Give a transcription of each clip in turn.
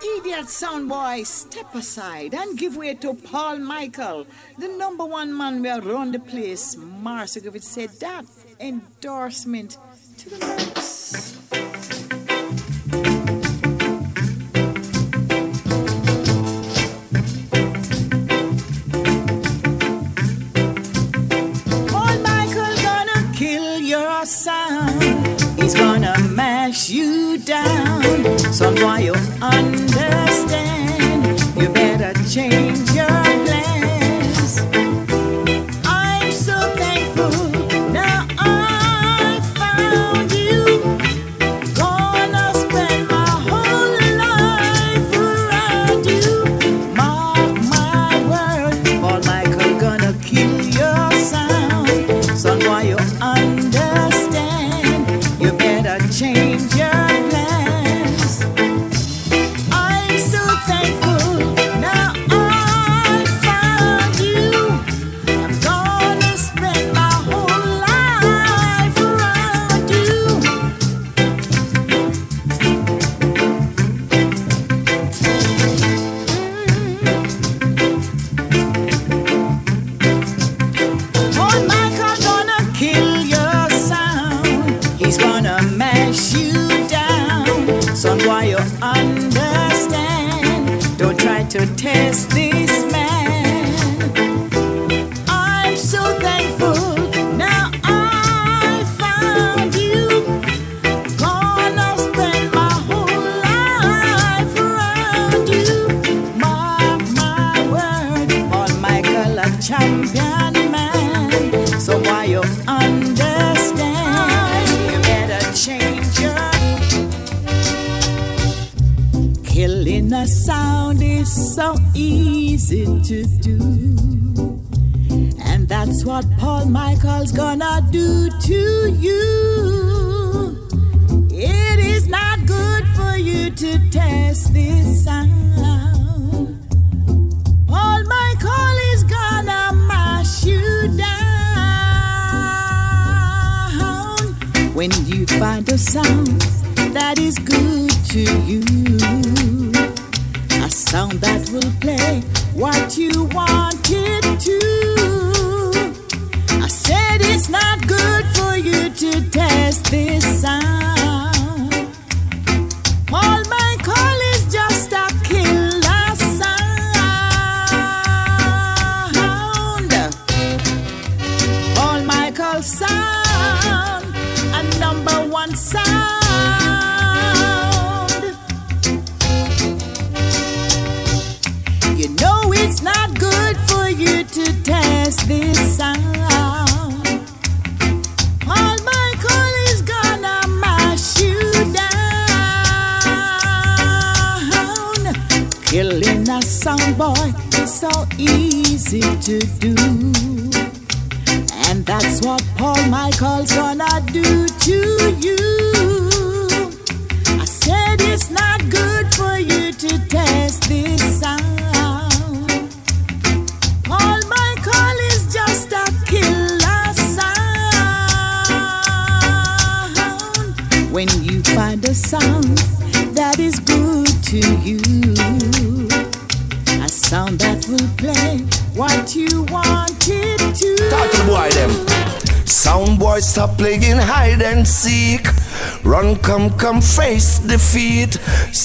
Idiot sound boy, step aside and give way to Paul Michael, the number one man we run the place. Griffith said that endorsement to the max. Paul Michael gonna kill your sound. He's gonna mash you down. So why you understand? You better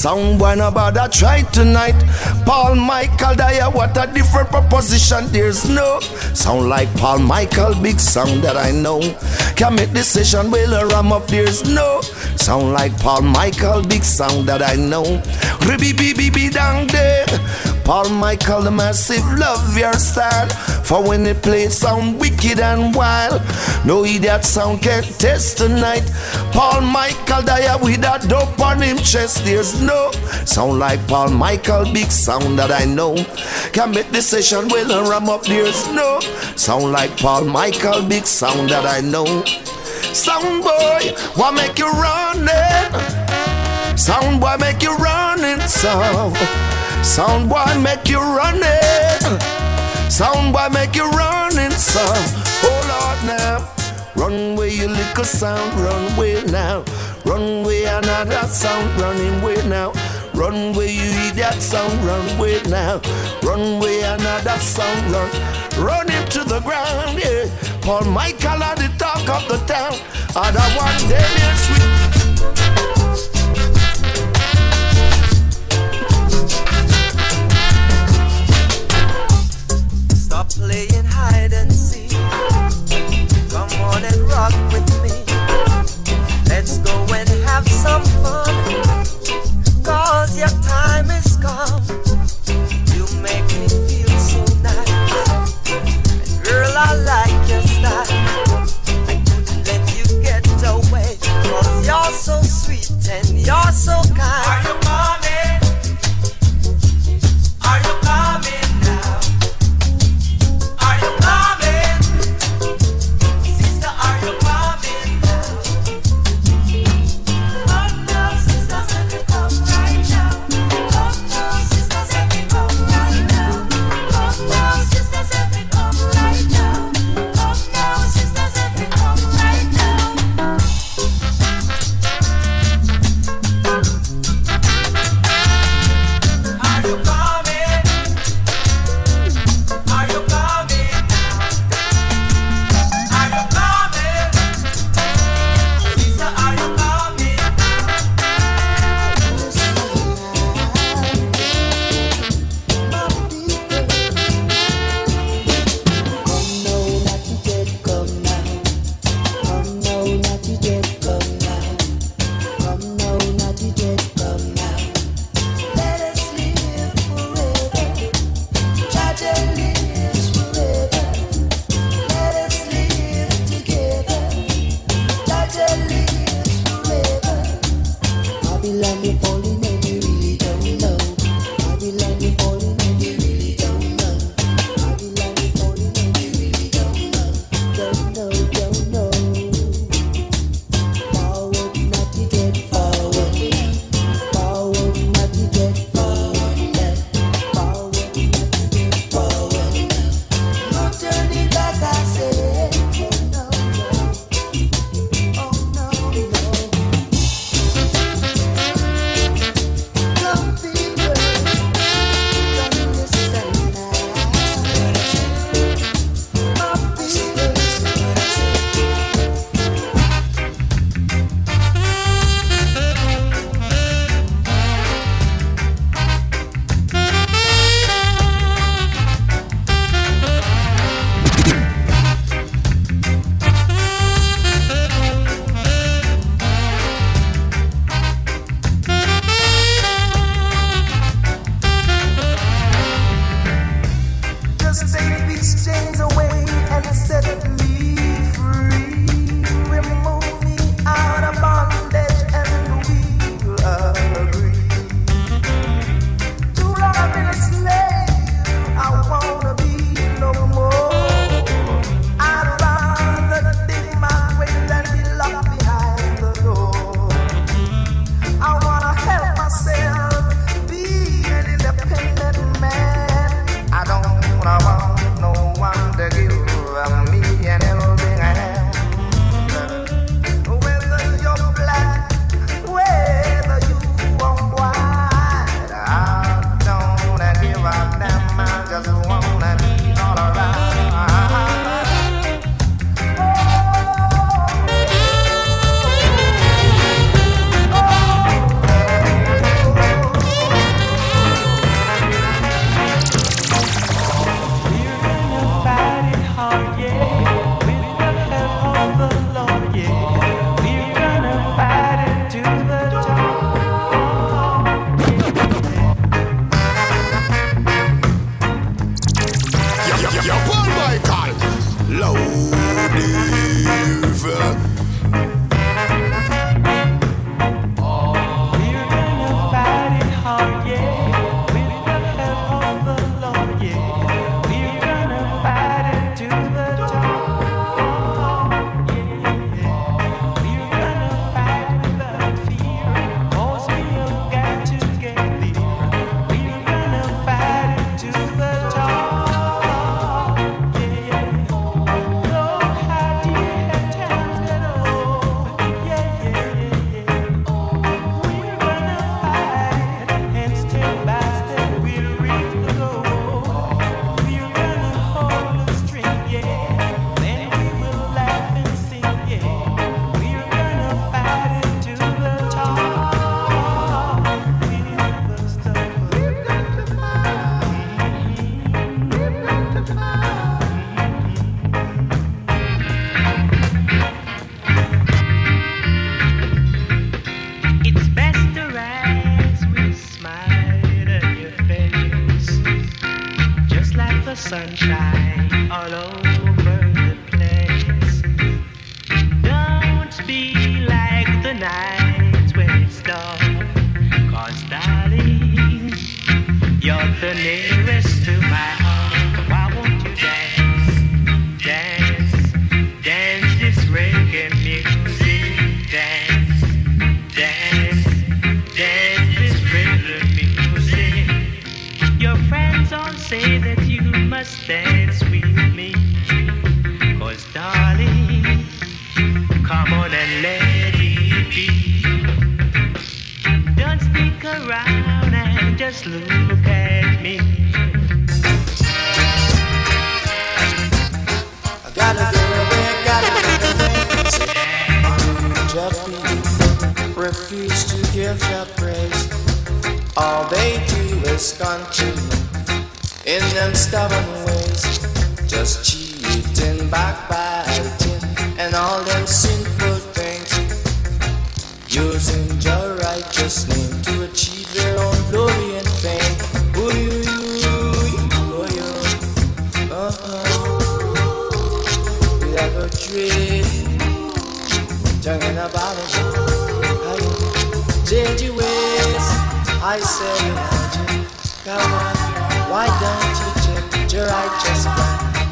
Sound boy, no bother try tonight. Paul Michael Dyer, what a different proposition. There's no sound like Paul Michael, big sound that I know. Can make decision, will I ram up. There's no sound like Paul Michael, big sound that I know. Ribby, bee, bee, bee, down there. Paul Michael, the massive, love your style. For when they play, sound wicked and wild. No idiot sound can test tonight. Paul Michael Dyer with that dope on him chest. There's no sound like Paul Michael, big sound that I know. Can make decision when I ram up. There's no sound like Paul Michael, big sound that I know. Sound boy, what make you run it? Sound boy make you run it, sound. Sound boy make you run it. Sound boy make you run it, sound. Oh Lord now, run away you little sound, run away now. Run away another sound, running way now. Run away you that sound runway now. Runway another sound run. Run him to the ground, yeah. Paul Michael are the talk of the town. Other one day, sweet.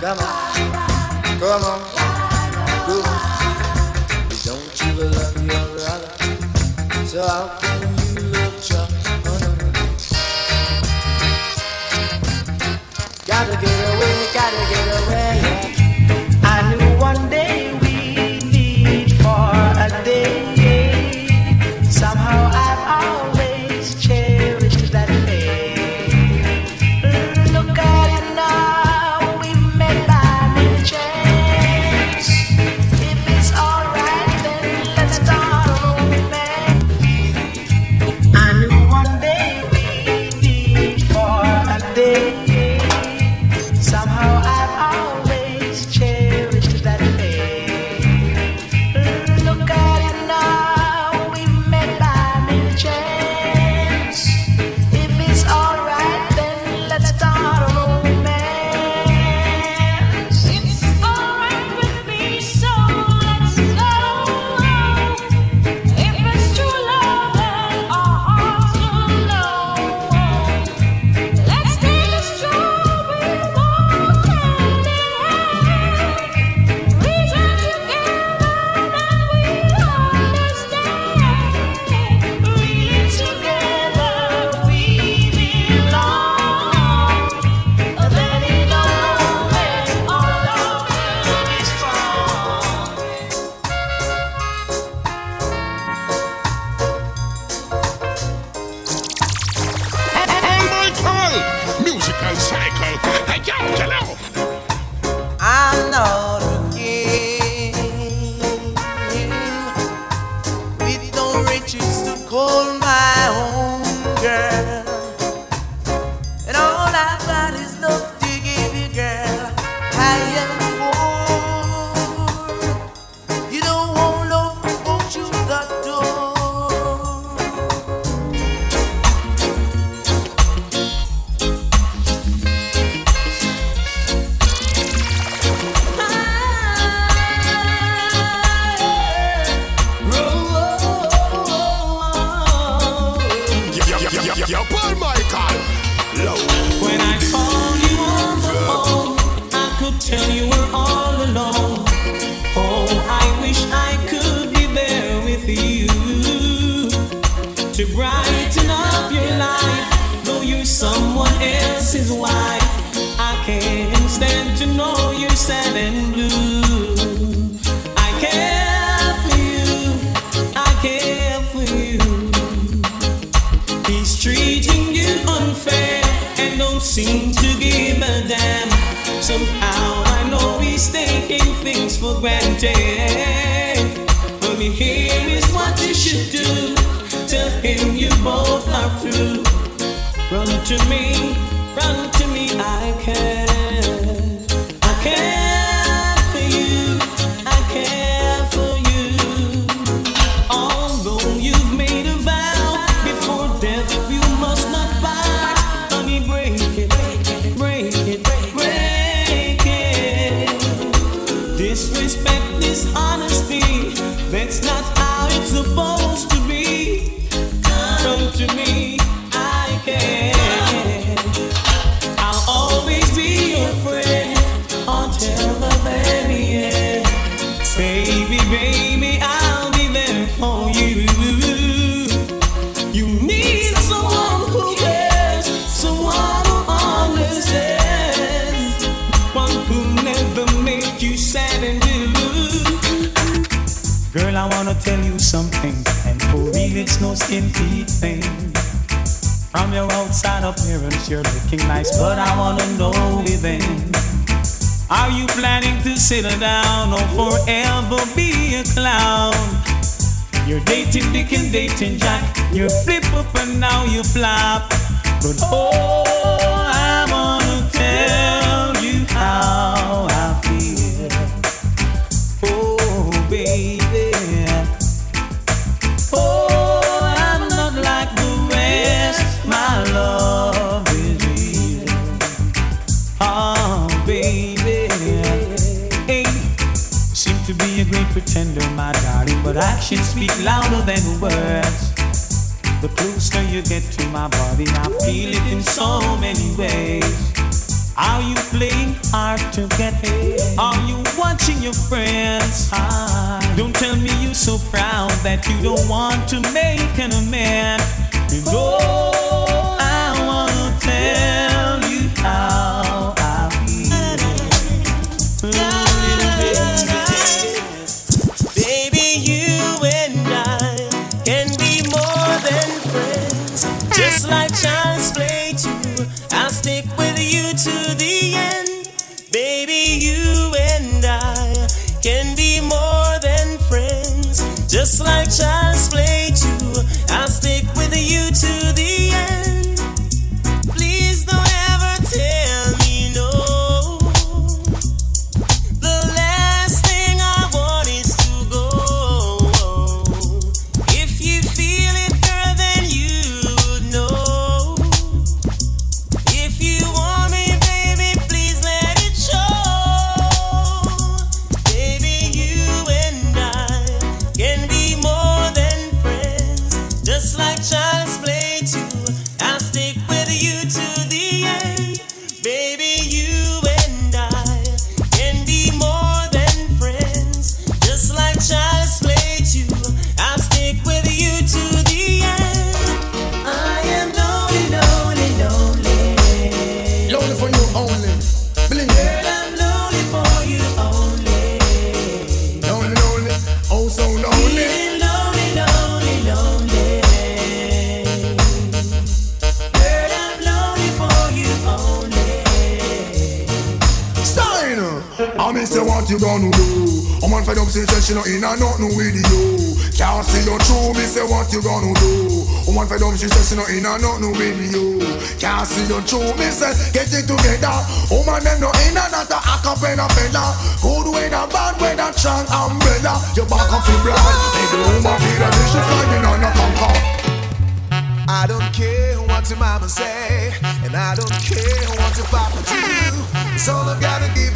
Come on, come on, come on. Don't you love your brother? So I'll just like child's play. protection umbrella. You back off your bride Baby woman feel that I don't care what your mama say And I don't care what your papa do. It's all I've gotta give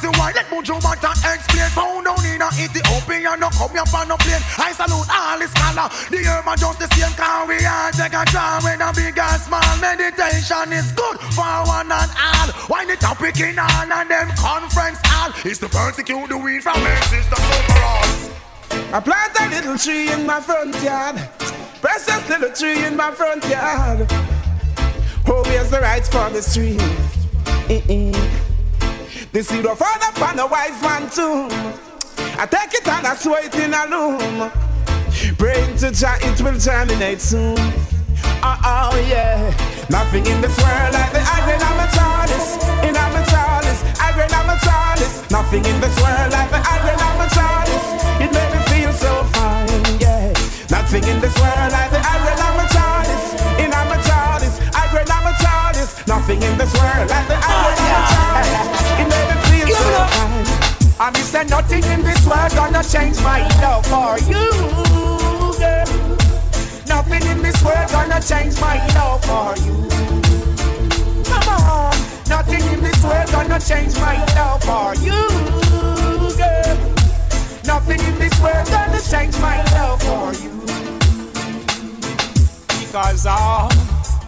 the white, let Mojo Mata explain. Found down in a Ethiopia, no come here for no plane. I salute all the scholar. The herb are just the same car we all take a draw when a big and small. Meditation is good for one and all. Why the topic in all and them conference all is to persecute the weed from existence overall. I plant a little tree in my front yard. Precious little tree in my front yard. Who has the rights for the tree? Eh-eh. The seed of father upon the wise man tomb. I take it and I sow it in a loom. Praying to Jah, it will germinate soon. Oh, oh yeah. Nothing in this world like the iron amatalis. In amatalis, iron amatalis. Nothing in this world like the iron amatalis. It made me feel so fine, yeah. Nothing in this world like the iron amatalis. In amatalis, iron amatalis. Nothing in this world like the I mean, say nothing in this world gonna change my love for you. girl. Nothing in this world gonna change my love for you. Come on, nothing in this world gonna change my love for you. Girl. Nothing in this world gonna change my love for you. Because all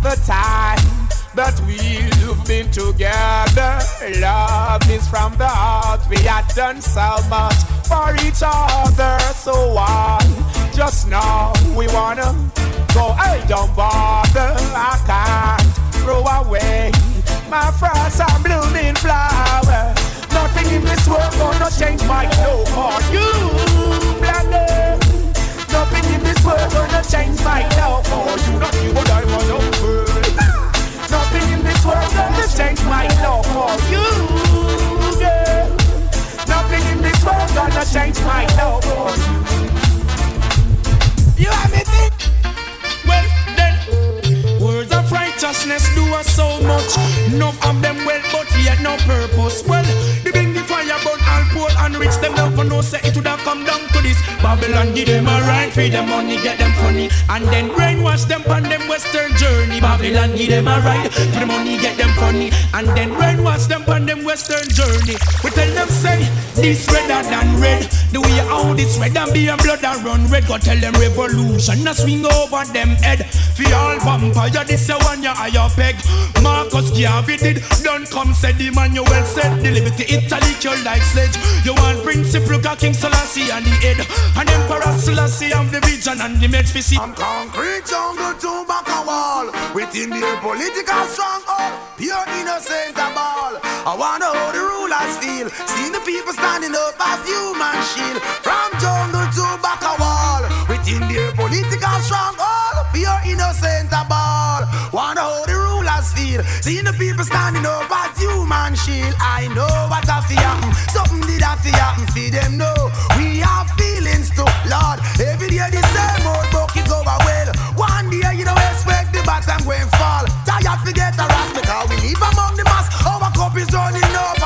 the time that we've been together, love is from the heart. We had done so much for each other. So on, just now we wanna go. Hey, don't bother. I can't throw away my frost and blooming flower. Nothing in this world gonna change my love for you, brother. Nothing in this world gonna change my love for you. Not you, but I'm a Babylon give them a right, free them money, get them funny, and then brainwash them on them western journey. Babylon give them a right, for the money, get them funny, and then brainwash them on them western journey. We tell them say this redder than red. The way how this red and be a blood and run red. Go tell them revolution, a swing over them head. For all vampire, this a one ya higher peg. Marcus Garvey did, don't come said the you said. The liberty Italy kill like sledge. You want Prince Ruka, King Selassie and the head. And Emperor Selassie of the region and the meds for see. I'm concrete jungle to back a wall. Within the political stronghold, pure innocent a ball. I wanna how the rulers feel. Seeing the people standing up as human shield. From jungle to back a wall. Within the political stronghold, a ball. Wanna how the rulers feel. Seeing the people standing up as human shield. I know what I feel. Something did have to happen for them know. We have feelings too, Lord. Every day the same old bucket go a well. One day you don't expect the bottom going fall. Tired to get a ras because we live among the mass. Our cup is running over,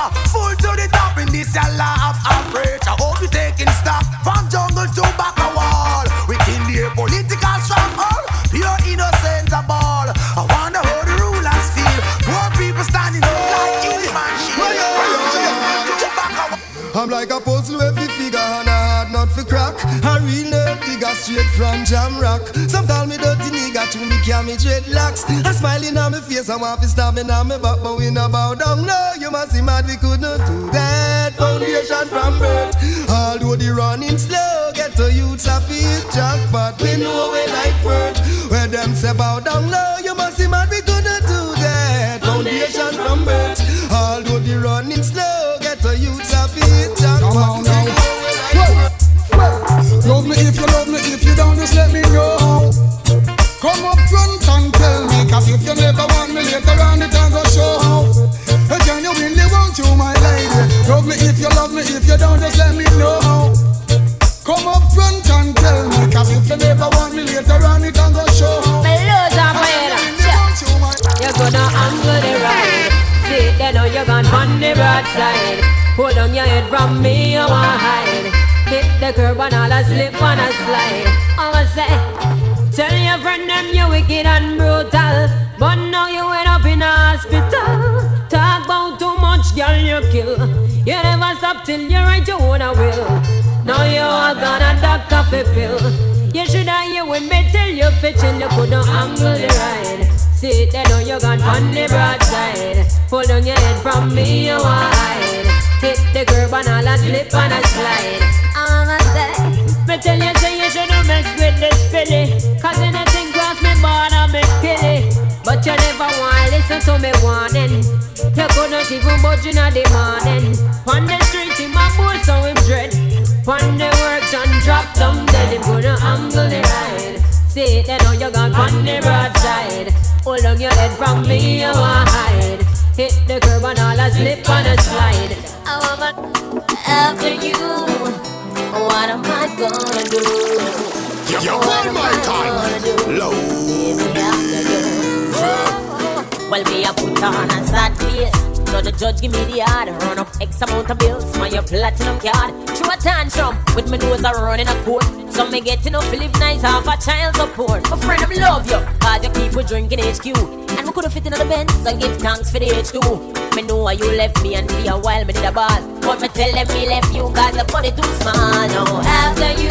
straight from jam rock. Some call me dirty nigga to me carry me dreadlocks. A smiling on my face, I'm off stabbing on me back, but we no bow down. No, you must see mad, we could not do that. Foundation from birth. Although the running slow, get to youths a feel jackpot. We know we like worth. Where them say bow down low, you broadside. Hold on your head from me, you want hide. Hit the curb and all a slip and a slide. I'ma say, tell your friend them you're wicked and brutal, but now you end up in a hospital. Talk about too much, girl, you kill. You never stop till you write your own will. Now you all gonna duck coffee pill. You should have hear when me tell you fetching you couldn't angle the ride. See it there, now you gone on the broadside. Pull on your head from me, you wide. Hit the curb and all a slip and a slide. I'ma say, me tell you, say you shouldn't mess with this filly. Cause anything cross me born, I me kill it. But you never want listen to me warning. You couldn't even budge in the morning. On the street, in my boy, so him dread. On the works and drop them dead. Him gonna angle the ride. See it, then now you gone on the broadside. Hold on your head from me, you want hide. Hit the curb and all a slip on a slide. I want after you. What am I gonna do? Yo, yo, What am my I time. gonna do? Low. Well, me a put on a sad face. So the judge give me the yard, run up X amount of bills, my your platinum card. Through a tantrum, with me nose a running a court. So me get enough to live nice off a child support. My friend, I love you, cause you keep we drinking HQ. And we could have fit in the Benz and give thanks for the H2. Me know why you left me and for a while me did a ball. But me tell them me left you cause the body too small. Now after you,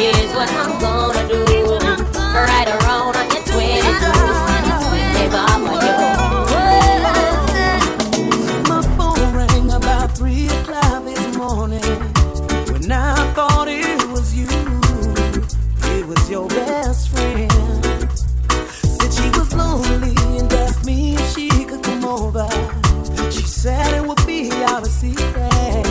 here's what I'm gonna do. Right around said it would be our secret,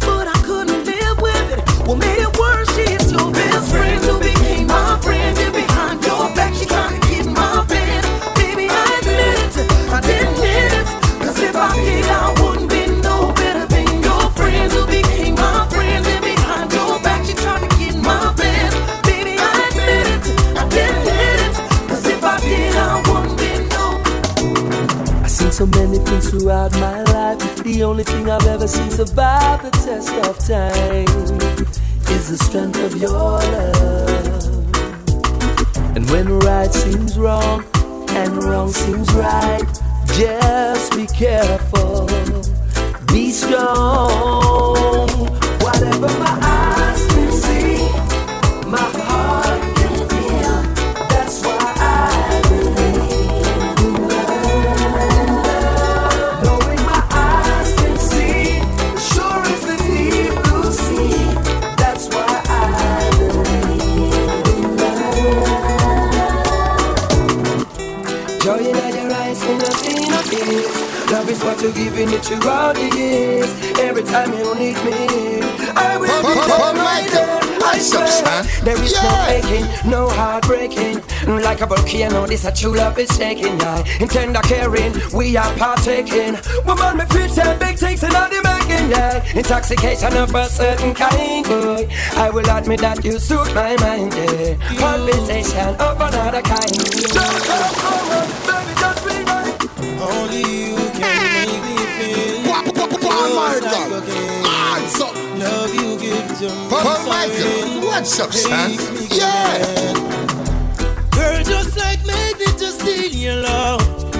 but I couldn't live with it. What made it worse? She's your best friend who became my friend. And behind your back, she trying to keep my bed. Baby, I admit it, I didn't mean it. Cause if I did, I wouldn't be no better than your friend who became my friend. And behind your back, she trying to keep my bed. Baby, I admit it, I didn't mean it. Cause if I did, I wouldn't be no I've seen so many things throughout my life. The only thing I've ever seen survive the test of time is the strength of your love. And when right seems wrong and wrong seems right, just be careful, be strong. Whatever my Love is what you're giving it throughout the years. Every time you need me, I will be there right there. I swear. There is no faking, no heartbreaking. Mm, like a volcano, this a true love is shaking. Yeah. In tender caring, we are partaking. Woman, me feel say big things in all the making. Yeah. Intoxication of a certain kind. Boy. I will admit that you suit my mind. Yeah. Conversation of another kind. Don't come forward, baby, just be right. Only you can make me feel Paul just Michael. like. What's up? Love you give to me. Paul so Michael. What's up, son? Yeah. Girl, just like magnet, just steal your love.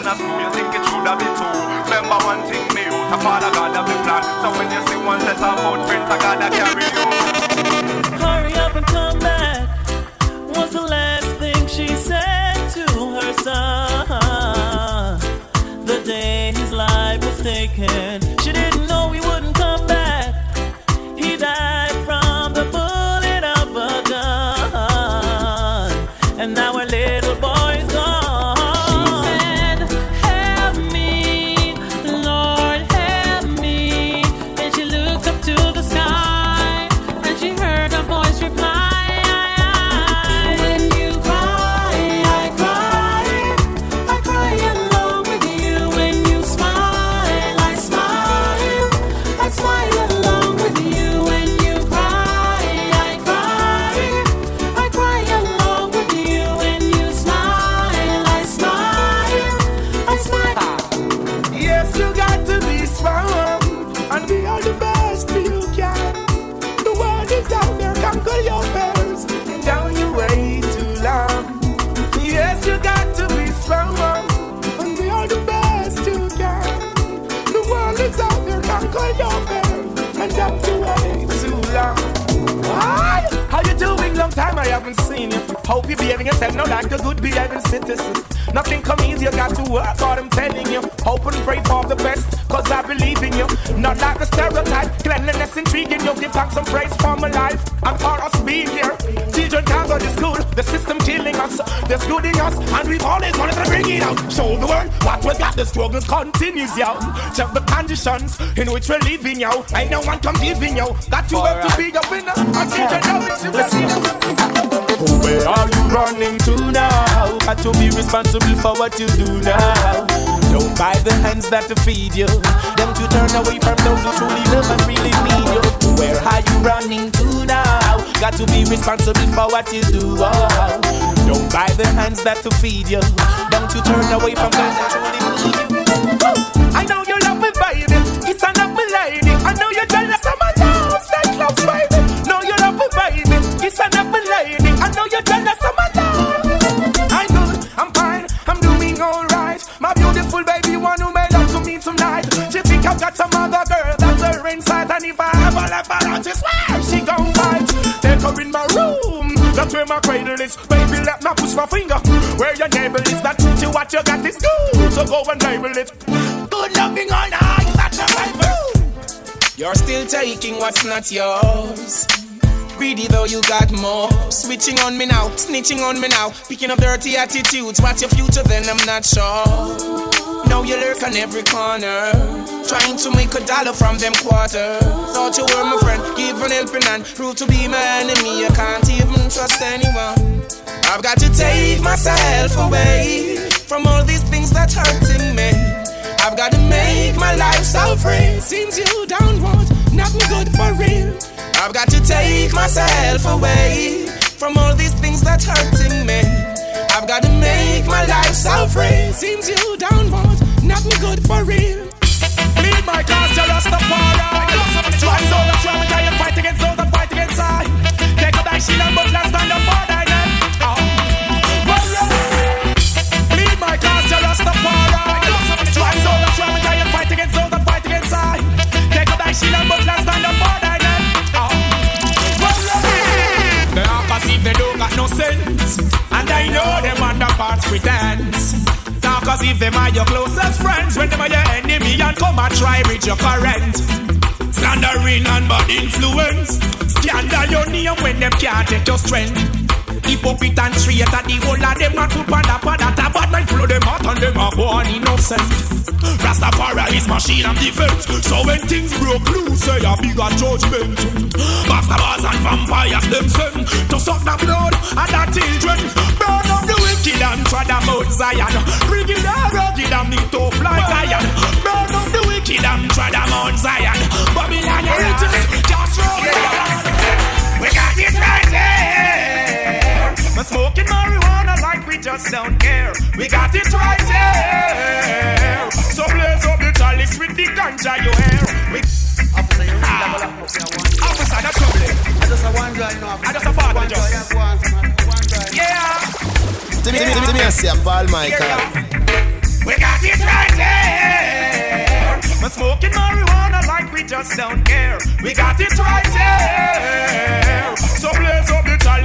And a screw You think it should have been two Remember one thing me out A father God have the plan So when you see one of footprints I gotta carry you Hurry up and come back. Was the last thing she said to her son. The day his life was taken, behaving yourself now like a good behaving citizen. Nothing come easy, you got to work hard, I'm telling you. Hope and pray for the best, cause I believe in you. Not like a stereotype, cleanliness intriguing you. Give thanks and praise for my life and for us being here. Children can't go to school, the system killing us. There's good in us, and we've always wanted to bring it out. Show the world what we got, the struggle continues, yo. Check the conditions in which we're living, yo. Ain't no one competing, yo. Got to work to be a winner. I children know it's your Where are you running to now? Got to be responsible for what you do now. Don't buy the hands that feed you. Them to turn away from those who truly love and really need you. Where are you running to now? Got to be responsible for what you do. Oh. Don't buy the hands that feed you. Don't you turn away from those who truly need you. I know that's where my cradle is. Baby, let me push my finger where your neighbor is. That truth, you what you got is good, so go and label it. Good loving all night, that's a rifle. You're still taking what's not yours. Greedy though you got more. Switching on me now, snitching on me now. Picking up dirty attitudes. What's your future then? I'm not sure. Now you lurk on every corner. Trying to make a dollar from them quarters. Thought you were my friend, give an helping hand. Prove to be my enemy. I can't even trust anyone. I've got to take myself away from all these things that's hurting me. I've got to make my life so free. Seems you don't nothing good for real. I've got to take myself away from all these things that's hurting me. I've got to make my life so free. Seems you don't nothing good for real. My cause, you're Rastafari. Try so, try to try and fight against those that fight against I. Take up thy shield and buckler, stand up for thy name. Oh. Yeah. Leave my cause, you're Rastafari. Try so, try to try and fight against those that fight against I. Take up thy shield and buckler, stand up for thy name. Oh. They are passive, they don't got no sense. And I know them underparts pretense. As if them are your closest friends when them are your enemy and come and try reach your current. Slandering and bad influence. Scandal your name when them can't take your strength. Hypocrite and straight at the whole of them and put pada pada a bad mind flow them out and them are born innocent. Rastafari is machine of defense. So when things broke loose, say a bigger judgment. Bastards and vampires them send to suck the blood of the children. Burn up the wicked and trod them out Zion. Bring it down, rugged and need to fly Zion. Burn up the wicked and trod them out Zion. Babylon, you riches, just roll. We got this right. We're smoking marijuana like we just don't care. We got it right here. So blaze up the chalice with the ganja you hear. We Officer, you really ah. level up. Officer, that's trouble. I just a one drive now. I just a part of the job. Yeah. Timmy, Timmy, Timmy, I see a Paul Michael. We got it right here. We're smoking marijuana like we just don't care. We got it right here. So blaze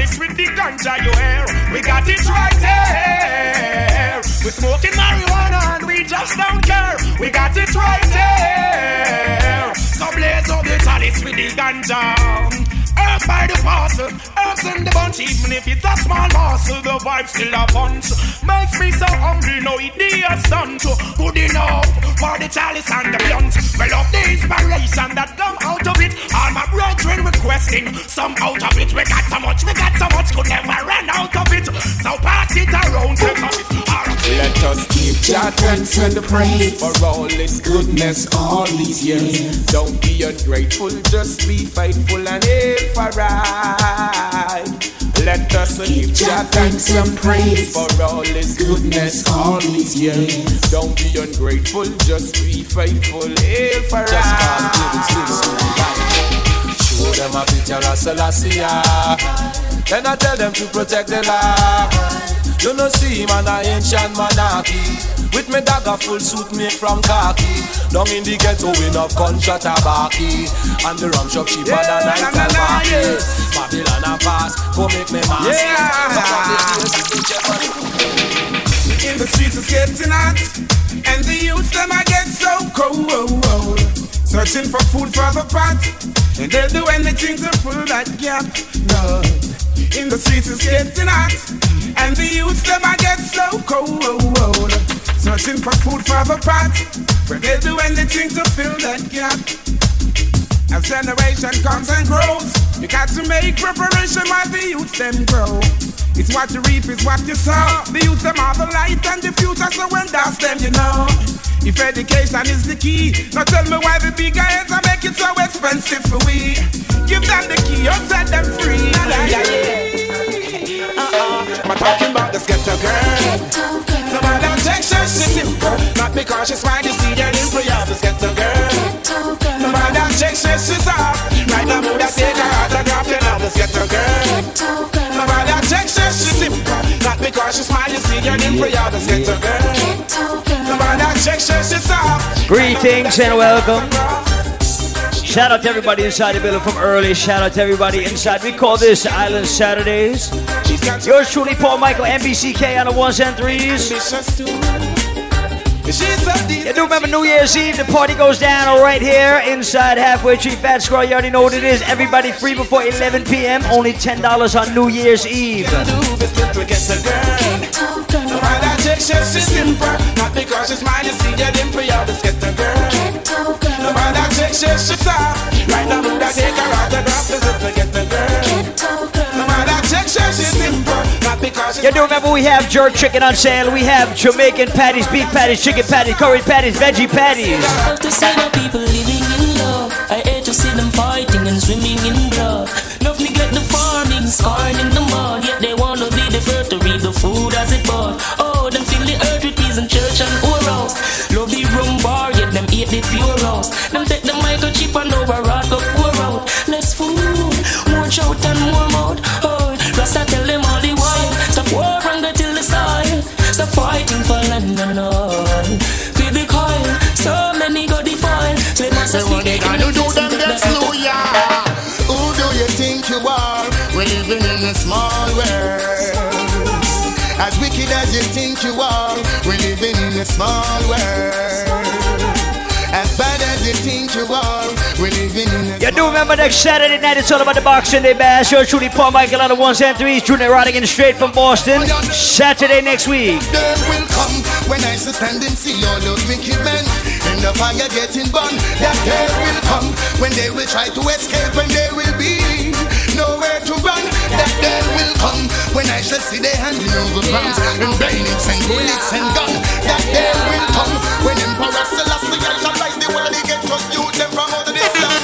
up with the ganja you hear. We got it right here. We're smoking marijuana and we just don't care. We got it right here. So blaze up the chalice with the ganja. Earth by the parcel, earth in the bunch, even if it's a small parcel, the vibe still a punch. Makes me so hungry, no idea stunt. Good enough for the chalice and the blunt. Well, up the inspiration that come out of it. All my brethren requesting some out of it. We got so much, we got so much, could never run out of it. So pass it around, take. Let us give Jah thanks and praise for all His goodness all these years. Don't be ungrateful, just be faithful and aim for right. Let us give Jah thanks and praise for all His goodness all these years. Don't be ungrateful, just be faithful, aim for right. Show them a picture of Selassie. Then I tell them to protect the land. You know see him an ancient monarchy With me dagger full suit made from khaki. Down in the ghetto we no gunshot tabaki. And the rum shop cheaper than Yeah, night na, na, and na, party. yeah. Babylon a pass, go make me mass. Yeah. Fuck up the place, it's the Jeopardy. In the streets it's getting hot And the youths them I get so cold Searching for food for the pot And they'll do anything to fill that gap Lord In the streets it's getting hot. And the youths them I get so cold. Searching for food for the pot. But they'll do anything to fill that gap as generation comes and grows, you got to make preparation while the youth them grow. It's what you reap, it's what you sow. The youth them are the light and the future, so when that's them, you know. If education is the key, now tell me why the bigger heads are make it so expensive for we. Give them the key, or set them free. Yeah, yeah, yeah. Uh-uh. I'm talking about the ghetto girl. No matter Texas, she's simple. Not because she's smiley, see her in prayer. The ghetto girl. No matter Texas, she's up. Right now, I take her autograph. You know the ghetto girl. Not because she's smiley, see ghetto girl. No matter Texas, she's up. Greetings and welcome. Shout out to everybody inside the building from early. Shout out to everybody inside. We call this Island Saturdays. Yours truly, Paul Michael, NBCK on the ones and threes. You do remember New Year's Eve? The party goes down right here inside Halfway Tree Fat Square. You already know what it is. Everybody free before 11 p.m. Only $10 on New Year's Eve. No matter Texas, she's simple. Not because she's mine, you see her prayer. The ghetto girl. No matter Texas, she's Mm-hmm. You do remember we have jerk chicken on sale. We have Jamaican patties, beef patties, chicken patties, curry patties, veggie patties. love to see the people living in love. I hate to see them fighting and swimming in blood. Love neglect the farming, scarring in the mud. Yet they wanna be the first to reap the food as it bud. Oh, them fill the earth with peas and church and orals. Love the rum bar, yet them eat the pure house. Them Say what they speak gonna do them get slow, yeah. Who do you think you are? We're living in a small world. As wicked as you think you are, we're living in a small world. As bad as you think you are, we're living in a You do remember next Saturday night it's all about the Boxing Day Bash. Yours truly, Paul Michael on the ones and threes. Junior Rodigan straight from Boston. Saturday next week. day will come when I shall stand and see all those wicked men in the fire getting burned. That day will come when they will try to escape and they will be nowhere to run. That day will come when I shall see they handing over bombs and bayonets and bullets and guns. That day will come when Emperor Selassie shall rise the world again to youth them from out of this land.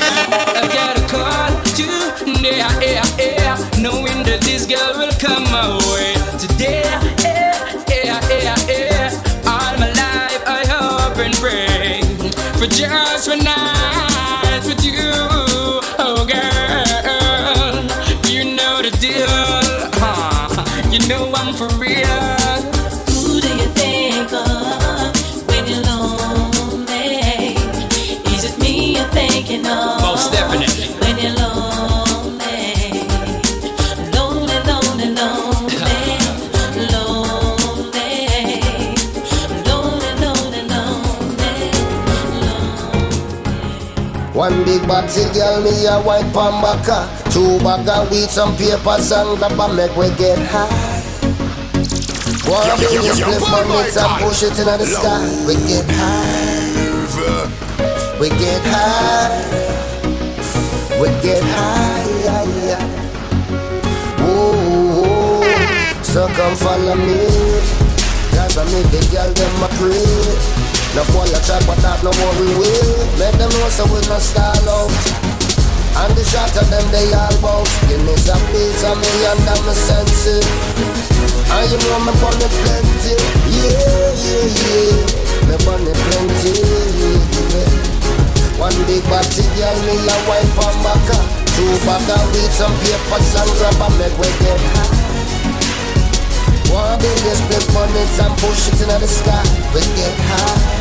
I got a call today, yeah, yeah, knowing that this girl will come my way for just one night with you, oh girl. You know the deal, huh? You know I'm for One big bottle girl, me a white baka. Two bag of weed, some papers and grab and make we get high. One yo, big yo, split my mates and push it into the sky. We get high. We get high. We get high. Yeah, yeah. Whoa, so come follow me. Cause I meet the girl, them a pray. No boy a chat, but that no worry will. Let them know so we no stall out. And the shot of them they all bout. Give me some beats and me under my senses. And you know me bunny plenty. Yeah, yeah, yeah. Me bunny plenty. Yeah. One big body girl, me a wipe on back. Two bag of weed, some papers and grab and make we get high. One billion split bonnets and push it into the sky. We get high.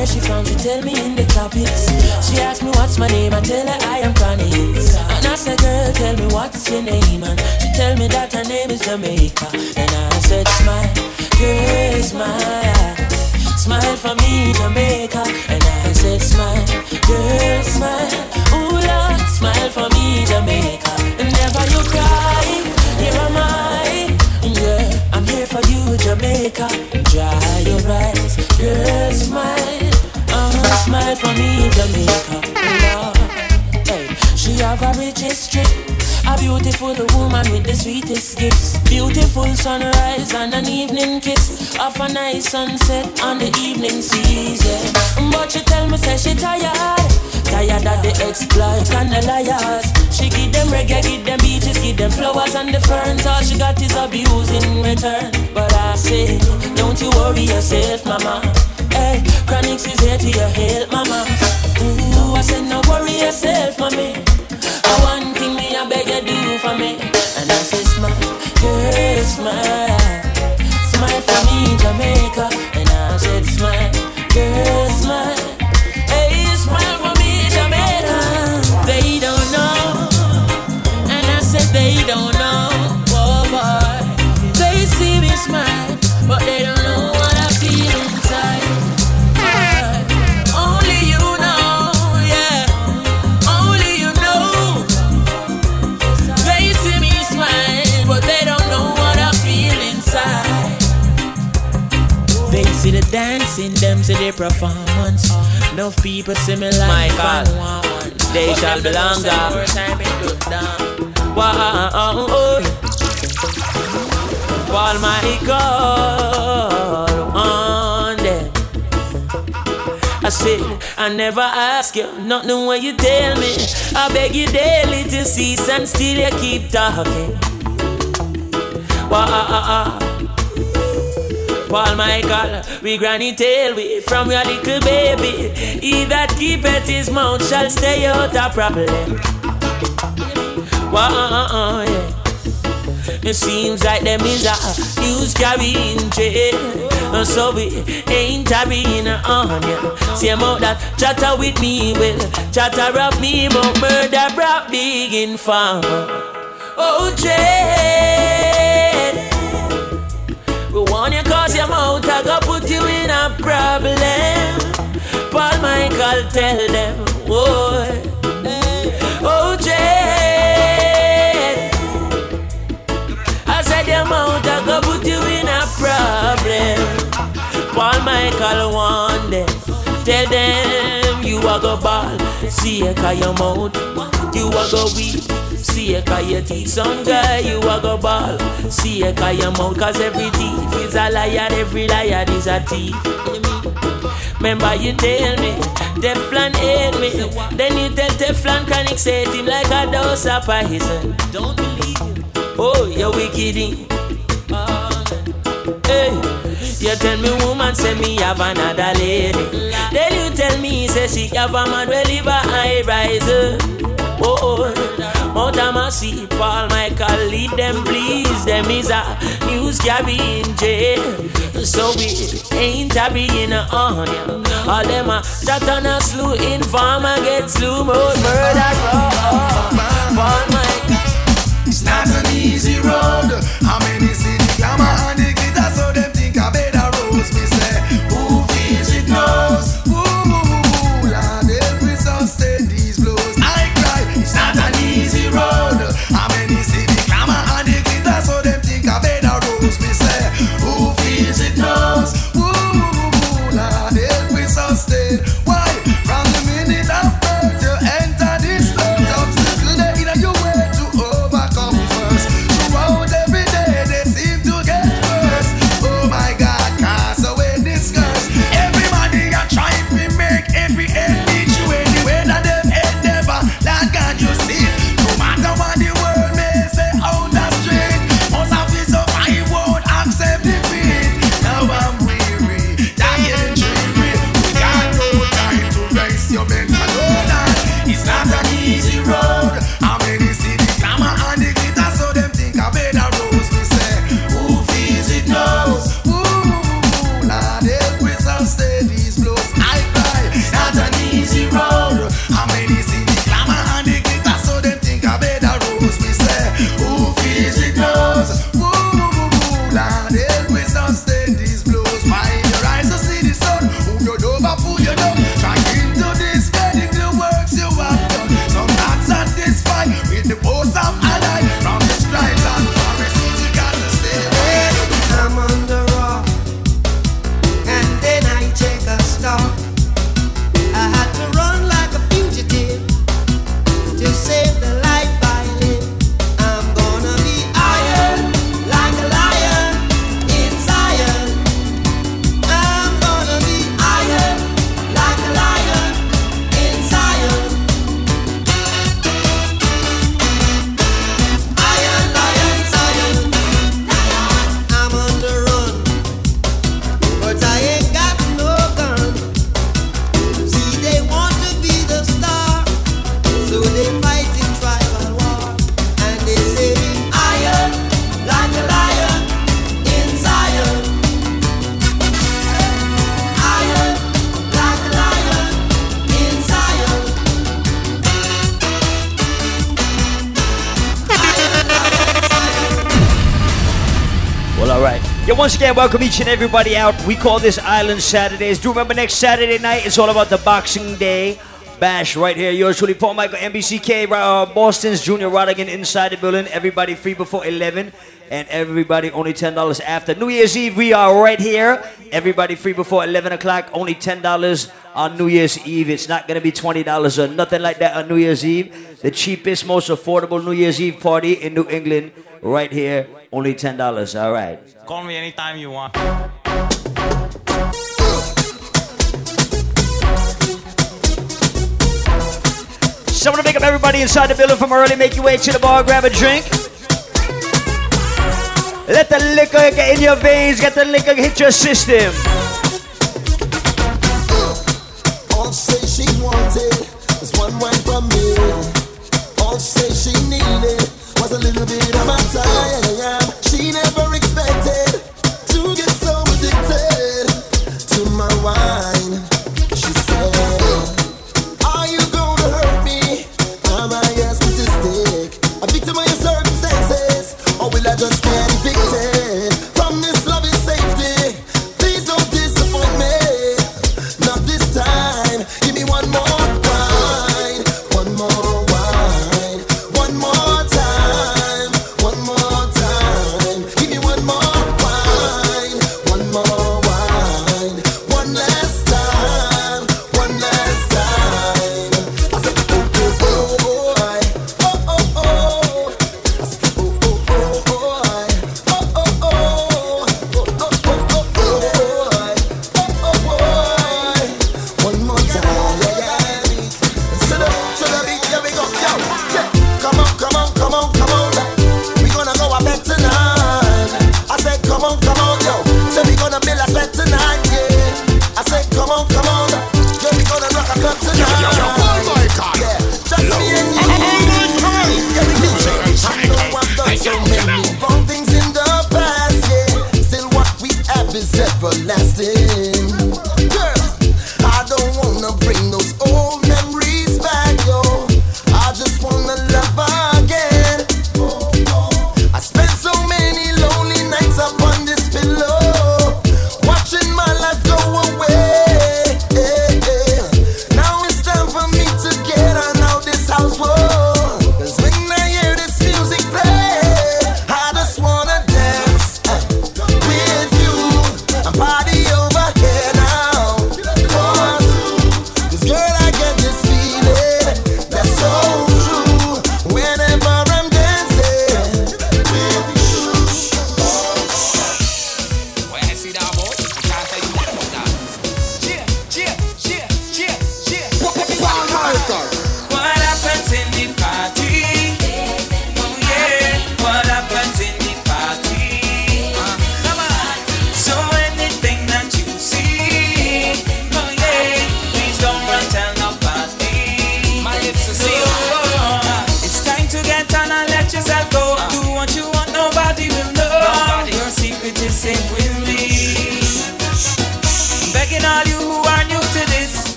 where she from, she tell me in the tropics. She asked me what's my name, I tell her I am Connie. And I said, girl, tell me what's your name. And she tell me that her name is Jamaica. And I said, smile, girl, smile. Smile for me, Jamaica. And I said, smile, girl, smile. Ooh, Lord, smile for me, Jamaica. And never you cry, Jamaica. Dry your eyes, girl, smile. Uh-huh, smile for me, Jamaica. Hey, she have a rich history. A beautiful woman with the sweetest gifts. Beautiful sunrise and an evening kiss. Of a nice sunset on the evening season. But she tell me, say she tired. Tired of the exploit and the liars. She give them reggae, give them beaches, give them flowers and the ferns. All she got is abuse in return. But I say, don't you worry yourself, mama. Hey, Chronixx is here to your help, mama. Ooh, I said, no worry yourself, mommy. I one thing me, I beg you do for me. And I say, smile, girl, smile. Smile for me, Jamaica. And I said, smile, girl, smile. Them see the performance. Enough people see me like Michael, they shall be longer. Wow, Paul Michael on them. I said, I never ask you nothing when you tell me. I beg you daily to cease and still you keep talking. Wow, Paul Michael, we granny tail, we from your little baby. He that keepeth his mouth shall stay out of problem. Wow, yeah. It seems like them is a news carrying. And so we ain't carrying on ya. See about that chatter with me, well, chatter of me, but murder brought big in farm. Oh, trade. Cause your mouth, I go put you in a problem. Paul Michael tell them, boy. Oh, trade. I said your mouth, I go put you in a problem. Paul Michael one them. Tell them you are go ball. See call your mouth. You are go weak. See a call your teeth. Some guy you a go ball. See a call your mouth. Cause every thief is a liar. Every liar is a thief. Remember you tell me Teflon hate me Then you tell Teflon Chronic say him like a dose of poison Don't believe Oh, you wicked. Hey, you tell me woman say me have another lady. Then you tell me say she have a man will live a high riser. Oh, Mount Amasi, Paul Michael, lead them please. Them is a news carrying jail. So we ain't carrying a onion. All them a chat on a slew informer get slew mode murder. Paul Michael. It's not an easy road. How many the glamour welcome each and everybody out. We call this Island Saturdays. Do remember next Saturday night, it's all about the Boxing Day Bash right here. Yours truly, Paul Michael, NBCK, uh, Boston's Junior Rodigan inside the building. Everybody free before 11 and everybody only $10 after. New Year's Eve, we are right here. Everybody free before 11 o'clock, only $10 on New Year's Eve. It's not going to be $20 or nothing like that on New Year's Eve. The cheapest, most affordable New Year's Eve party in New England, right here, only $10. All right. Call me anytime you want. So I'm gonna make up everybody inside the building from early. Make your way to the bar, grab a drink. Let the liquor get in your veins, get the liquor hit your system. There's one wine from me. All she said she needed was a little bit of my time.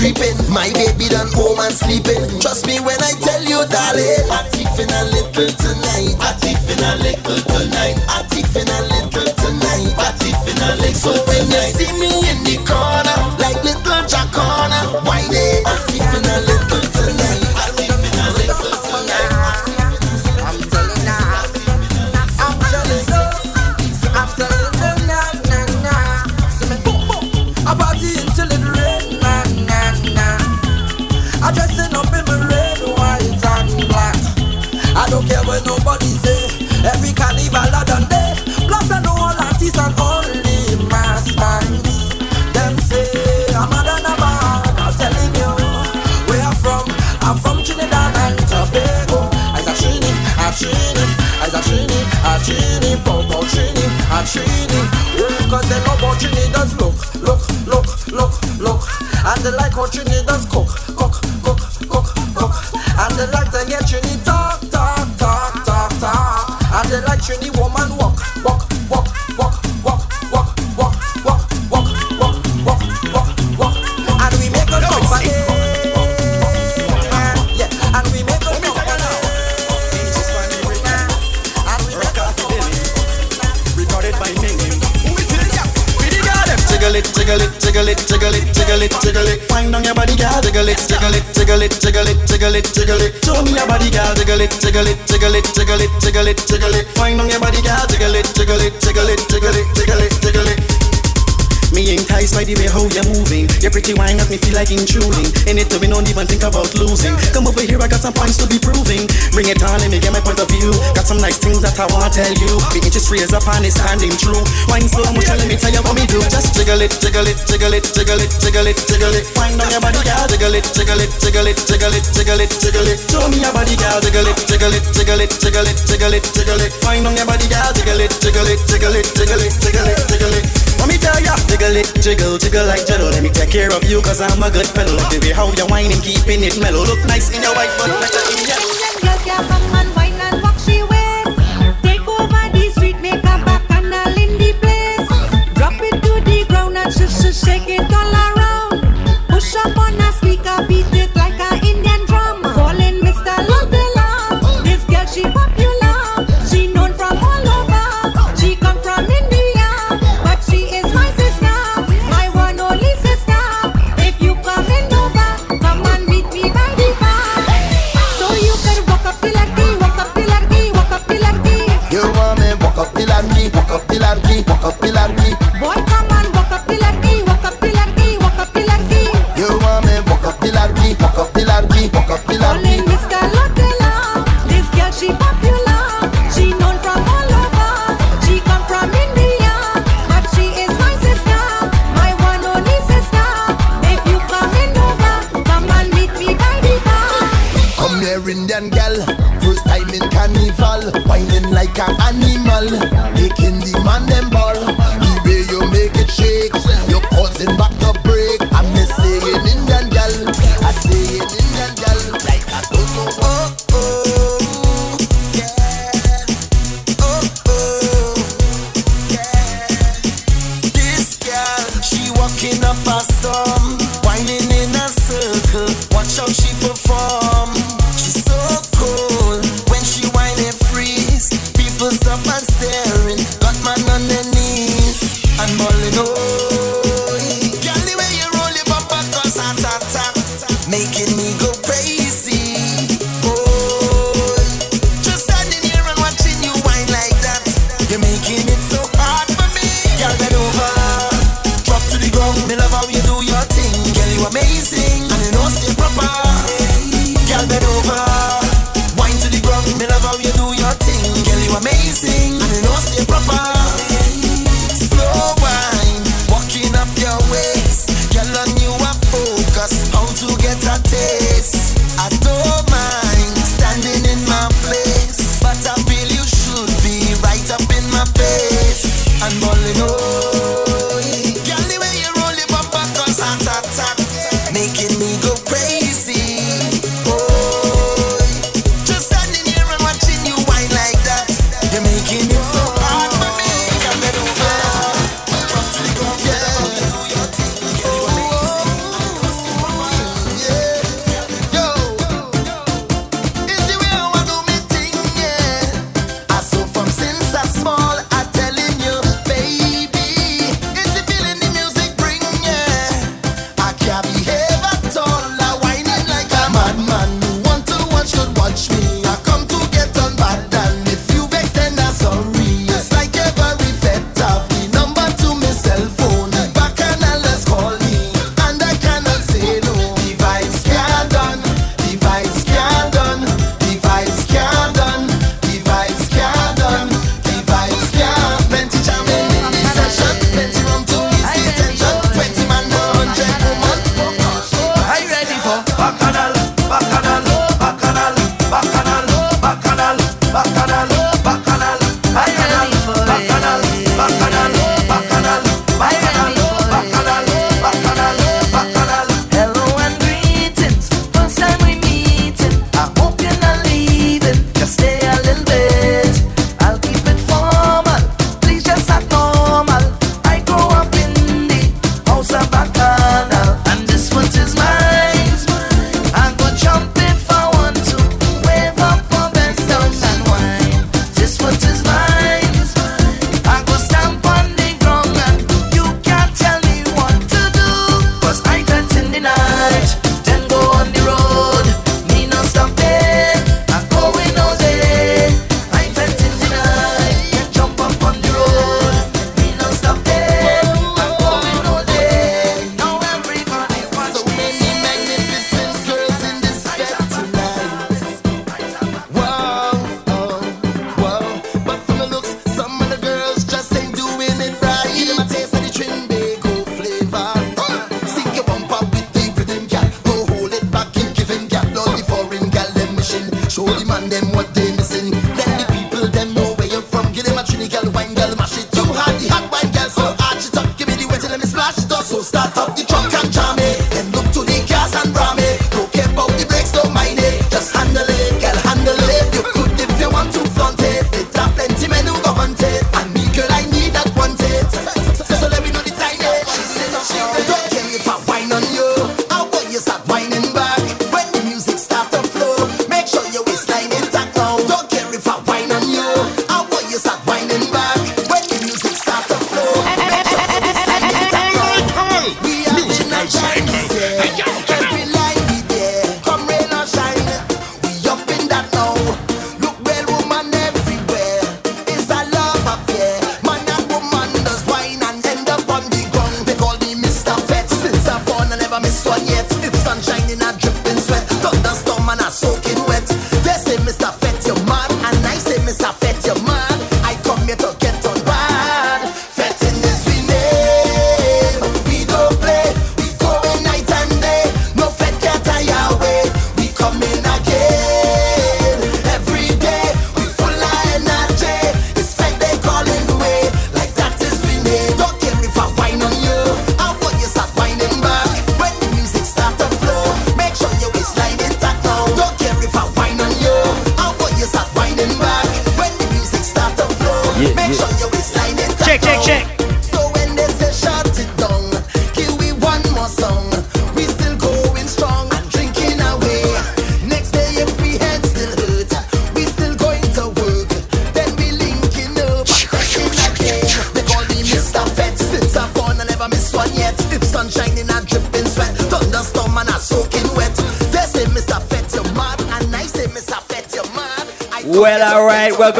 creeping. My baby done home and sleeping. Trust me when like intruding. In it to win, don't even think about losing. Come over here, I got some points to be proving. Bring it on, let me get my point of view. Got some nice things that I wanna tell you. The industry is up and it's standing true. Wine so much, let me tell you what me do. Just jiggle it, jiggle it, jiggle it, jiggle it, jiggle it, jiggle it. Wine on your body, girl. Jiggle it, jiggle it, jiggle it, jiggle it, jiggle it, jiggle it. Show me your body, girl. Jiggle it, jiggle it, jiggle it, jiggle it, jiggle it, jiggle it. Wine on your body, girl. Jiggle it, jiggle it, jiggle it, jiggle it, jiggle it, jiggle it. Let me tell ya, jiggle it, jiggle, jiggle like jello. Let me take care of you, cause I'm a good fellow. Baby, how you whining, keeping it mellow. Look nice in your white, but better in yellow.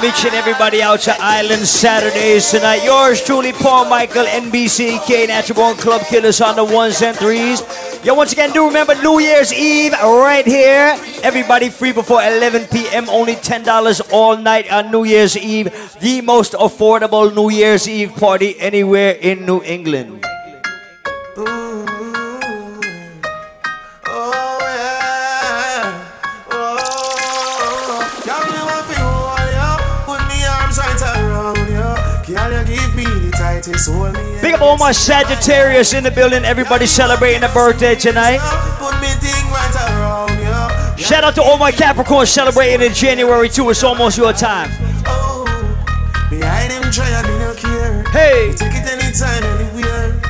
Welcome each and everybody out to Island Saturdays tonight. Yours truly, Paul Michael, NBCK, Natural Born Club Killers on the ones and threes. Yo, once again, do remember New Year's Eve right here. Everybody free before 11 p.m. Only $10 all night on New Year's Eve. The most affordable New Year's Eve party anywhere in New England. My Sagittarius in the building. Everybody celebrating a birthday tonight. Shout out to all my Capricorns celebrating in January too. It's almost your time. Hey. Take it anytime, anywhere.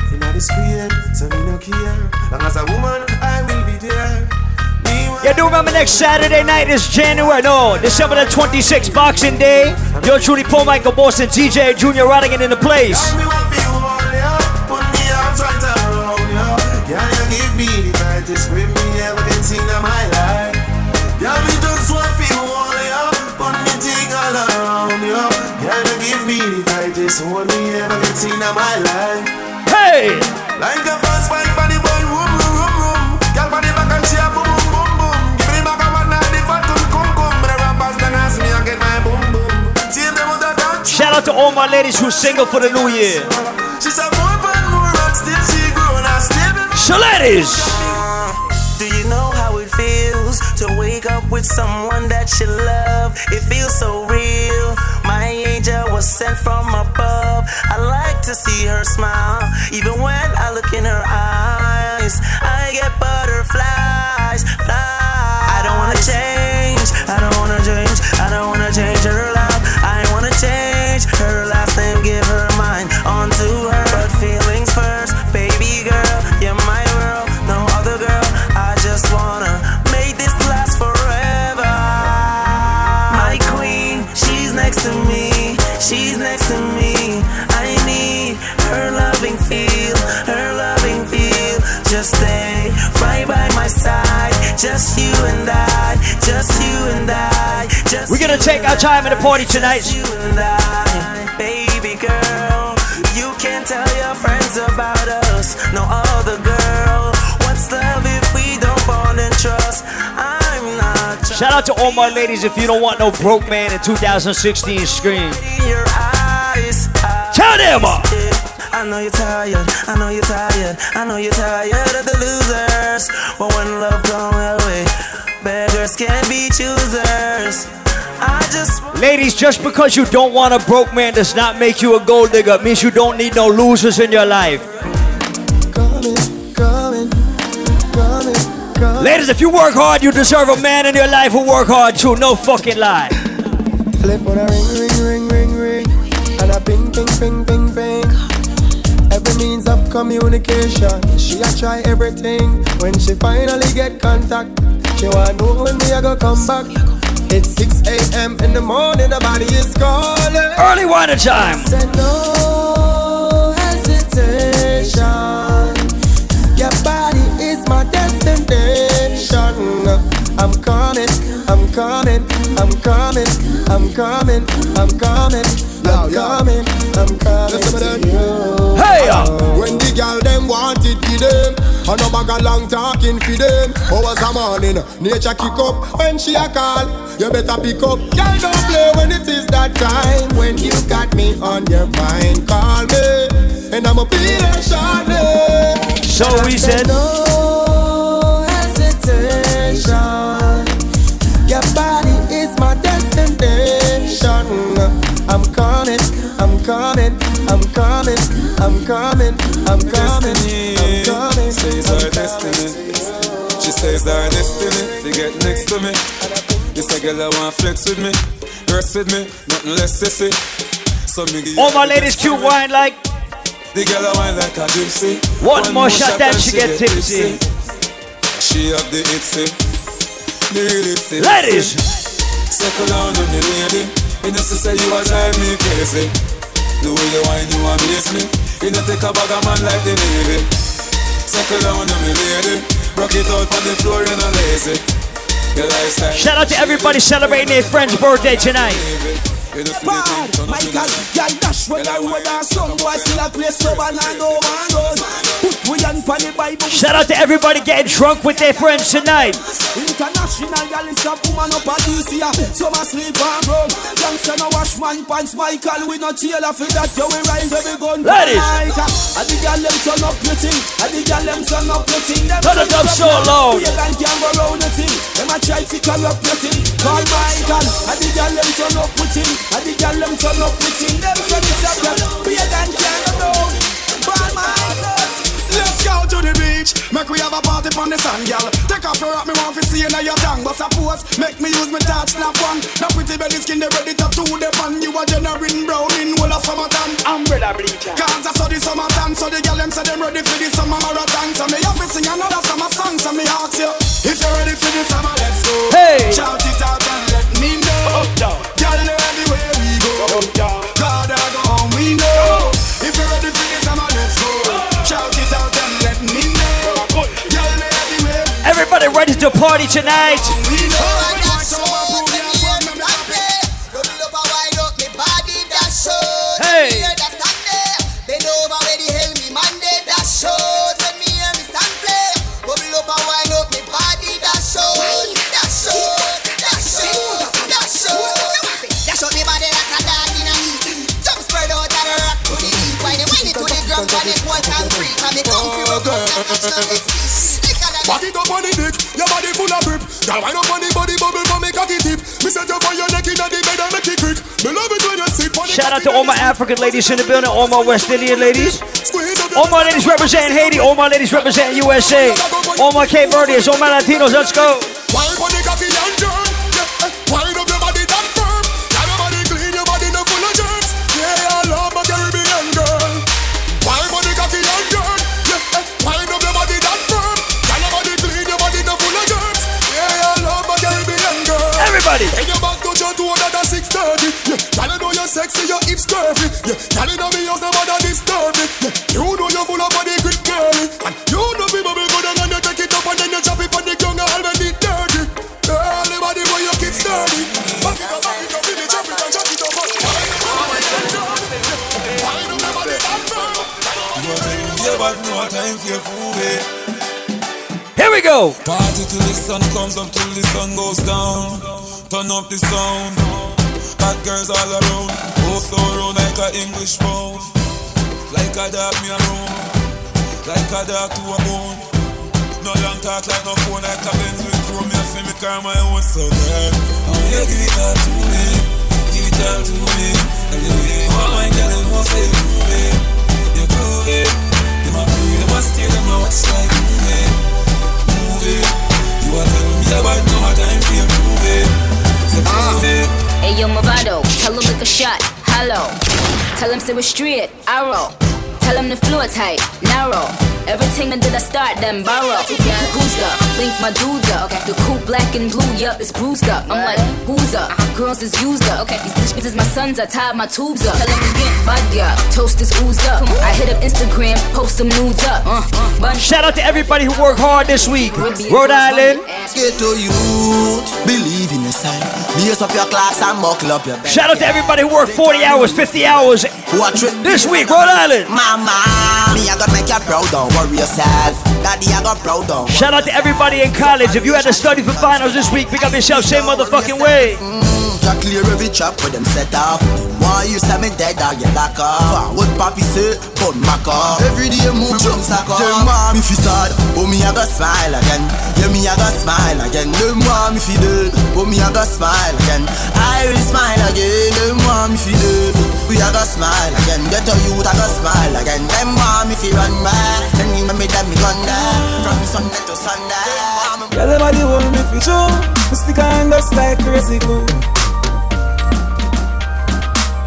So me no care. Long as a woman, I will be there. Yeah, do remember next Saturday night is January, no, December the 26th, Boxing Day. Yo, truly, Paul Michael Boston, TJ Junior Rodigan in the place. Get in my life. Hey! Like a fast bike body boy, room, room, room, room. Girl, body back and she a boom, boom, boom, boom. Give me the back of one night, the fat come, come, come. But the rappers done ask me, I get my boom, boom. See them with the dance. Shout out to all my ladies who's single for the new year. She's a more and more rock, still she grown, I still So, ladies, Do you know how it feels to wake up with someone that you love? It feels so real. Angel was sent from above. I like to see her smile. Even when I look in her eyes, I get butterflies. Side. Just you and I, just you and I. Just we're gonna take our time at the party tonight. you and I, baby girl. You can tell your friends about us. No other girl. What's love if we don't bond and trust? I'm not shout out to all my ladies if you don't want no broke man in 2016 scream. in your eyes. Tell them! I know you're tired, I know you're tired, I know you're tired of the losers. But when love comes our way, beggars can't be choosers. Ladies, just because you don't want a broke man does not make you a gold digger. It means you don't need no losers in your life. Ladies, if you work hard, you deserve a man in your life who work hard too. No fucking lie. Telephone a ring, ring, ring, ring, ring, and a ping, ping, ping, ping, ping. Every means of communication, she a try everything. When she finally get contact, she want to know when me a go come back. It's 6 a.m. in the morning, the body is calling. Early water time. Said no hesitation. Your body is my destination. I'm coming, I'm coming, I'm coming, I'm coming, I'm coming, I'm coming, I'm coming to you. Hey, When the girl them want it, give them. I no bag a long talking for them. Oh, Hours a morning, nature kick up when she a call. You better pick up. Girl don't play when it is that time. When you got me on your mind, call me, and I'ma be there shortly. So we said. No I'm coming, I'm coming, I'm coming, I'm coming, I'm coming, I'm coming. Says our destiny. She says our destiny. To get next to me. This a girl I want flex with me, rest with me, nothing less sissy. So me give you All my ladies cute for wine like. The girl I wine like a gypsy. One more shot, then she get tipsy. She have the itsy, the real itsy. Ladies. Circle down on the lady. You know, say you a drive me crazy. The way you wine, you amaze me. You know, take a bag of man like the Navy. Down on me lady. Rock it out on the floor, you know lazy. Shout out to everybody celebrating their friend's birthday tonight. Bad, Michael, girl dash when I road and some boy still a play stubborn and no man goes. Put we on for the Bible. Shout out to everybody getting drunk with their friends tonight. International girl is a woman up a this. Some a sleep and run. Youngster no wash man pants. Michael we no tailor for that. Yo we rise every gun. Ladies. Michael, and the girl them turn up your thing. And the girl them turn up your thing. Them Turn it up so loud. We can can go round the thing. Them a try to corrupt your thing. Call Michael. And the girl them turn up with him. And the girl them turn up with him. Them turn it up. yeah. We can can go round. Call Michael. Let's go to the beach, make we have a party on the sand, girl. Take off your rock, me want to see you in your tongue. But suppose, make me use my touch, snap one. That pretty belly skin, they ready to do the pan. You a generating brown in whole of summertime. Umbrella bleacher. Cause I saw the summertime, so the girl them say them ready for the summer marathon. So me have to sing another summer song, so me ask you, if you're ready for the summer, let's go. Hey. Shout it out and let me know. Up down. Girl, God, I go home, we know. If you're ready for the summer, let's go. Shout it out and let me know. Girl, know everywhere Everybody ready to party tonight. Back it up on the dick, your body full of grip. Girl, wind up on the body bubble for me cocky tip. Me set you for your neck in the bed and make it quick. Me love it when you sit on the Shout out to all my African ladies in the building, all my West Indian ladies. All my ladies representing Haiti, all my ladies representing USA. All my Cape Verdeans, all my Latinos, let's go. Wind on the cocky and back touch your toe, that a 630. Yeah, girl, you know you're sexy, your hips curvy. Yeah, girl, you know me house, no bother disturb me. Yeah, you know you're full of body grip, girly. And you know me bubble good and then you take it up and then you chop it on the ground and all when it dirty. Girl, the body boy you keep sturdy. Back it up, back it up, feel it, chop it and chop it up. Yeah, but no time for your prove. Here we go. Party till the sun comes up, till the sun goes down. Turn up the sound. Bad girls all around. Oh, so round like a English pound. Like a dog me around. Like a dog to a bone. No long talk like no phone, like a Benz with chrome. Me a feel me car my own so girl. Oh, you give it all to me. special to me. And the way all my girl them know say you moving, you grooving. Them a breathe, them a stay, them a watch like moving, moving. You a tell me about no time for you moving. Moving. Hey yo, Mavado, tell him lick a shot, hello. Tell him say we're straight, arrow. Tell him the floor tight, narrow. Everything that did I start, then borrow. Who's up? Link my dudes up. The cool black and blue, yup, it's bruised up. I'm like, who's up? Girls is used up. Okay, these bitches my sons, I tied my tubes up. Tell him again, body up. Toast is oozed up. I hit up Instagram, post some nudes up. Uh, uh, Shout out to everybody who worked hard this week. Rhode Island. Get to you, believe in yourself. Lace up your class and buckle up your belt. Shout out to everybody who worked 40 hours, 50 hours this week, Rhode Island. Mama, me I gotta make you proud, don't worry yourself. Daddy, I got proud, don't. Shout out to everybody in college. If you had to study for finals this week, pick up yourself same motherfucking way. Mm. Jack clear every trap with them set up. Why you say me dead or get back up? What papi say, but mac up. Every day move jump stack up. Them want me fi sad, but me I got smile again. Yeah, me I got smile again. Them want me fi dead, but me I got smile again. I will smile again. Them want me fi dead, we I got smile again. Get a youth I got smile again. Them want me fi run back, then me me them me gun there. From Sunday to Sunday. Girl, everybody hold me for true. Me stick and dust like crazy glue.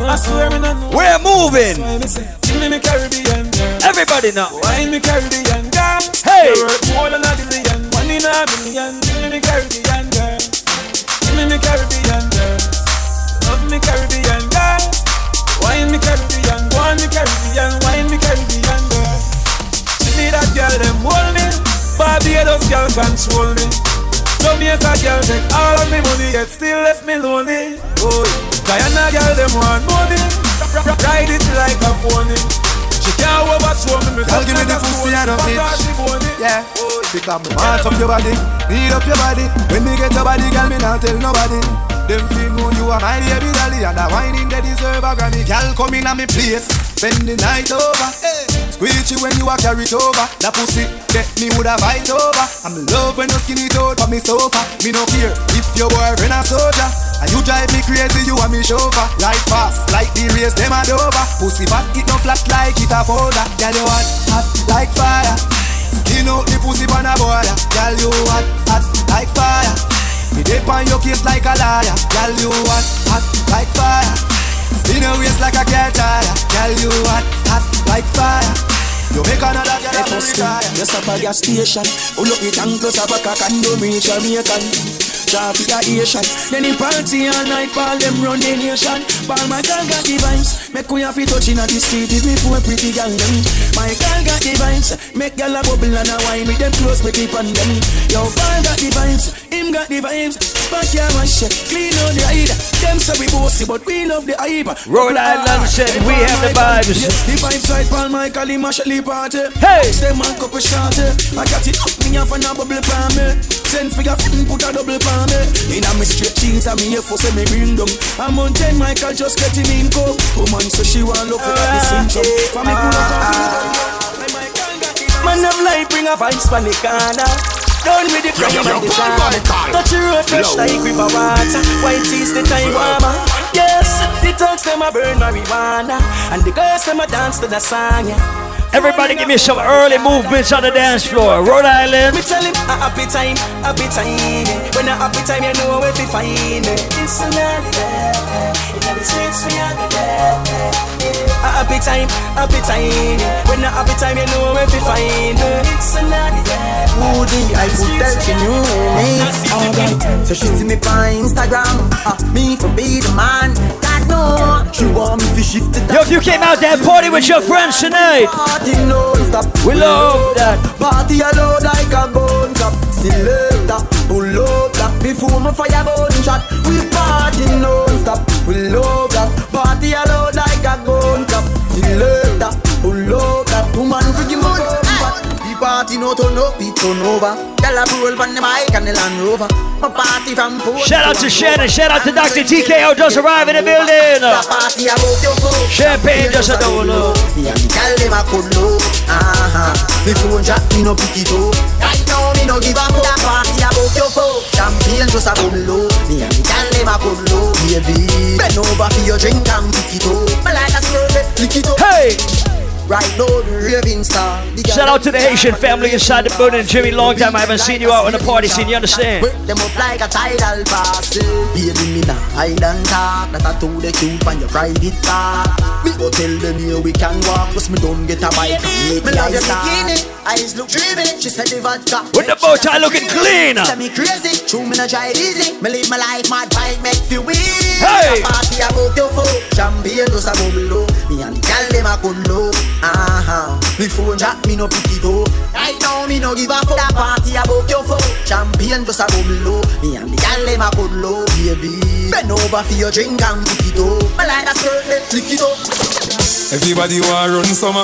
I swear me not know. We're moving. Me me me Caribbean girl. Everybody now. Wine me Caribbean girl. Hey. You worth more than a billion, one in a billion. Give me me Caribbean girl. Give me me Caribbean girl. Love me Caribbean girl. Wine me Caribbean, wine me Caribbean, wine me Caribbean girl. She need that girl them hold me. Barbados girl control me. Jamaica girl take all of me money yet still left me lonely. Oh, Guyana girl them want money. Ride it like a pony. She can't overthrow me. me Girl, give me the pussy like and a a stone. bitch. She bony. Yeah, because me want up your body, need up your body. When me get your body, girl, me not tell nobody. Them feel know you are my baby dolly and that whining they deserve a Grammy. Girl, come in at me place, spend the night over. Hey. You when you are carried over. That pussy, that me woulda fight over. I'm love when you skin it out for me sofa. Me no care if your boyfriend a soldier. And you drive me crazy, you and me chauffeur. Life fast like the race, them a dover. Pussy fat, it no flat like it a powder. Girl, you hot, hot like fire. Skin out the pussy on a border. Girl, you hot, hot like fire. Me dip on your case like a liar. Girl, you hot, hot like fire. Spin your waist like a car tire. Girl, you hot, hot like fire. You make another girl to first retire. you stop at gas station. Pull up the tank plus a pack of condom reach Jamaican. Traffic a Asian. Then the party all night, all them run the nation. Ball my girl got the vibes. Make we have it touching at the street if me four pretty girl them. My girl got the vibes. Make girl a bubble and a wine with them close with the on them. Yo, ball got the vibes. Him got the vibes. Back here wash it. Clean on the ride. Them say we bossy, but we love the hype. Rhode Island said we have the vibes. The vibes right, Paul Michael, him a Shelly party. Hey! Stay man, couple shot. Eh. I got it up, me off and a bubble palm me. Send for your foot and put a double palm me. In a me straight jeans and me here for say me bring them. I'm on ten, Michael just get him in come. Woman so she want love for the syndrome. For me pull up Man of life bring a vibes from the corner. Done with the crime yo, and the yo, drama. Michael. Touch your road fresh Low. like river water. White teeth the time warmer. Yes, the thugs them a burn marijuana, and the girls them a dance to the song. Yeah. Everybody give me some early movements on the dance floor. Rhode Island. Me tell him a happy time, happy time. When a happy time, you know where to find it. It's a we. A happy time, happy time. When a happy time, you know where to find it. It's a night, yeah. Woody, I put that in you, me. Alright, so she see me on Instagram. Uh, me for be the man. God no, she want me to shift it. Yo, if you came out to have party with your friends tonight, Party non-stop. we love that. Party alone like a gun cup. Selector, pull up that before my fire burn shot. We party non-stop. We love that. Party alone like a gun cup. Selector, pull up that woman fat. The party no turn up, it turn over. Girl a roll on the mic and the Land Rover. My party from Port Shout out to Shannon. Shout out to Dr. TKO just arrived in the building. Party about your phone. Champagne just a double. Me and me girl them a low. Uh-huh. Me phone jack me no pick it up. Right now me no give a fuck. Party about your phone. Champagne just a low. Me and me girl them a cool. Baby, bend over for your drink and pick it up. Me like a slurpee, lick it up. Hey! Right now the raving star. Shout out to the Haitian family inside the building. Jimmy, long time I haven't seen you out on the party scene. You understand? Them up like a tidal pass. Baby, me nah hide and talk. That I told the cute on your private talk. Me go tell them here we can walk. Cause me don't get a bike. Me love your bikini. Eyes look dreamy. She said the vodka. With the bow tie looking clean. Say me crazy. True, me no try it easy. Me live my life, mad bike make feel weak. Hey! Party about your foot. Champagne just a bubble low. Me and the gal them a cool oh. low. Uh-huh. Me phone jack, me no pick it up. Right now, me no give a fuck. That party about your phone. Champagne just a bubble low. Me and the gal them a good low, baby. Bend over for your drink and pick it up. Me like that skirt, let flick it up. Everybody want run summer.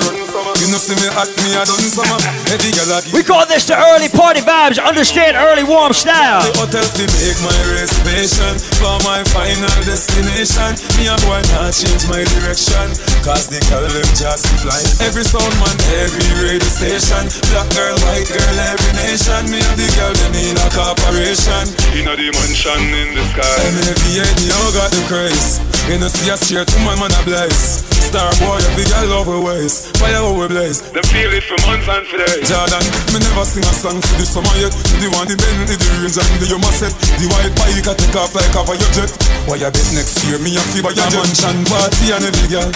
You know see me at me I done summer. Every girl a We call this the early party vibes. Understand early warm style. The hotel to make my reservation for my final destination. Me a boy not change my direction, cause the girl them just fly. Every sound man, every radio station. Black girl, white girl, every nation. Me and the girl them in a corporation. In a dimension in the sky. I'm heavy head, me got the craze. You know see a straight woman, man a blaze. Star boy, every girl over waist. Fire over blaze. Them feel it for months and for days. Jordan, me never sing a song for the summer yet. The one the Bentley, the range and the Yuma set. The white bike I take off like cover your jet. Why you bet next year me a feel by your mansion party and every girl.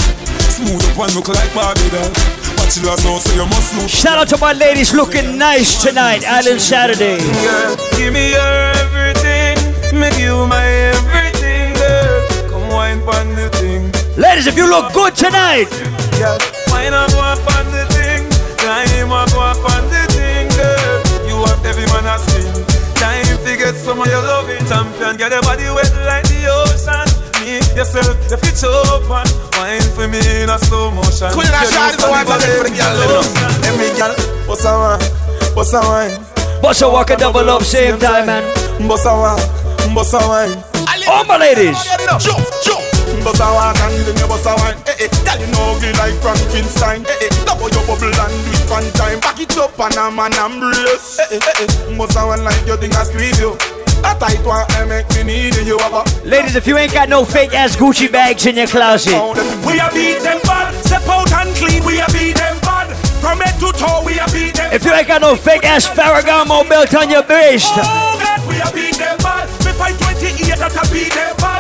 Smooth up and look like Barbie doll. Bachelor's now so you must know. Shout out to my ladies looking nice tonight, Island Saturday. Girl, give me your everything. Make you my everything, girl. Come wine pon the thing. Ladies, if you look good tonight, Girl, wine up go up on the thing. Climb up go up on the thing, girl. You have every man a sing. Time to get some of your loving champion. Get your body wet like the ocean. Me, yourself, the future open. Wine for me in a slow motion. Queen of You Shawty, know the wife of somebody every girl, low. them know. Every girl, What's a wine? What's a wine? bust a walk a double up same time, man. Boss a wine, boss a wine. All my ladies. jump, jump. Boss a walk and give me boss a wine. Eh eh, girl you know ugly like Frankenstein. Eh eh, double your bubble and do it one time. Back it up and a man embrace. Eh eh eh eh, boss a like you think I squeeze you. That tight one I make me need you. Have a Ladies, if you ain't got no fake ass Gucci bags in your closet, We a beat them bad, step out and clean. We a beat them bad, from head to toe. We a beat them. if you ain't got no fake ass Ferragamo belt on your waist, Oh God, we a beat them bad. Me fight 28 that a beat them bad.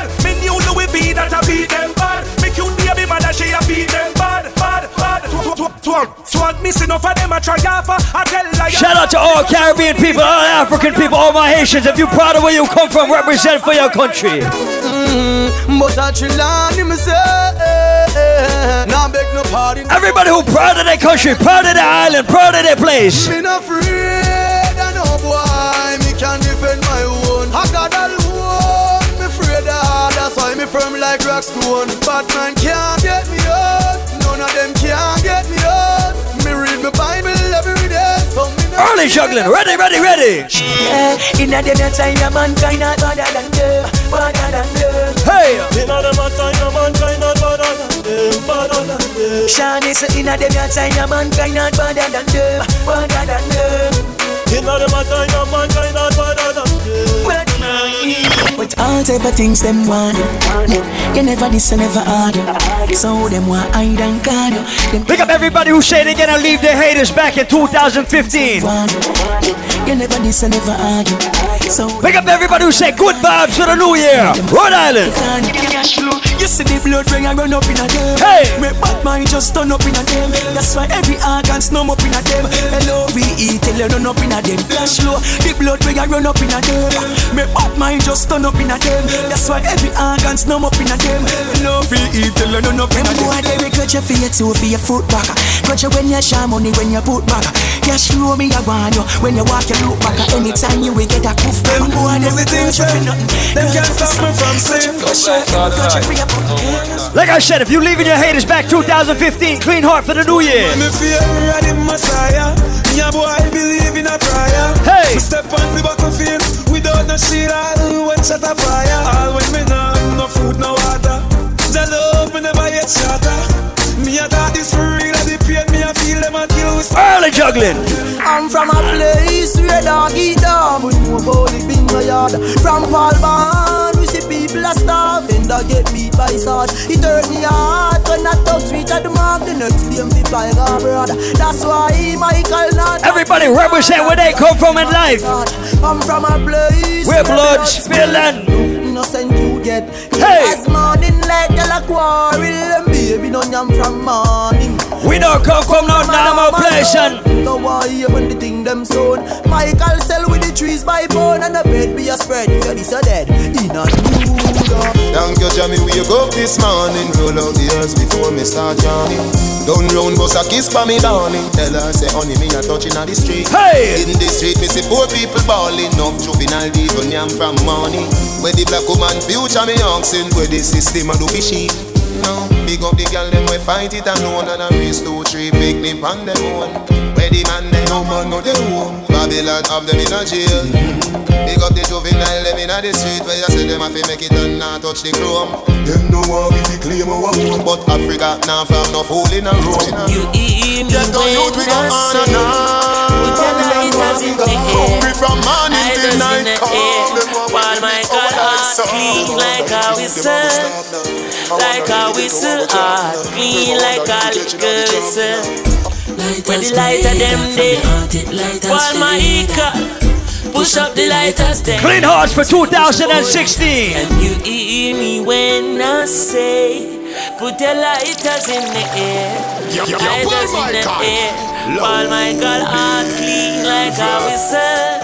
Me new Louis V that a beat them bad. Me cute baby mother she a beat them bad, bad, bad. Tw- tw- Swag, swag missing off of them a try off. I tell like shout out to all Caribbean people, all African people, all my Haitians. If you proud of where you come from, represent for your country. Mm, but I chill on him say, now beg no pardon. Everybody who proud of their country, proud of their island, proud of their place. Me not afraid of no boy, me can defend that's why me firm like rock stone. Batman can't get me up, none of them can't get me up. Me read my Bible every day, so me Early juggling, ready, ready, ready. Yeah, in a them time, your mankind not better than them, better than them. Hey, In a them a time, a mankind not better than them, better than them. Shawty say in a them time, your mankind not better than them, better than them. In a them a time, a mankind not better than them. But all type of things them want. You never this and never hard So them want hide and guard Them Pick up everybody who say they're gonna leave their haters back in 2015. You never this and never hard So Pick up everybody who say good vibes for the new year. Rhode Island. You see the blood ring and run up in a them Hey! Make bad mind just turn up in a them That's why every organ snum up in a them L-O-V-E tell you run up in a them Flash low, the blood ring and run up in a them Make bad mind just turn up in a them That's why every organ snum up in a them L-O-V-E tell you run up in a them Boy, they will cut you for your toe, for your foot back Cut you when you share money, when you put back Cash flow me, I want you When you walk, you look back Anytime you will get a poof back Boy, they will cut you for nothing Them can't stop me from singing. Cut you for your Like I said, if you leaving your haters back 2015, clean heart for the new year. Me fear the Messiah. Me a boy believe in a prayer. Hey! Me step on the battlefield without no shield. All when shot a fire. All when me no have no food, no water. Jah love me never yet shatter. Me a thought this for real. and The pain me a feel them a kill with. Early juggling. I'm from a place where dog eat dog But no about the bingo yard From Paul See people are starving, that get beat by sword. It hurt me heart when I touch reach at the mark. The next day, me fly abroad. That's why Michael not. Everybody represent where they come from in life. I'm from a place Where blood spilling. Innocent you get. Hey. As morning girl a quarrel, and baby no yam from morning. We don't come from no normal place and No why you when the thing them sown. Michael sell with the trees by bone and the bed be a spread. If you're this a dead, in a uh. Thank you, Jamie. Wake up this morning, roll out the earth before me start yawning. Down round, bust a kiss for me, darling. Tell her, say, honey, me a touching on the street. Hey! In the street, me see poor people balling. Enough juvenile devil yam from money. Where the black woman future me oxen, where the system a do be sheep. No, big up the girl them we fight it alone and a race two three picnic on them own. Where the man they no man go they home. Babylon have them in a jail. Big up the juvenile them in a the street where you say them have to make it and not touch the chrome. Them no want if you claim a one, but Africa now found no fool in a room. You eat me Get on when youth we go I on and on. With your lighters in the air Hungry from morning till Lighters in night the come. Them want While my God heart clean like a whistle Like a whistle heart Clean like a liquor whistle When the light of them day While my God Push up the lighters then. Clean Hearts for 2016. And you hear me when I say Put your lighters in the air. Lighters in the Michael. air. Low. While Michael heart clean like a whistle.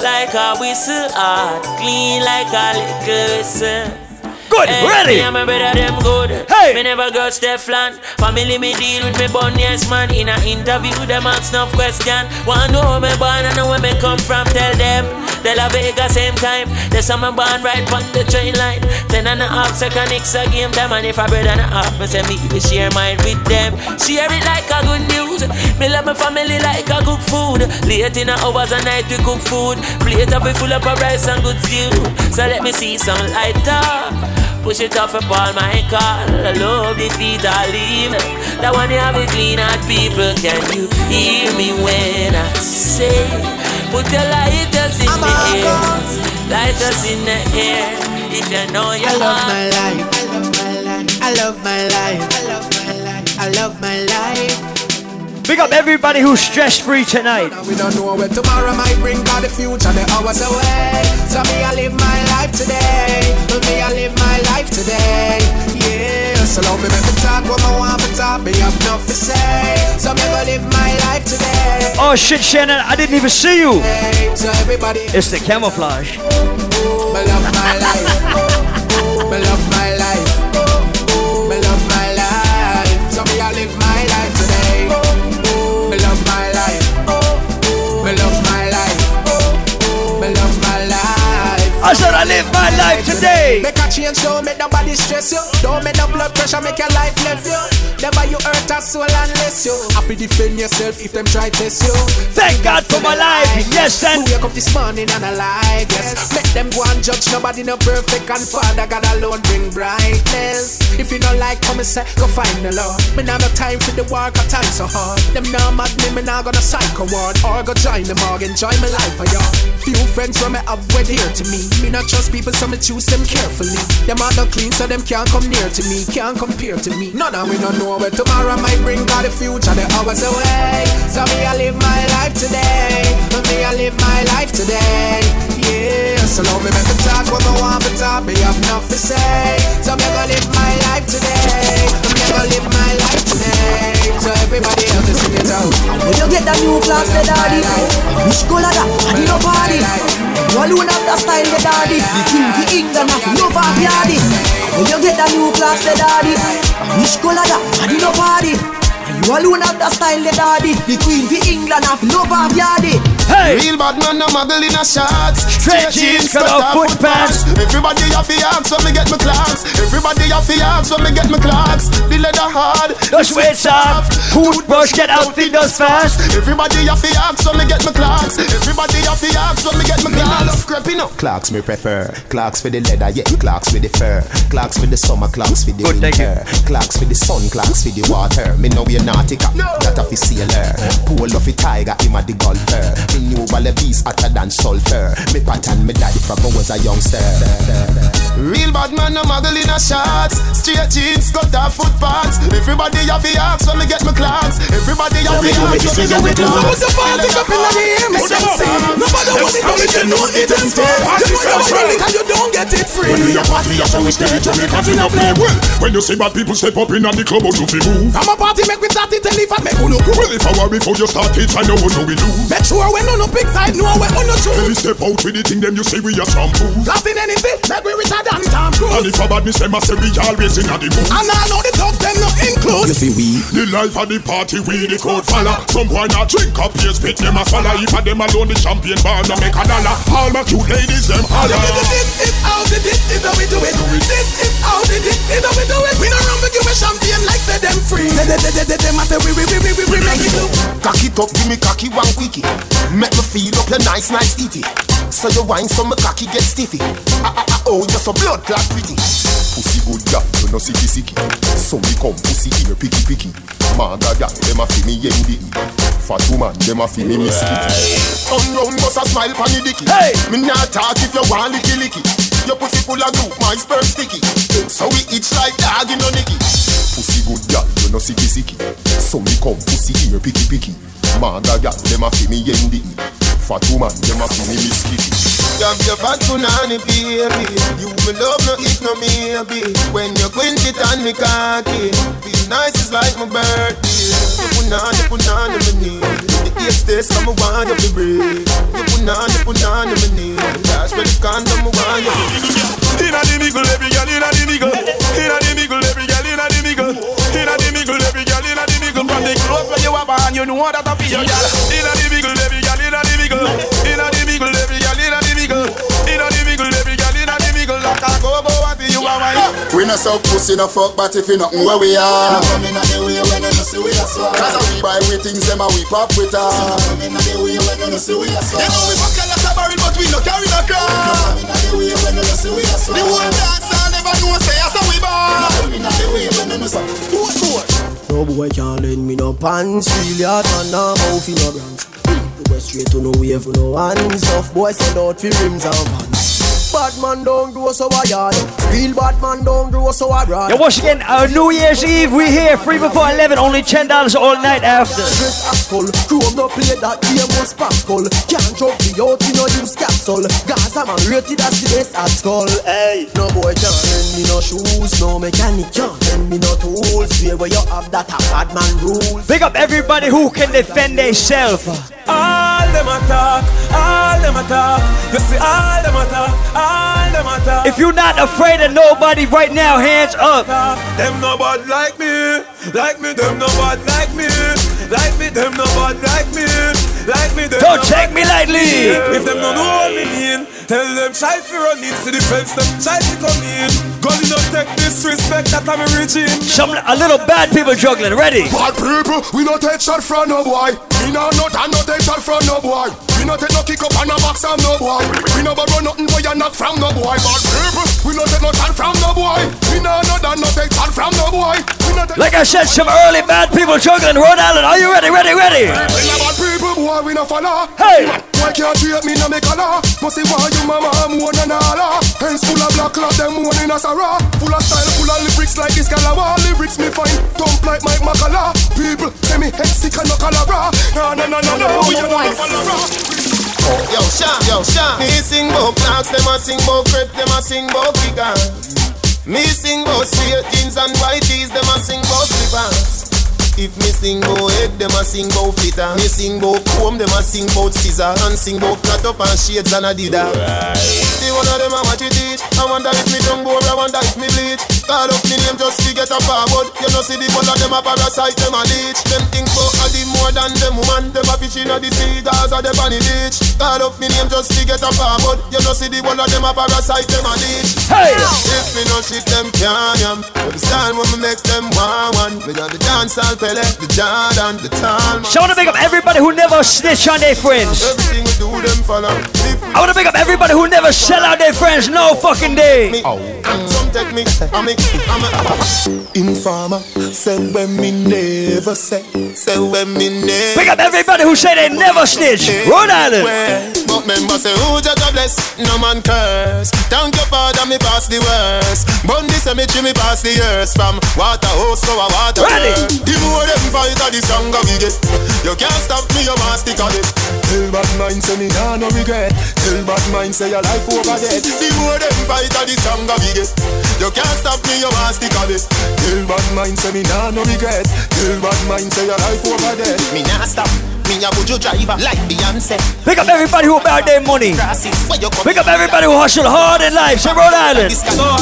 Like a whistle heart Clean like a liquor whistle Good, Hey, ready. Me and my brother them good. Hey. Me never got Stefan. Family me deal with me born yes man. In a interview them ask enough question. Wanna know where me born and know where me come from. Tell them. De La Vega same time. They The summer born right on the train line. Ten and a half second it's a game time. And if I brother and a half, me say me share mine with them. Share it like a good news. Me love my family like a good food. Late in the hours and night we cook food. Plate up we full up of rice and good stew. So let me see some lighter. Push it off upon my car. I love the feet I leave. That one you have a clean heart, people. Can you hear me when I say, Put your lighters in the air, lighters in the air. If you know you I love my life. I love my life. I love my life. I love my life. Big up everybody who's stress free tonight. We don't know where tomorrow might bring, the future the hours away. So me, I live my life today. Me, I live my life today. Yeah, so me, make me talk what I want to talk. Me have enough to say. So me, go live my life today. Oh shit, Shannon, I didn't even see you. So everybody, It's the camouflage. me love my life. Life. I said I live my life today. Make a change, don't make nobody stress you. Don't make no blood pressure make your life left you. Never you hurt a soul unless you happy defend yourself if them try test you. Thank God for my life. Yes, and wake up this morning and alive. Yes, make them go and judge nobody no perfect and Father God alone bring brightness. If you don't like, come and say go find the Lord. Me now no time for the work, I time so hard. Them now mad me, me now gonna psycho ward or go join the morgue, enjoy my life for y'all. Few friends when me have wed here to me. Me not trust people, so me choose them carefully. Them are not clean, so them can't come near to me, can't compare to me. None of we don't know where tomorrow might bring, cause the future the hours away. So me I live my life today, me I live my life today. Yeah, so love me make me talk what I want to talk, me have enough to say. So me gonna live my life today, me live my life. So everybody else to sing it out. When you get that new class, the daddy Which color that? And you know party You alone have that style, the daddy The king, the England, have love of yardy When you get that new class, the daddy Which color that? And you know party You alone have that style, the daddy The queen, the England, have love of yardy Hey! Real bad man, no muggle in a shots. Straight jeans, cut off foot pants. Everybody have the axe when me get my Clarks. Everybody have the axe when me get my Clarks. The leather hard, The sweat soft. Toothbrush get out the dust fast. Everybody have the axe when me get my Clarks. Everybody have the axe when me get my Clarks. love creeping up. Clarks me prefer. Clarks for the leather, yeah. Clarks with the fur. Clarks for the summer, Clarks for the Good, winter. Clarks for the sun, Clarks for the water. Me know you're nautica, that a fi sailor. Pool of a tiger, him a the golfer. Me new ball beast hotter than sulfur. Me pattern me daddy from when I was a youngster. Real bad man, no muggle in a shots. Straight jeans, cut off foot pants. Everybody have the axe when me get my Clarks. Everybody have the axe when me get my Clarks. What's the party up in the air? Sexy. Nobody want it, but you know it and fair. You know what you and you don't get it free. When we a party, that's how we stay. Jamaica fi no play. Well, when you see bad people step up in the club, how you fi move? I'm a party, make we start it and if I make you look. Well, if I were before you start it, I know what we do. Make sure when on no big side, know when on no true. When we step out with the thing, them you say we a shampoo. Laughing anything, make we richer than Tom Cruise. And if a badness them, I say we always in a the mood. And I know the talk them not include. You see we The life of the party, we the crowd follow Some boy not drink up, yes, spit them a swallow If a them alone, the champion bar no make a dollar All my cute ladies, them holler This is how the this is how we do it. This is how the this is how we do it. We don't run with you a champion like say them free. They they they they them I say we we we we we we make it do. Cock it up, give me cocky one quickie. Make me feel up your nice, nice titty. So you wine, so my cocky get stiffy. Ah ah ah, oh, you're so blood clot pretty. Pussy good girl, you know sicky sicky. So me come pussy here picky picky. Manga girl, them a fi me yendi. Fat woman, them a fi me miss kitty. Turn round, bust a smile pon the dicky. Hey, me not talk if you want licky licky. Your pussy full of glue, my sperm sticky. So we itch like dog in a nicky. Pussy good girl, you know sicky sicky. So me come pussy here picky picky. Manga girl, them a fi me yendi. Fat woman, them a fi me miss kitty. Grab your fat punani baby You me love no if no maybe When you quint it on me cocky Feel nice it's like my birthday You punani punani me need The eight stays come I want you to breathe You punani punani me need Dash for the condom I want you Inna the middle, every girl inna the middle. Inna the middle, every girl inna the middle. Inna the middle, every girl inna the middle. From the clothes where you have on, you know that I feel your girl. Inna the middle, every girl inna the middle. Inna the middle, every girl inna the middle. Inna the middle, every girl inna the middle. Like a go go and see you are my. We no suck pussy no fuck, but if you nothing where we are. Come in the way when you see we are swag. Cause we buy we things them and we pop with her. Come in the way when you see we are swag. You know we buckle like a barrel, but we no carry no crown. Come in the way when you see we are swag. The whole dance never know say so we born. Come in the way when you see. What for? No boy can't lend me no pants. Real hard man, nah mouth in no. You go straight to no wave, no hands. Tough boy send out for rims and vans. Bad man don't grow so I yard. Real bad man don't grow so I run. Yo, once again, our New Year's Eve, we here, free before 11, only $10 all night after. Dress Ascol, Chrome no play that game was Pascal. Can't drop the out, you know use capsule. Gaza man rated as the best at skull. Hey, no boy can't lend me no shoes, no mechanic can't lend me no tools. Where where you have that a bad man rules. Big up everybody who can defend themselves. All them attack, all them attack. You see, all them attack, all them attack. If you're not afraid of nobody right now, hands up. Them no bad like me, like me. Them no bad like me, like me. Them no bad like me, like me. Them Don't no take bad me like lightly. If them no know what me mean, tell them try to run into the fence. Them try to come in. God, you don't take disrespect that I'm a regime. Some a little bad people juggling. Ready? Bad people, we no take shot from no boy. We no not and no take shot from no boy. We no take no kick up and no box from no boy. We no borrow nothing boy and not from no boy. Bad people, we no take no shot from no boy. We no not and no take shot from no boy. We no take Like I said, some early bad people juggling. Rhode Island, are you ready? Ready? Ready? We no bad people, boy, we no follow. Hey! Boy can't treat me no make a law. Must see why you mama I'm one and all. Hands full of black cloth, them one in a sarah. Full of style, full of lyrics like this Calabar. Lyrics me fine, dump like Mike Makala. People say me head sick and no calabra. No, no, no, no, no, we are not Yo, Sean, yo, Sean. Me sing about Clarks, them a sing about crepe, them a sing about figures. Me sing about straight jeans and white tees, them a sing about slippers. If me sing bout head, them a sing bout flitter. Me sing bout comb, them a sing bout scissor. And sing bout cut up and shades and a Adidas. The one of them a watch it teach. I wonder if me tongue bore, I wonder if me bleach. Call up me name just to get a forward. You know see the one of them a parasite, them a leech. Them think bout a the more than them woman. Them a fish in a the sea, Gaza, them on the beach. Call up me name just to get a forward. You know see the one of them a parasite, them a leech. Hey! If me no shit, them can't yam. Every style when me make them one one. Me got the dance all Pele, the Jordan, the Talman. So I want to big up everybody who never snitch on their friends. Everything we do, them follow. I want to big up everybody who never sell out their friends no fucking day. Oh. Some take me, I me, I'm a informer. Say when me never say, say when me never. Big up everybody who say they never snitch. Rhode Island. But member say who just a bless, no man curse. Thank you for me pass the worst. Bundy cemetery me pass the years from water hose to a water. Ready. Bird. The more them fight, the stronger we get. You can't stop me, you must stick on it. Tell bad mind say me nah no regret. Tell bad mind say your life over dead. The more them fight, the stronger we get. You can't stop me, you must stick on it. Tell bad mind say me nah no regret. Tell bad mind say your life over dead. Me nah stop. Me a buju driver like Beyonce. Pick up everybody who about their money. Pick up everybody who hustle hard in life. Say Rhode Island. So,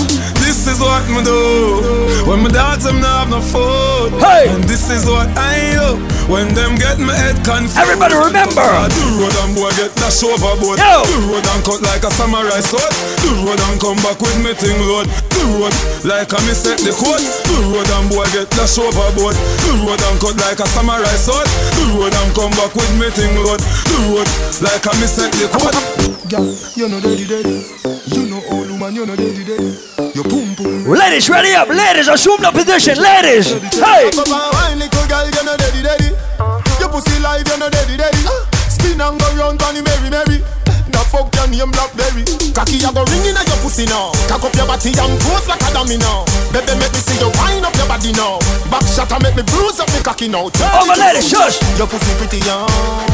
this is what me do When my dogs them not have no food Hey! And this is what I do When them get my head confused Everybody remember. Ah, the road and boy get dash overboard Yo! The road and cut like a samurai sword The road and come back with me thing load The road like a me set the code The road and boy get dash overboard The road and cut like a samurai sword The road and come back with me thing load The road like a me set the code Girl, you know daddy daddy. You know old woman, you know daddy daddy. You boom boom. Ladies, ready up. Ladies, assume the position. Ladies. Hey. Come wine, little girl, you know daddy daddy. Your pussy live, you know daddy daddy. Spin and go round, Bonnie Mary Mary. Now fuck your name Blackberry. Cocky, you go ringing at your pussy now. Cock up your body and pose like a dummy now. Baby, make me see you wind up your body now. Back shot and make me bruise up me cocky now. Turn Oh, my lady, shush. Your pussy pretty young.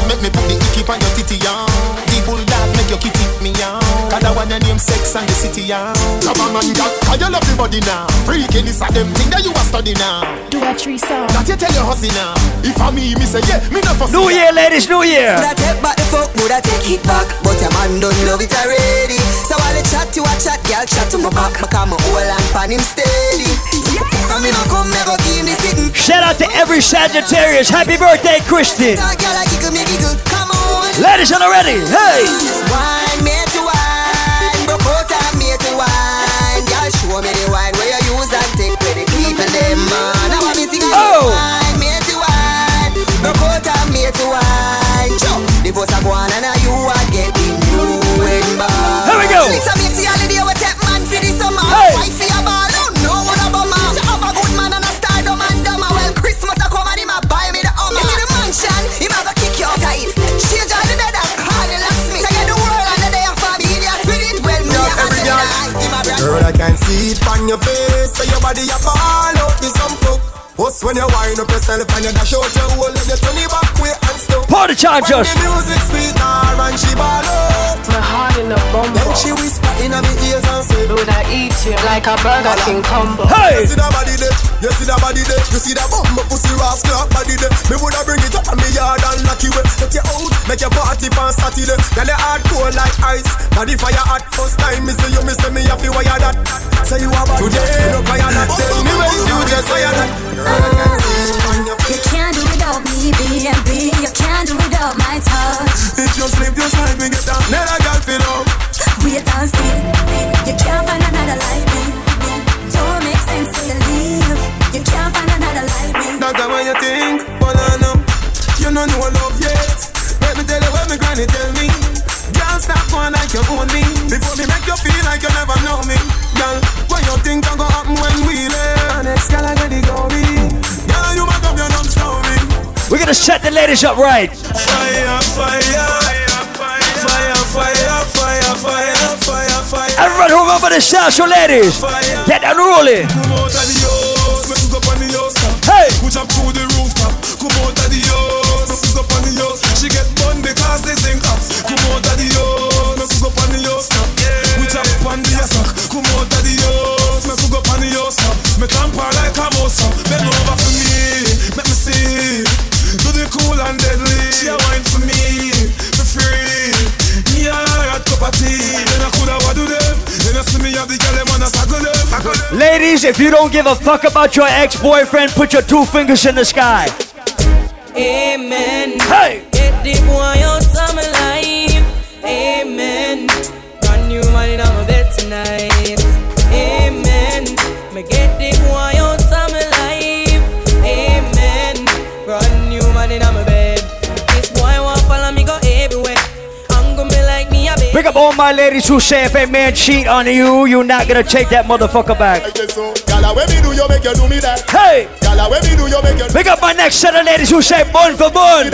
Make me put the icky on your titty young. The bulldog make your kitty me young. Cause I want your name sex and the city young. Come on, man, girl, cause you love the body now. Freaking this a them thing that you a study now. Do a tree song. That you tell your hussy now. If I me, me say yeah, me not fussy. New Year, ladies. New Year. Woulda take back the fuck, woulda take it back But your man don't love it already So while the chat you a chat, girl chat to my back Me come hold and pan him steady And me no come, me go give him the sitting Shout out to every Sagittarius. Happy birthday, Christian. Girl a giggle, me giggle, come on Ladies, are you ready? Hey. Wine, me to wine Broke out and me to wine. Girl show me the wine where you use and take Where the people them. man Girl, I can see it on your face. So your body a some fuck. When you wind up yourself and you dash out your hole and you turn it back way and stuff. Party time, When just. the music sweet her and she ball up. My heart in a bumble. Then she whisper in my ears and say, Would I eat you like a Burger King combo? You see that body there, you see that body there, you see that bum, my pussy rascal body there. Me woulda bring it up on me yard and knock you away. Take you out, make your party on Saturday. Girl, you hardcore like ice, body fire hot. First time me see you, me say me have to wire that. Say you have today, you no fire that. Tell fire. Girl, I can the ladies up right. Fire, fire. Everybody who the sound, ladies, get that if you don't give a fuck about your ex-boyfriend, put your two fingers in the sky. Amen. Hey. Get the boy out of my life. Amen. Brand new man in my bed tonight. Amen. Me get the boy out of my life. Amen. Brand new man in my bed. This boy want follow me go everywhere. I'm gonna be like me a baby. Pick up all my ladies who say if a man cheat on you, you're not gonna take that motherfucker back. Gala, when me do you make you do me that? Hey! Gala, when me do you make you Pick up my next set of ladies who say bun for bun.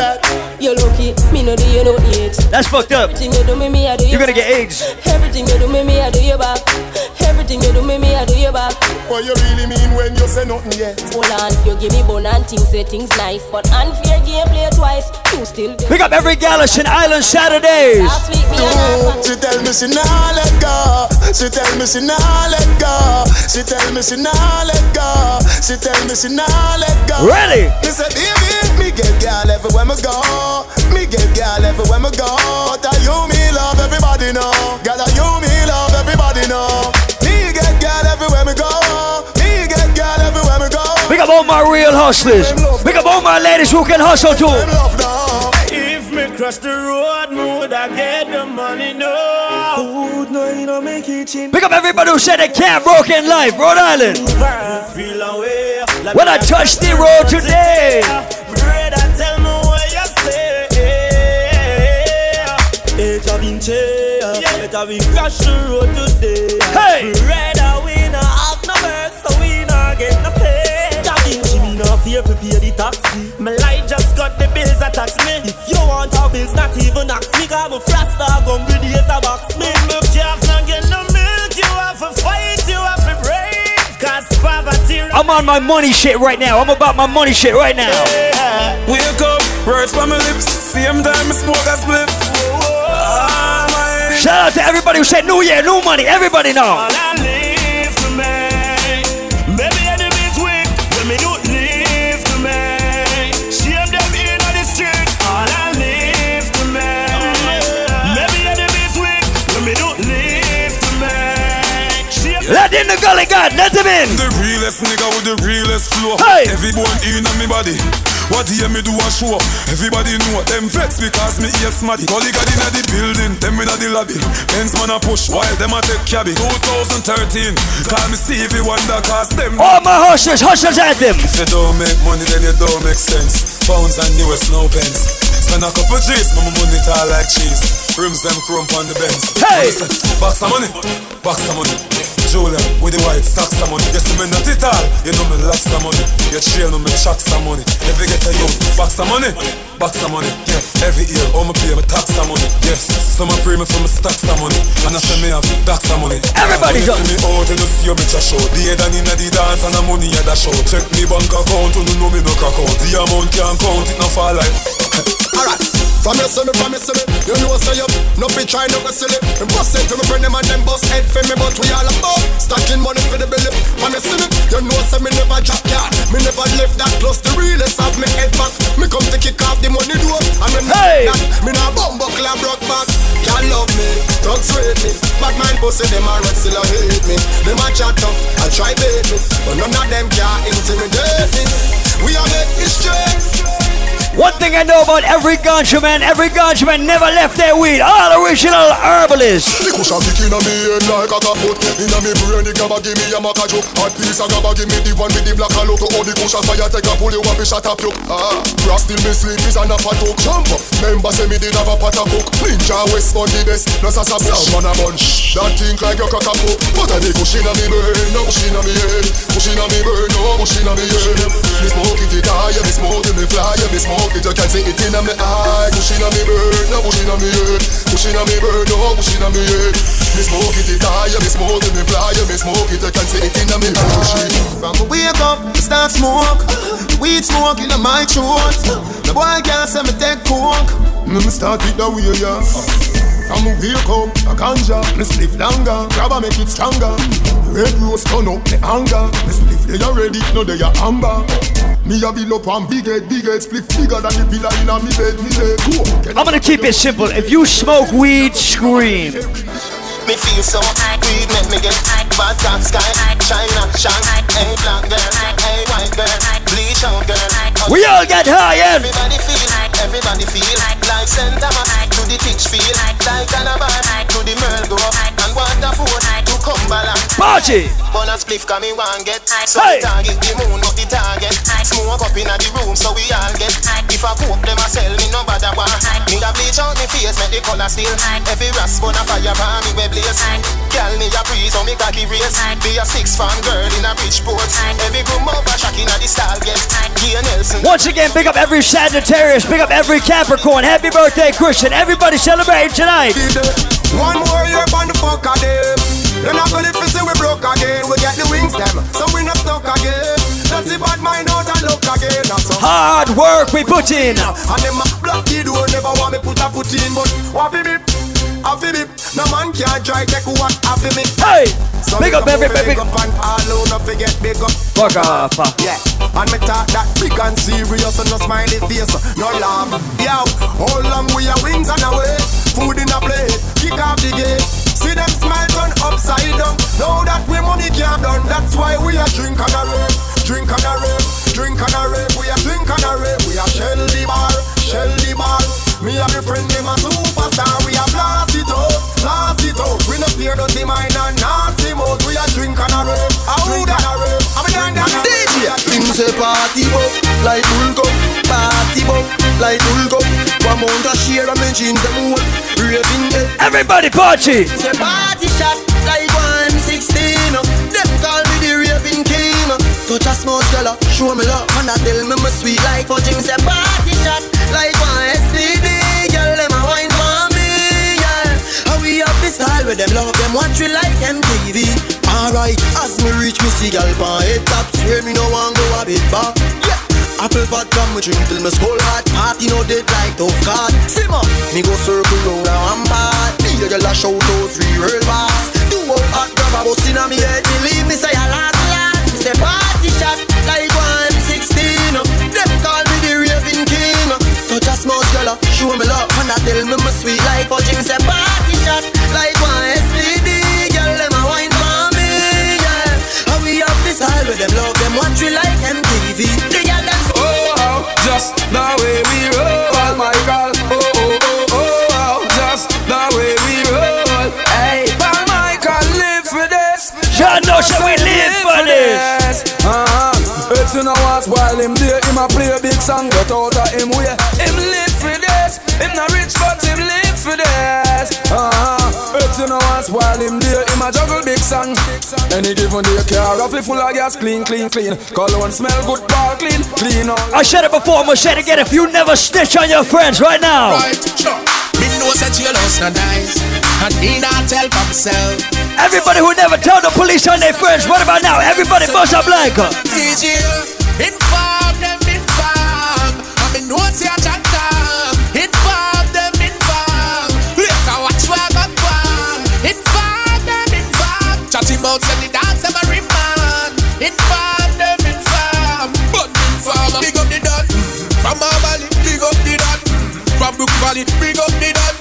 You lucky, me no do you no age. That's fucked up. Everything you do me, me I do you You're gonna back. get AIDS. Everything you do me, me I do you back. Everything way back. What you really mean when you say nothing yet? Hold on, you give me bone and things say things nice, but unfair game play twice. You still Pick up every Galation Island Saturdays. Last week me and She tell me she nah let go. She tell me she nah let go. She tell me she nah let go. She tell me she nah let go. Ready? Me say baby, me get girl everywhere me go. Me get girl everywhere me go. But I you me love everybody know. Girl, I you me love everybody know. Up all my real hustlers. Pick up all my ladies who can hustle too. If me cross the road, mood I get the money, no. Food, no, you know, make kitchen. Pick up everybody who said they can't broke in life, Rhode Island. When I touch the road today. Brother, taxi. My life just got the bills that tax me. If you want our bills, not even ask me. Cause I'm a frost dog, hungry days a box me. Look, you have not get no milk, you have to fight, you have to brave. Cause poverty I'm on my money shit right now. I'm about my money shit right now. Wake up, words from my lips. Same time I smoke a spliff. Ah, my Shout out to everybody who said New Year, new money. Everybody know. The gully god. Let him in. The realest nigga with the realest flow. Hey. Every bone in on me body. What hear me do a show? Everybody know them vex because me ear smarty. Colleague inna the building, them inna the lobby. Benz man a push while them a take cabby. 2013, call me Stevie Wonder cause them. All my hustlers, hustlers at them. If you don't make money, then you don't make sense. Pounds and US, no pence. Spend a couple G's, mama money tall like cheese. Rims them chrome on the Benz. Hey! Box of money, box of money. Julia with the white stacks of money. You see me not it all, you know me lots of money. You trail me, me chucks of money. Every get a youth, box of money, box of money. Yeah, every year, all me pay me tax of money. Yes, some a pray me for me stacks of money. And I say me have stacks of money. Everybody see me out, you know see your bitch a show. The head and inna the dance and the money at the show. Check me bank account, you know me no crack out. The amount can't count, it no fall like. Alright. From your son, from your son, you know say you no fit try no go silly. And bust it to my friend them and them bust head for me, but we all about stacking money for the belly. From your son, you know say me never drop yard, me never left that close. The realest of me head back, me come to kick off the money door, and me Hey! that me nah bum buckle and broke back. Y'all love me, thugs rate me, bad mind pussy them a red still hate me. Them a chat tough, I try bait me, but none of them can intimidate me. We are make history. One thing I know about every ganja man, every ganja man never left their weed. All original herbalists. The inna me head like a Inna me brain the give me a Hot piece of give me the one with the all the fire take a pull Ah, me sleep is a talk. Jump up, member say me did have a pot of cook Ninja West on the best, no sasa bush Man a bunch, that think like cock a poke But a the cushion inna me brain, no inna me head. Cushion inna me brain, no inna me head. Me smoke it, it high, me smoke it, me fly Me smoke it, you can see it inna me eye Cushion inna me brain, no cushion inna me head. Cushion inna me brain, no cushion inna me head. Me smoke it, it high, me smoke it, me fly Me smoke it, you can see it inna me eye. From me wake up, start smoke. Weed smoke inna my throat. The boy can't say me take coke Me start it the way, yeah from me wake up, a ganja, me spliff longer, grab make it stronger. Red rose turn up the anger, me spliff they already, no they are amber. Me a build up one big head, big head, spliff bigger than the pillar inna me bed, me say, go. I'm gonna keep it simple. If you smoke weed, scream. Me feel so weed make me get bad top sky China shine Hey black girl Hey white girl Bleach out girl We all get high, yeah. Everybody feel Everybody feel Like Sentama To the pitch feel Like Calabar To the Merl go And Waterford To Cumberland Party. Bun a spliff cause me want get. So Hey. the target the moon not the target. Smoke up inna the room so we all get. If I cook them a sell me no bother want Me a bleach out me face make the color still Every rasp on a fire pan me we blaze. Girl me a breeze so me cocky race. Be a six fan girl in a Bridgeport Every groom over shack inna the stall get. Gia Nelson. Once again, pick up every Sagittarius, pick up every Capricorn. Happy birthday, Christian. Everybody celebrating tonight. One more year on the fuck of them. You're not gonna to we broke again. We get the wings them, so we not stuck again. That's the bad mind out and look again. So. Hard work we put in. And them block the door, never want me put a foot in, but what me feel it. No man can't try take what feel me. Hey, so big up every baby. Big up and all out, forget big up. Fuck off. Yeah, and me talk that big and serious and no smiley face, no laugh. Yo, how long we are wings on our way? Food in a plate, kick off the gate. See them smile turn upside down. Know that we money can't done. That's why we are drink and a rave, drink and a rave, drink and a rave. We are drink and a rave. We are shell the bar, shell the bar. Me and my friend them a superstar. We a blast it out, blast it out. We no fear dirty mind and nasty mouth. We a drink and a rave, drink and a rave. I'm a DJ. Him say party bop like bull cup, party bop like bull. One mount a share of me jeans them whole raving head. Everybody party. Say party shot like one sixteen. Them call me the raving king. Touch a small fella, show me love, and I tell me me sweet like fudging. Say party shot like one STD. Girl, them a wine for me, yeah. How we up this style with them love them watch we like MTV. Alright, as me reach me see gal pan head top, swear me no want go a bit back. Apple fat come me drink till me skull hot. Party no dead like tough card Simmer, me go circle round and I'm bad Me a girl a shout out free real boss Do out hot grab a bus inna me head. Believe me say I last last Me say party shot like one sixteen. Them call me the raving king. Touch a small girl show me love. And I tell me me sweet like fudging Say party shot like one STD Girl them a wine for me yeah. How we up this style with them love them watch we like MTV just the way we roll, Michael. Oh, oh, oh, oh, oh, just the way we roll. Hey, Michael, live for this. Jah know shall we live for this. Uh-huh. If you know while him there, him a play a big song, get out of him way. Him live for this. Him not rich, but him live for this. Uh-huh. If you know what's while him there, him a juggle big song. Any given day, car roughly full of gas, clean, clean, clean. Cologne smell good, ball clean, clean out. I said it before, I'm gonna say it again. If you never snitch on your friends right now. Right, sure. Me know that jealous not nice, and me not tell myself. Everybody who never tell the police on their friends, what about now? Everybody bust up like her. DJ, Valley, big up the dot.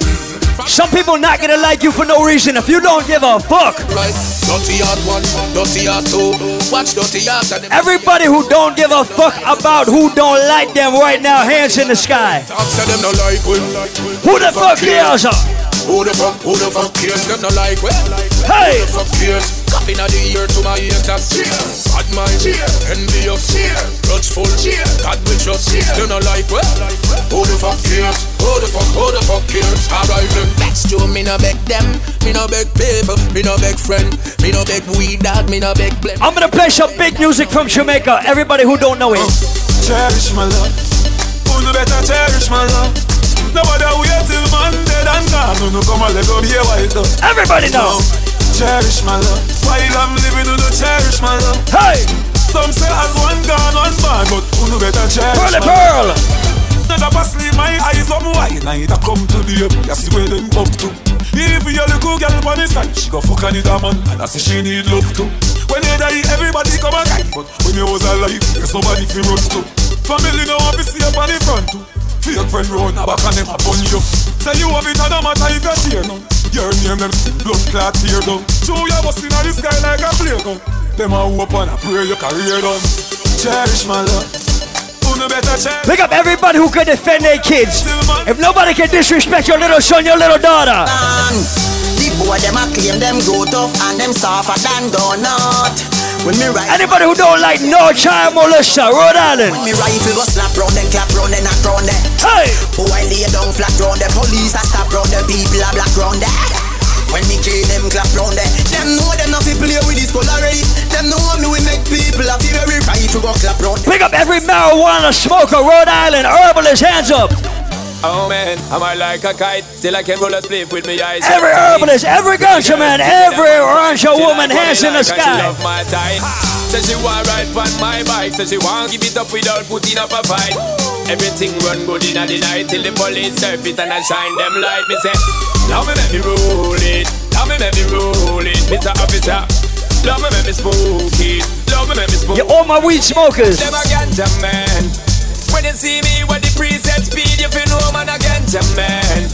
Some people not gonna like you for no reason if you don't give a fuck. Right, dirty hard one, dirty hard two. Watch dirty hard. Everybody who don't give a fuck about who don't like them right now, hands in the sky. Talk say them no like we. Who the fuck cares? Who the fuck, who the fuck cares? Them no like. Hey! Who the fuck cares? Coffee in the ear to my haters. Bad mind, envious, grudgeful. God will trust. Them no like we. Who the fuck cares? Who the fuck, who the fuck cares? Alright then. Next to me no beg them. Me no beg people. Me no beg friend. Me no beg weed dog. Me no beg blend. I'm gonna play some big music from Jamaica. Everybody who don't know it. Cherish my love. Who no better cherish my love? Nobody wait till man dead and gone. No, no come and let go be a white dog. Everybody know. Cherish my love. While I'm living, who no cherish my love. Hey. Some say as one gone, one born, but who no better cherish Pearly my pearl. love. A pass leave my eyes on wide it come to the up. That's where them up to. If you little girl on the side, she go fuck on it a man, and I say she need love too. When you die, everybody come and guide, but when you was alive, there's nobody fi run to. Family no want to see up on the front too. Fake friend round a back and them upon you. Say you have it and no matter if you share none. Your name them still blood clot tear down. Show you busting on the sky like a playground. Them a hope and a pray your career done. Cherish my love. Who no better cherish? Pick up everybody who can defend their kids. If nobody can disrespect your little son, your little daughter. The boy them a claim them go tough and them softer than donut. When me rifle, Anybody who don't like no child molester, Rhode Island. when me rifle go slap round them, clap round them, knock round them. Hey! Boy lay down flat round them, police a stop round them, people a black round them. When me kill them, clap round them. Them know them not fi play with this color already. Them know me we make people a feel very rifle go clap round. Pick up every marijuana smoker, Rhode Island, herbalist, hands up. Oh man, am I like a kite? Still I can roll a split with me eyes. Every herbalist, every ganja man, every rancher woman, hands in the sky. love my. Says she want ride on my bike. Says she want give it up without putting up a fight. Everything run good in the night till the police surface and I shine them light. Me say, love me make me roll it. Love me make me roll it, Mr. Officer. Love me make me smoke it. Love me make me smoke. it. Yeah, all my weed smokers. Them a ganja man. When you see me with the preset speed, you feel no man a ganja man.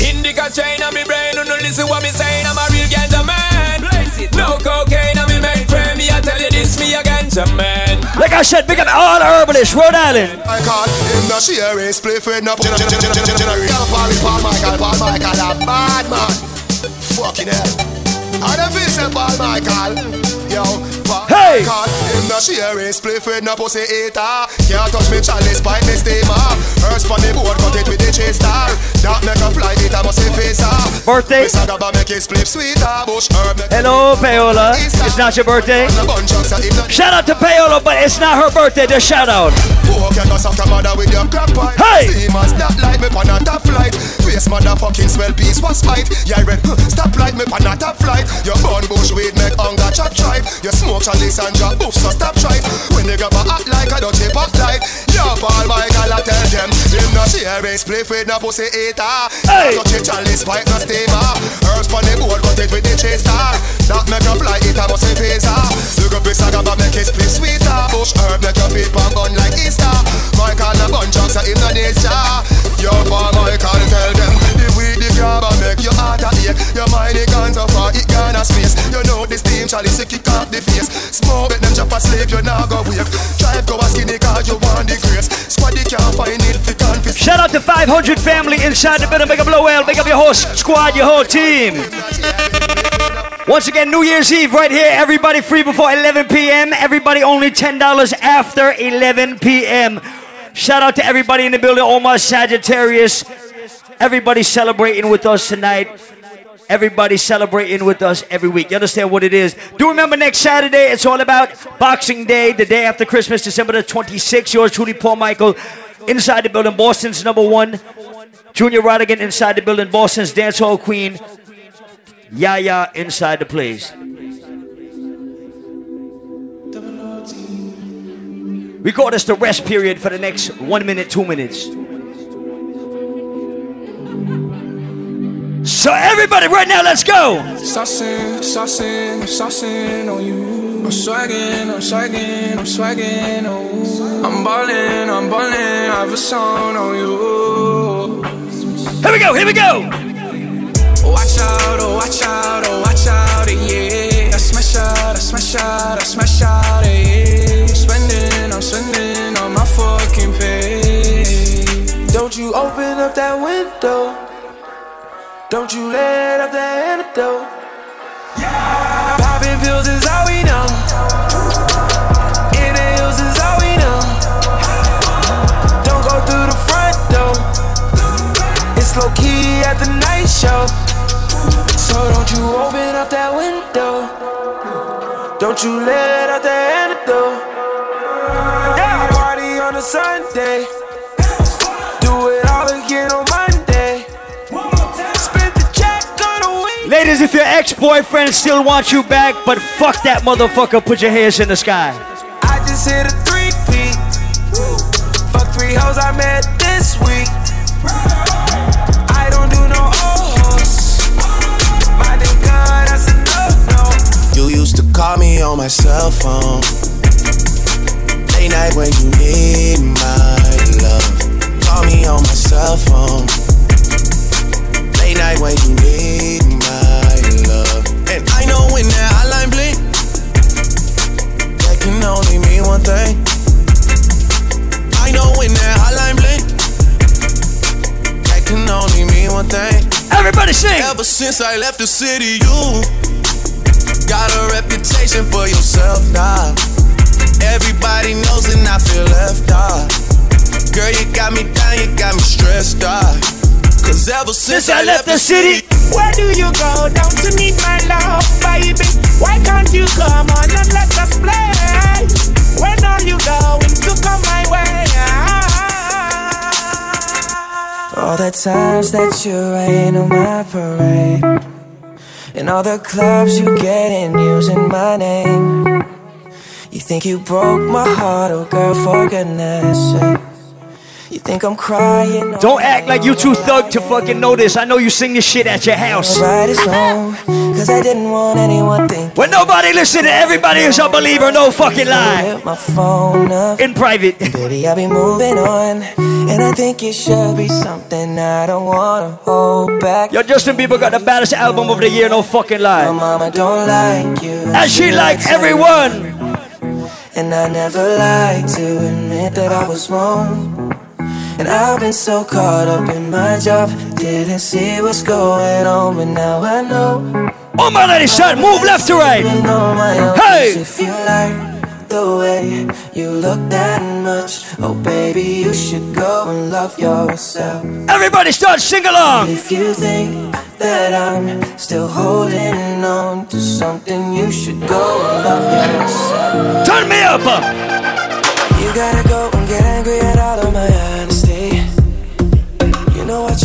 Indica strain on me brain, don't listen what me saying. I'm a real ganja man. No cocaine on me main frame. Me I tell you this, me a ganja man. Like I said, big up all the herbalists, Rhode Island. I call him the share split for no Girl, Paul, Paul Michael, Paul Michael, a bad man. Fucking hell. I don't feel say Paul Michael. Yo, Paul Hey! Michael, him the share split for no pussy eater. Can't touch me chalice, pipe me steamer. Earth on the board, cut it with the chase star. That make a fly, it a must say face off. Birthday. Me saga make it split sweeter. Bush herb, make Hello, Paola. It's not your birthday. Shout out to Paola, but it's not her birthday. Just shout out. Poke go suck your mother with your crap pipe. Hey! Man stop like me on a top flight. Face motherfucking swell piece was fight. Yeah, huh, stop like me on a top flight. Your burn bush weed make hunger chop tribe. You smoke chalice and drop boof so stop tribe. When they grab a act like a dirty pop light. Yo, Paul Michael, I tell them. Them no share race play with no pussy eater. Hey! Touch a chalice pipe no steamer. Herbs on the board cut it with the chase star. That make a fly a must say phaser. Look up this saga but make it split sweeter. Bush herb make your pump gun like Easter. Michael a bun jumps in the nature. Yo, Paul Michael tell them the weed the grab and make your heart a ache. Your mind it gone so far it gone a space. You know the steam chalice it kick off the face. Smoke make them jump asleep you now go wake. Drive go a skinny car you want the grace. Squad you can't find it fi confess. Shout out to 500 family inside the building. Big up Lowell. Big up your whole squad, your whole team. Once again, New Year's Eve right here. Everybody free before 11 p.m. Everybody only $10 after 11 p.m. Shout out to everybody in the building. Omar Sagittarius. Everybody celebrating with us tonight. Everybody celebrating with us every week. You understand what it is? Do remember next Saturday, it's all about Boxing Day, the day after Christmas, December the 26th. Yours truly, Paul Michael, inside the building. Boston's number one. Junior Rodigan inside the building. Boston's dancehall queen. Yaya inside the place. We call this the rest period for the next one minute, two minutes. So everybody, right now, let's go. Saucing, I'm saucing on you. I'm swagging, I'm swagging, I'm swagging on you. I'm ballin', I'm ballin', I have a song on you. Here we go, here we go. Watch out, oh watch out, oh watch out, yeah. I smash out, I smash out, I smash out, yeah. I'm spending, I'm spending on my pay. Don't you open up that window. Don't you let up that antidote. Yeah. Popping pills is all we know. Inhales is all we know. Don't go through the front door. It's low key at the night show. So don't you open up that window. Don't you let out the antidote. Yeah, party on a Sunday. Ladies, if your ex-boyfriend still wants you back, but fuck that motherfucker, put your hands in the sky. I just hit a three peat. Fuck three hoes I met this week. I don't do no O's. My nigga, that's a no no. You used to call me on my cell phone. Late night when you need my love. Call me on my cell phone. Late night when you need when that hotline blink, that can only mean one thing. I know when that hotline blink, that can only mean one thing. Everybody sing. Ever since I left the city, you got a reputation for yourself now. Everybody knows and I feel left out. Girl, you got me down, you got me stressed out. Cause ever since I left the city, Where do you go down to meet my love, baby? Why can't you come on and let us play? When are you going to come my way? All the times that you rain on my parade. And all the clubs you get in using my name. You think you broke my heart, oh girl, for goodness sake. You think I'm crying? Don't act like you too thug to fucking know this. I know you sing this shit at your house. Right is wrong, cause I didn't want anyone think. When nobody listening, everybody is a believer, no fucking lie. My phone up. In private. Baby, I'll be moving on. And I think it should be something I don't wanna hold back. Yo, Justin Bieber got the baddest album of the year, no fucking lie. My mama don't like you. And she like everyone. And I never lied to admit that I was wrong. And I've been so caught up in my job, didn't see what's going on, but now I know. Oh my lady, son, move left to right. Hey! If you like the way you look that much, oh baby, you should go and love yourself. Everybody start sing along. If you think that I'm still holding on to something, you should go and love yourself. Turn me up. You gotta go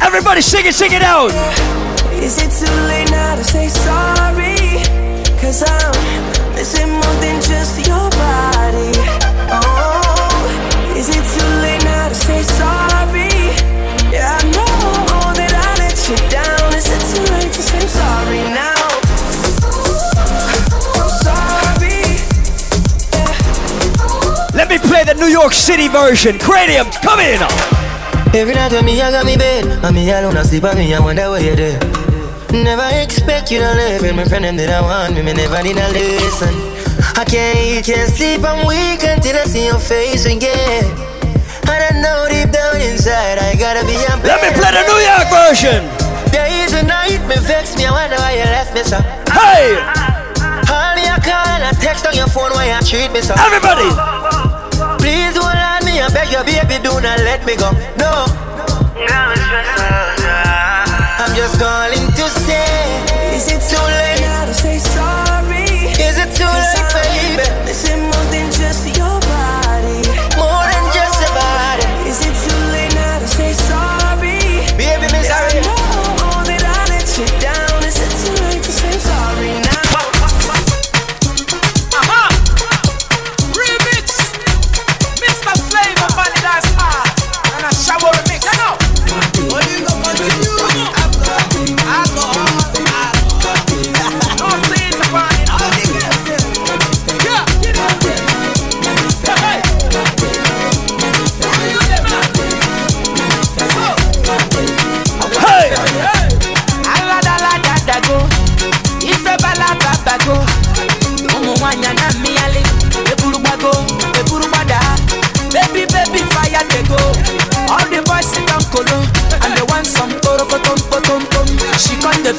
Everybody sing it, sing it out. Is it too late now to say sorry? Cause I'm missing more than just your body. Oh, is it too late now to say sorry? Yeah, I know that I let you down. Is it too late to say sorry now? I'm sorry. Let me play the New York City version. Cranium, come in. Every night when me I got me bed, and me alone asleep, and me I wonder where you're there. Never expect you to live with my friend them that I want me, me never need a listen. I can't eat, can't sleep, I'm weak until I see your face again. And I know deep down inside I gotta be a Let me play the New York version. Days and night me vex me, I wonder why you left me so. Hey! Call me a call and a text on your phone why you treat me so. Everybody! Please don't let me, I beg you, baby, do not let me go. No. I'm just calling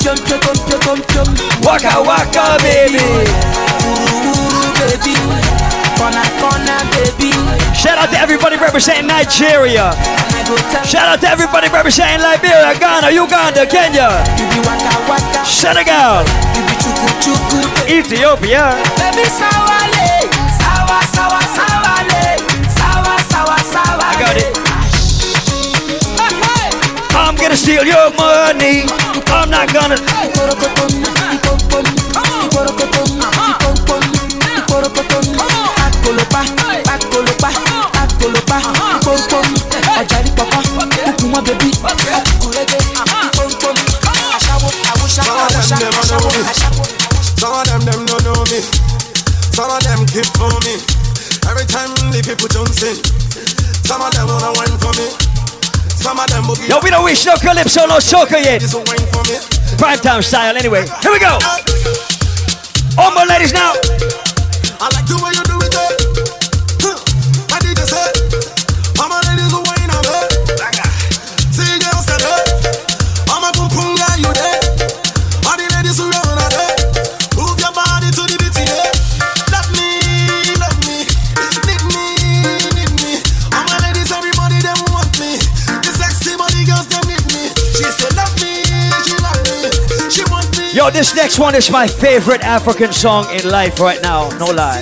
come dey piom piom piom piom Waka waka, baby. Uru baby corner corner baby Shout out to everybody representing Nigeria. Shout out to everybody representing Liberia, Ghana, Uganda, Kenya, Senegal, Ethiopia. baby sawale sawa sawa sawale sawa sawa sawa I got it. I'm gonna steal your money. Not gonna. Some of them, them don't know me. Some of them keep for me. Every time the people don't. Some of them wanna wine for me. Some of them boogie. Yo, we don't wish no calypso, no soca yet. Just a wine for me. Prime time style, anyway. Here we go. All my ladies now. I like the way Yo, this next one is my favorite African song in life right now. No lie.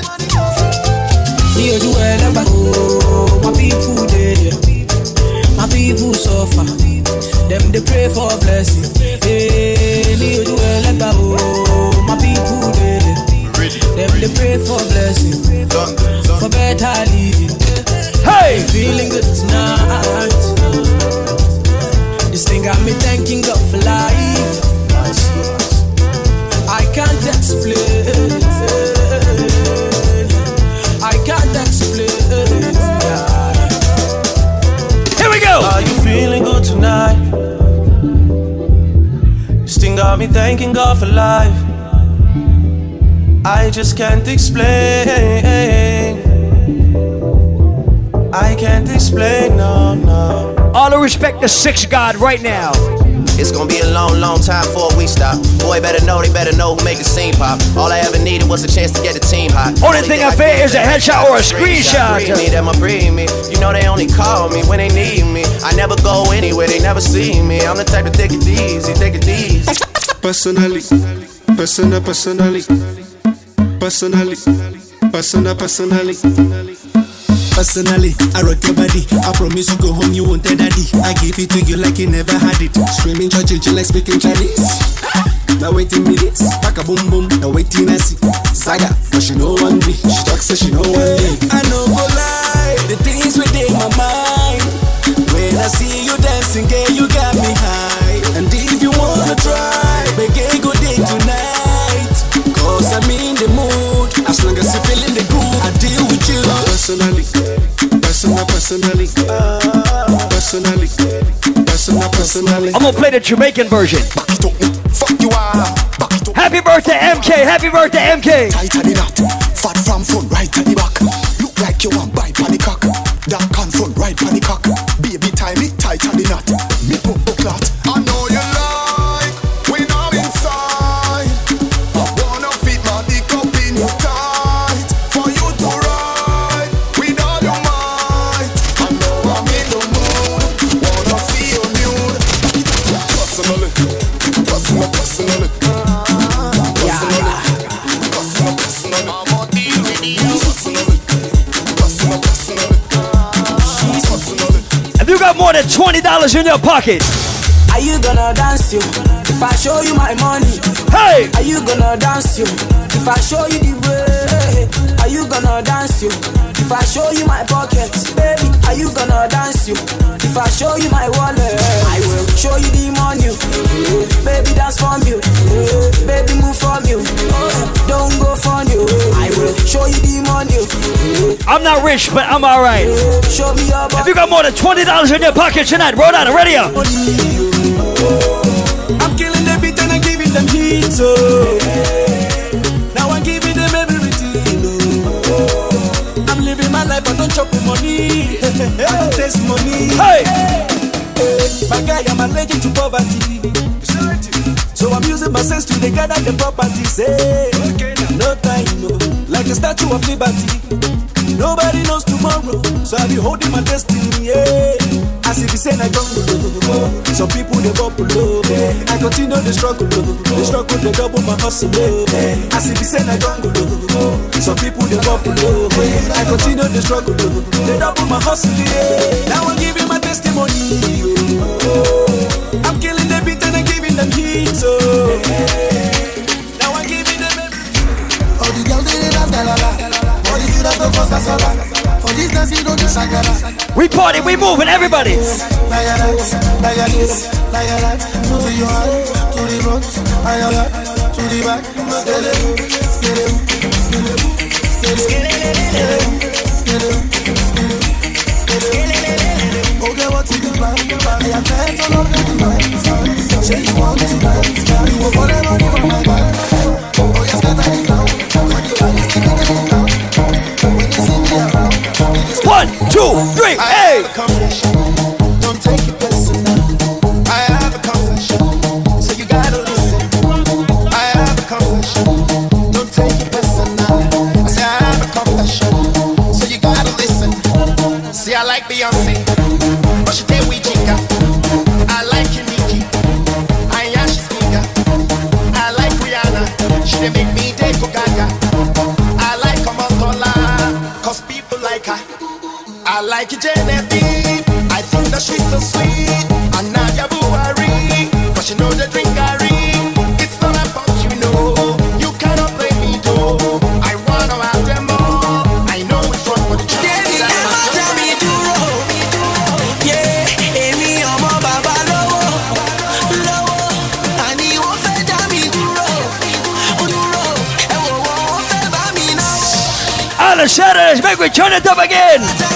My people suffer, dem dey pray for blessing. Hey, my people there, dem dey pray for blessing, for better living. Hey, feeling good tonight. This thing got me thanking God for life. I can't explain. I can't explain. Here we go. Are you feeling good tonight? This thing got me thanking God for life. I just can't explain. I can't explain, no, no. All the respect to Six God right now. It's gonna be a long, long time before we stop. Boy, better know, they better know who make the scene pop. All I ever needed was a chance to get the team hot. Only thing I fear is a headshot or a screenshot. Breathe me, them a breathe me. You know they only call me when they need me. I never go anywhere, they never see me. I'm the type to take it easy, take it easy. Personally, personal, personally, personally, personal, personally. Personally, I rock your body. I promise you go home, you won't tell daddy. I give it to you like you never had it. Screaming church, chill like speaking Chinese. Now waiting minutes, pack a boom boom. Now waiting I see Saga, but she know one me. She talks say she know one leave. I know go lie, the things within my mind. When I see you dancing, girl, you got me high. And if you wanna try, personally. I'm gonna play the Jamaican version. Fuck you are. Happy birthday, MK! Happy birthday, MK! Tight at the knot, fat from front, right at the back. Look like you want dollars in your pocket, Are you gonna dance you? If I show you my money, hey! Are you gonna dance you? If I show you the way, are you gonna dance you? If I show you my pockets, baby, are you gonna dance you? If I show you my wallet, I show you the money. Baby, dance from you. Baby, move from you. Don't go from you. I will show you the money. I'm not rich, but I'm alright. Show me your If you got more than twenty dollars in your pocket tonight, roll out the radio. I'm killing the beat and I'm giving them heat, so now I'm giving them everything. oh. I'm living my life, I don't chop with money. I don't taste money. Hey, my guy, I'm allergic to poverty. So I'm using my sense to gather the properties. Hey, no time, no, like a statue of liberty. Nobody knows tomorrow, so I be holding my destiny. Yeah. As if it's in a jungle, oh. some people they bubble low. I continue the struggle, oh. the struggle they double my hustle. oh. As if it's in a jungle, oh. some people they bubble low. I continue the struggle, they double my hustle. Yeah. Now I'm giving my testimony. Skele, skele, skele, skele, skele. Okay, what's the plan? I man. Say you want to dance, you will forever be my back. Two, three, Let's make we turn it up again.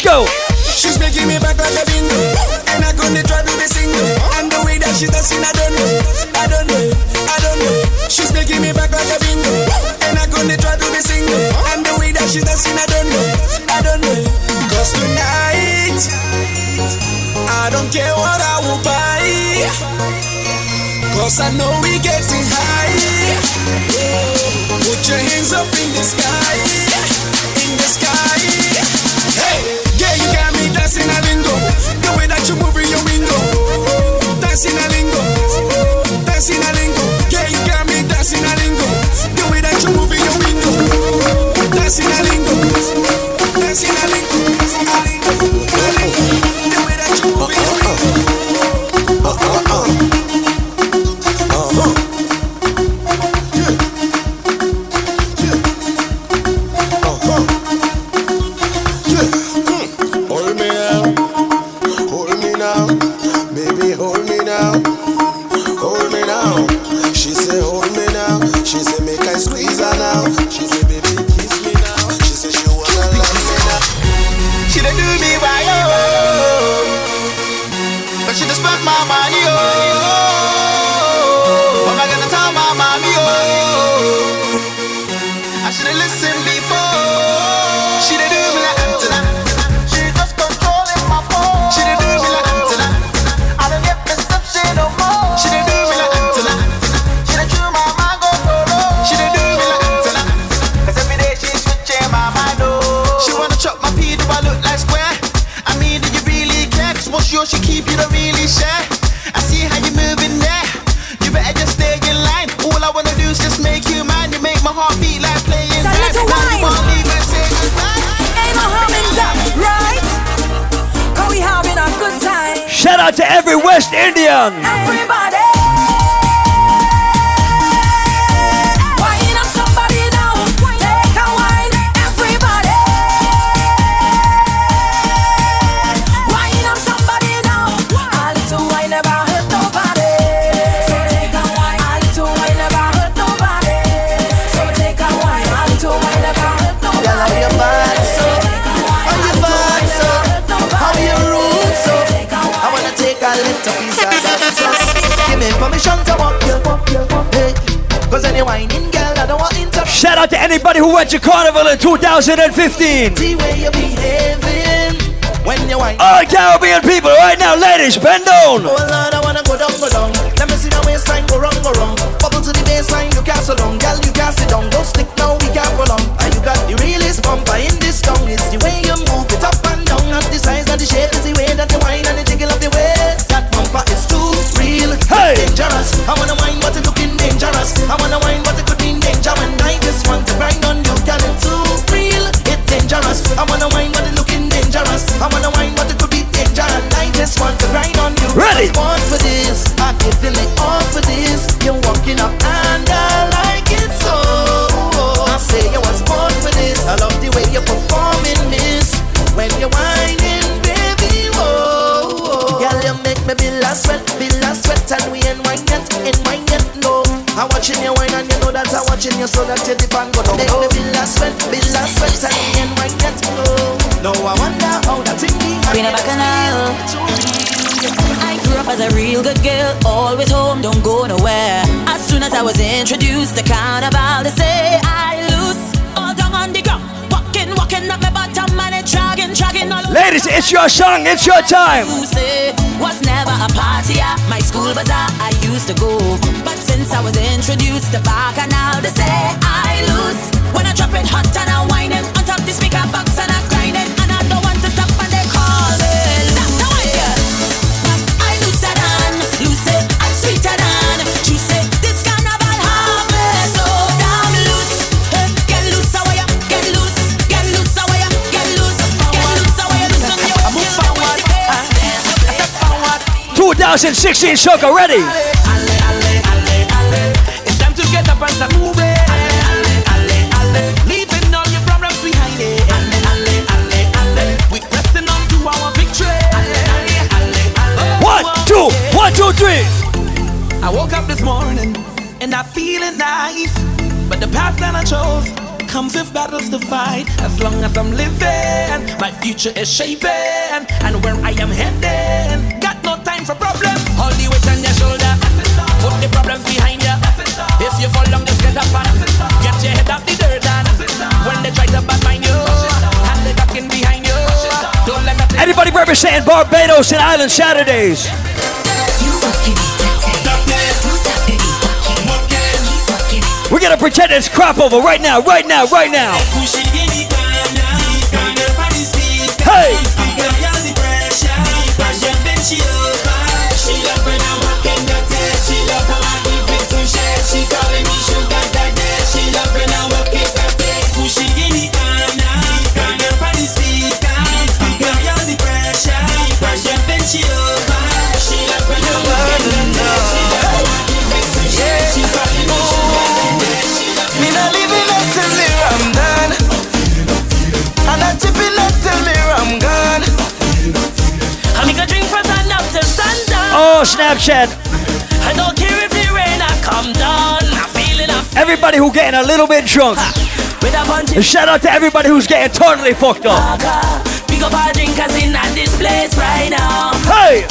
Let's go. She's making me back like a bingo, and I couldn't try to be single. And the way that she dancing, I don't know, I don't know, I don't know. She's making me back like a bingo, and I couldn't try to be single. And the way that she dancing, I don't know, I don't know. Cause tonight, I don't care what I will buy. Cause I know we getting high. Put your hands up in the sky. 15. It's your song, it's your time. You say, was never a party at my school bazaar. I used to go, but since I was introduced to Bacchanal. 2016 Soca, ready? It's One, two, one, two, three. I woke up this morning and I feeling nice. But the path that I chose comes with battles to fight. As long as I'm living, my future is shaping. And where I am heading time for problems. Hold the weight on your shoulder. Put the problems behind you. If you fall down, just get up and get your head off the dirt. And when they try to badmind you, and they talking behind you, don't let nothing. Anybody representing Barbados and Island Saturdays? We're gonna pretend it's crop over right now, right now, right now. Hey! I don't care if the rain I come down. I'm feeling Everybody who getting a little bit drunk. Shout out to everybody who's getting totally fucked up. Hey!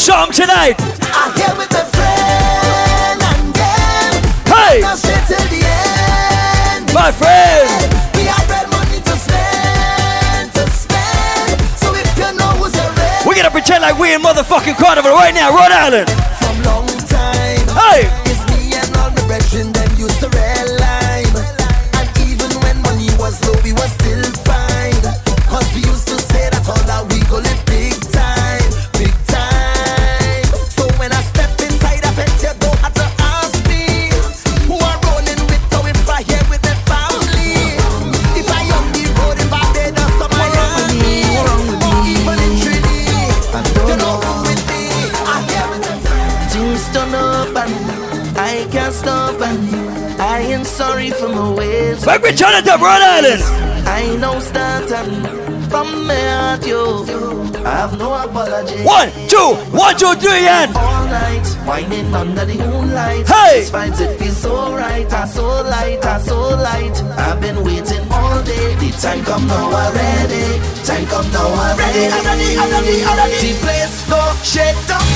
Show tonight. I'm with a friend and. Hey! The end. My friend. We have red money to spend, to spend. So if you know who's a red. We're gonna pretend like we in motherfucking carnival right now, Rhode Island. From long time. Hey! Sorry for my ways. Back with Jonathan Rhode Island. I ain't no start and from my heart, yo. I have no apology. One, two, one, two, three, and all night whining under the moonlight. Hey! These vibes it feels so right, I so light, I so light. I've been waiting all day. The time come now already. Time come now already. I'm ready, I'm ready, I'm ready. The place go shake down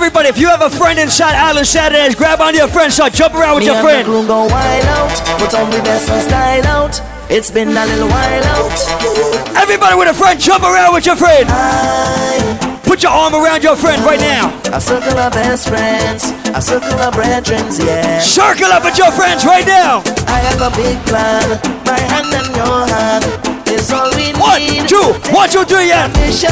everybody, if you have a friend inside Island Saturdays, grab onto your friend, start jump around with Me your and friend. crew go wild out, put on the best and style out. It's been a little while out. Everybody with a friend, jump around with your friend. Put your arm around your friend right now. A circle of best friends, a circle of brethren, yeah. Circle up with your friends right now. I have a big plan, my hand in your hand is all we One, need. two, one, two, three, yeah. Mission.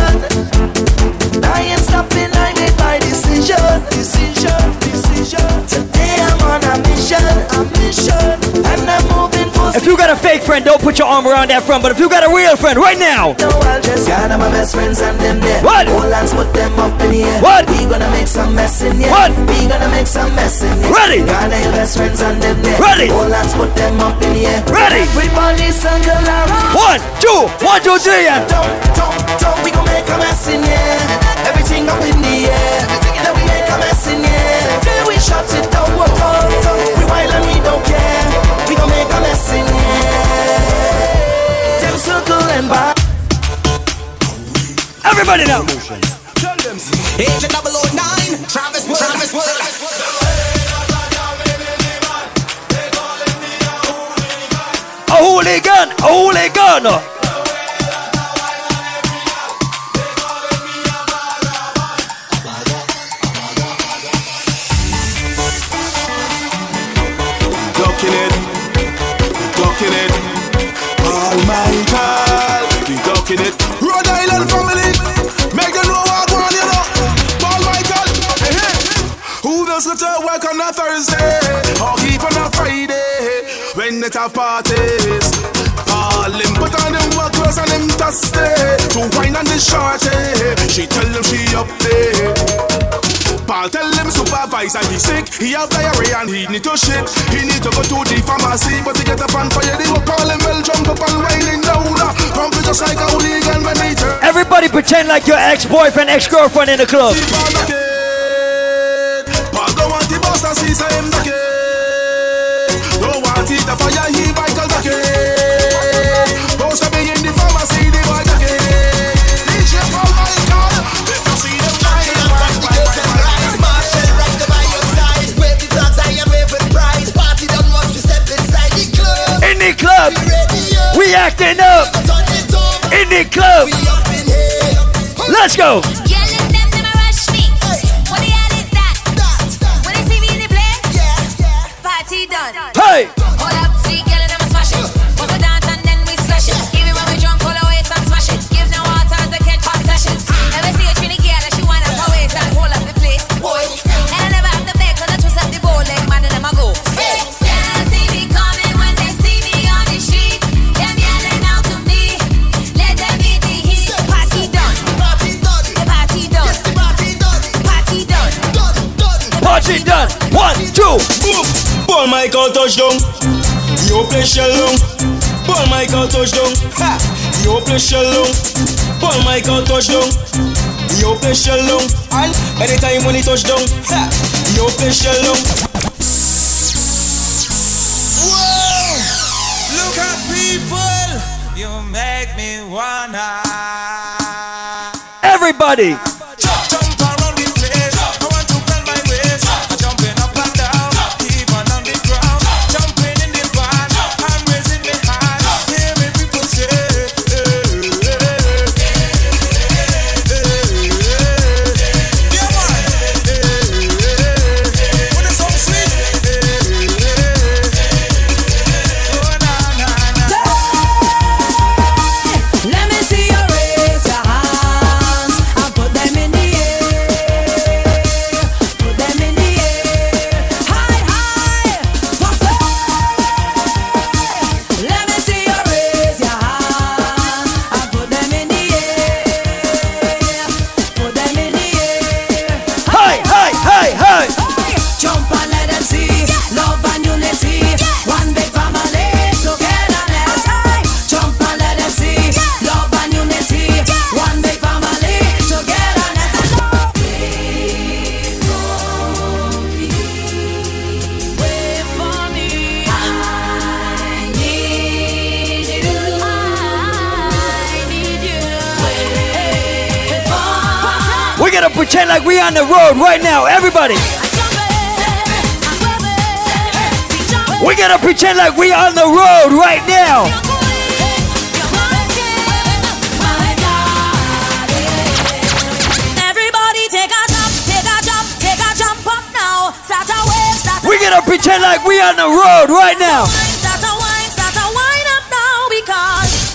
I ain't stopping, I made my decision, decision, decision. Today I'm on a mission, a mission, If you got a fake friend, don't put your arm around that friend. But if you got a real friend right now, No, I'll just my best friends and them there. What? Hold hands, put them up in air. What? We gonna make some mess in here. What? We gonna make some mess in here. Ready? Your best friends and them there. Ready? Hold hands, put them up in air. Ready? Everybody circle around. one, two, one, two, three, and Don't, don't, don't. We gonna make a mess in here. Everything up in the air. Then we make a mess in here. Till we shut it down. Whoa. We wild and we don't care. And everybody now. Agent 009, Travis, Travis World. A hooligan, a hooligan. We ducking it. Rhode Island family, make them know what one you know. My child, hey, eh, eh. hey. Who does go to work on a Thursday or keep on a Friday when it have parties? All them put on them work clothes and them dusty to wine on the shorty. She tell them she up there. Paul tell him supervisor he sick. He have diarrhea and he need to shit. He need to go to the pharmacy But to get a fan fire They will call him well jump up and whining down Pump it just like a hooligan when he turn. Everybody pretend like your ex-boyfriend, ex-girlfriend in the club. Paul the kid Paul don't want the boss and see him kid Don't want it the fire he Michael the kid In the club, we acting up. Turn it up, In the club, we up in here. let's go. Yeah, One. Boom. Paul Michael touchdown. The whole place shell down. Paul Michael touchdown. Ha. The whole place shell down. Paul Michael touchdown. The whole place shell down. And anytime when he touch down, ha. The whole place shell down. Look at people, you make me wanna Everybody, pretend like we on the road right now. Everybody. We gotta pretend like we on the road right now. We gotta pretend like we on the road right now.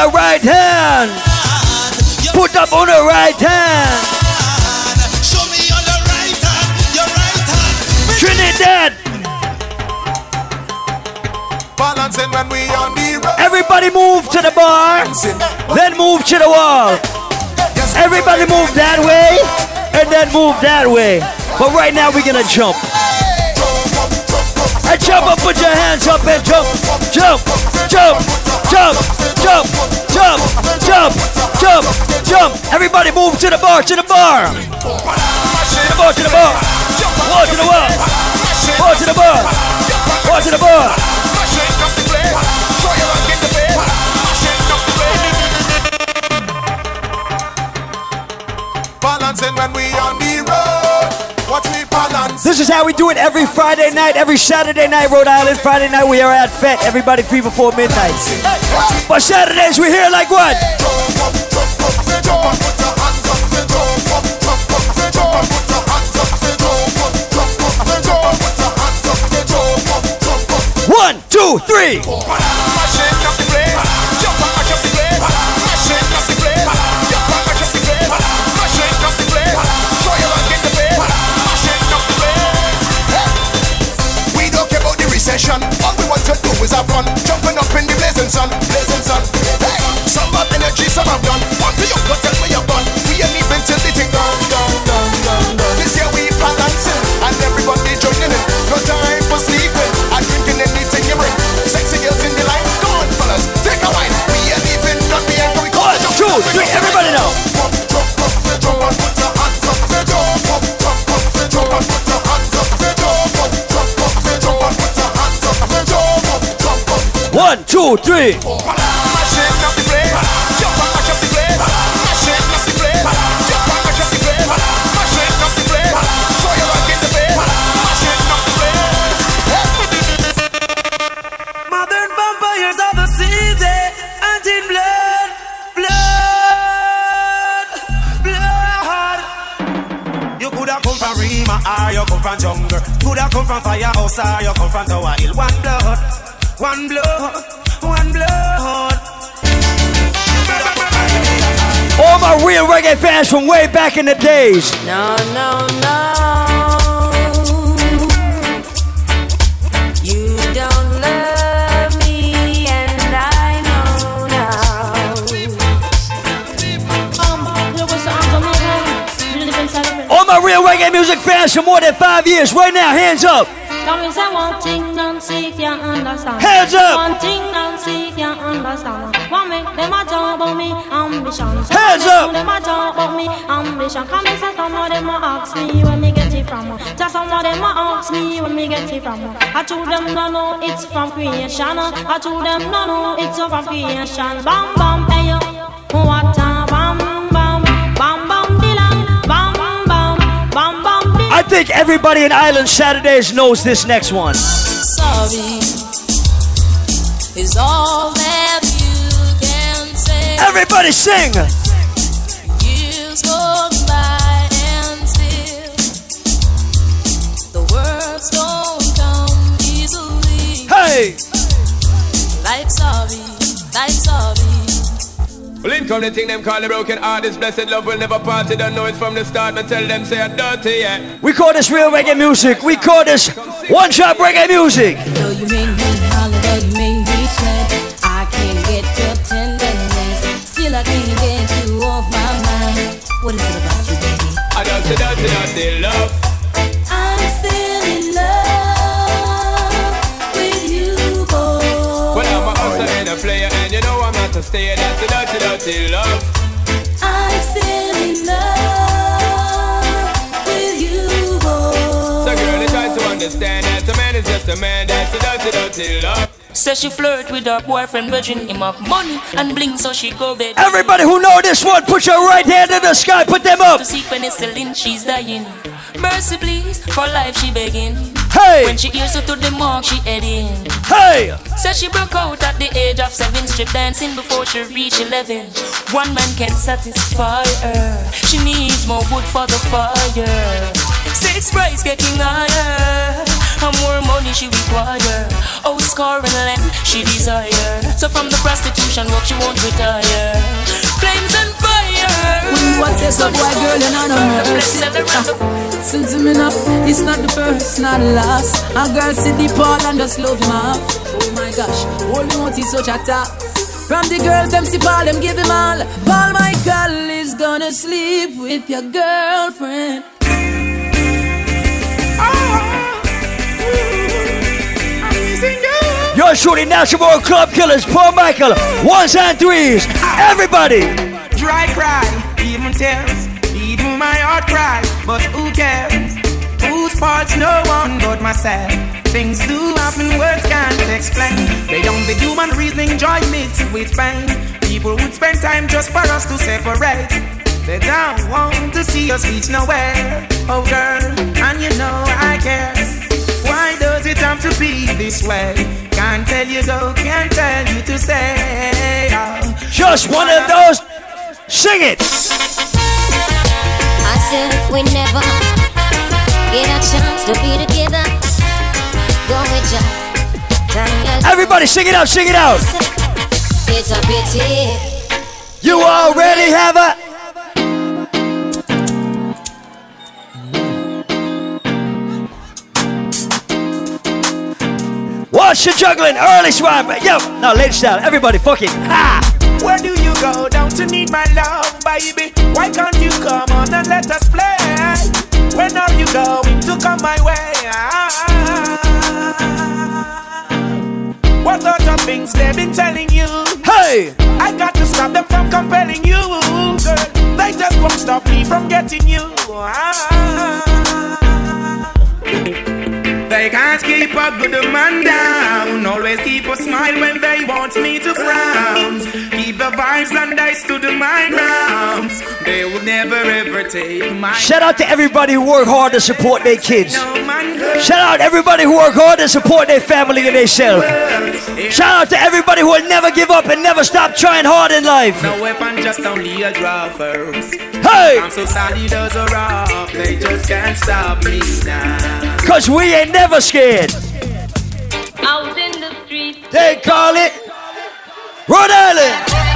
Your right hand. Put up on the right hand. Show me on the right hand, your right hand. Trinidad. Balancing when we on the road. Everybody move to the bar. Then move to the wall. Everybody move that way. And then move that way. But right now we're gonna jump. And jump up, put your hands up and jump, jump, jump, jump, jump, jump, jump, jump, jump. jump. Everybody move to the bar, to the bar. To the bar, to the bar. Wall to the wall. Wall to the bar. Wall to the bar. Balancing when we on the road. Watch me. This is how we do it every Friday night, every Saturday night, Rhode Island. Friday night we are at FET. Everybody free before midnight. But Saturdays we're here like what? One, two, three. About. All we want to do is have fun. Jumping up in the blazing sun, blazing sun. Hey, some have energy, some have done. Want to you go tell me you're. We ain't even till the thing done. This year we balancing and everybody joining in. No time from Rema or you come from jungle. Coulda come from firehouse or you come from Tower Hill. One blood, one blood, one blood. All my real reggae fans from way back in the days. No, no, no. You don't love me, and I know now. All my real reggae music fans for more than five years. Right now, hands up. Come and say one thing, Nancy can't understand. Hands up. One thing, Nancy can't understand. One make them a talk about me ambition. Of them up. Them a talk about me ambition. Come and say some of them a ask me where me get it from. Just some of them a ask me where me get it from. I told them no no, it's from creation. I told them no no, it's from creation. Bam bam, hey yo, what a think everybody in Island Saturdays knows this next one. Sorry is all that you can say. Everybody sing. Years go by and still the words don't come easily. Link on the thing them call the broken heart. This blessed love will never part. They don't know it from the start. But tell them say I'm dirty, yeah. We call this real reggae music. We call this one shot reggae music. Though you make me holler, you make me sweat, I can't get your tenderness. Still, I can't get you off my mind. What is it about you, baby? I don't say dirty, dirty love. You know I'm a stayer. Dirty, dirty love. I'm still in love with you, boy. So, girl, they try to understand that a man is just a man. That's a dirty, dirty love. Say she flirt with her boyfriend, virgin him up money and bling, so she go bed. Everybody who know this one, put your right hand in the sky, put them up. To see penicillin, she's dying. Mercy, please, for life she begging. Hey! When she hears her to the mark, she heading. Hey! Says she broke out at the age of seven, strip dancing before she reached eleven. One man can't satisfy her. She needs more wood for the fire. Six price getting higher. And more money she require. Oh, score and land she desire. So from the prostitution work she won't retire. Flames and fire. When you want to so boy, girl, you're not no mercy. Ah, since me enough, it's not the first, not the last. A girl see the Paul and just love him off. Oh my gosh, all you want is such a top. From the girls, them see Paul, them give him all. Paul Michael is gonna sleep with your girlfriend. You're shooting National Club Killers, Paul Michael, ones and threes. Everybody! Dry cry, even tears, even my heart cry. But who cares? Whose fault's no one but myself. Things do happen, words can't explain. Beyond the human reasoning, joy mixed with pain. People would spend time just for us to separate. They don't want to see us reach nowhere. Oh girl, and you know I care. Why does it have to be this way? Can't tell you go, can't tell you to stay. Oh. Just one of those. Sing it. I said if we never get a chance to be together, go with ya. Everybody sing it out, sing it out. It's a pity. You already have a. Watch your juggling, early swine. Yo, now ladies style, everybody fucking. Ha! Where do you go down to need my love, baby? Why can't you come on and let us play? When are you going to come my way? What other things they've been telling you? Hey! I got to stop them from compelling you, girl. They just won't stop me from getting you. They can't keep a good man down. Always keep a smile when they want me to frown. Keep the vibes and I stood my ground. They will never ever take my. Shout out to everybody who work hard to support their kids. Shout out to everybody who work hard to support their family and themselves. Shout out to everybody who will never give up and never stop trying hard in life. No weapon, just only a draw first. Hey! I'm so sorry, as a rock, they just can't stop me now. Cause we ain't never scared. Out in the street. They call it Rhode Island.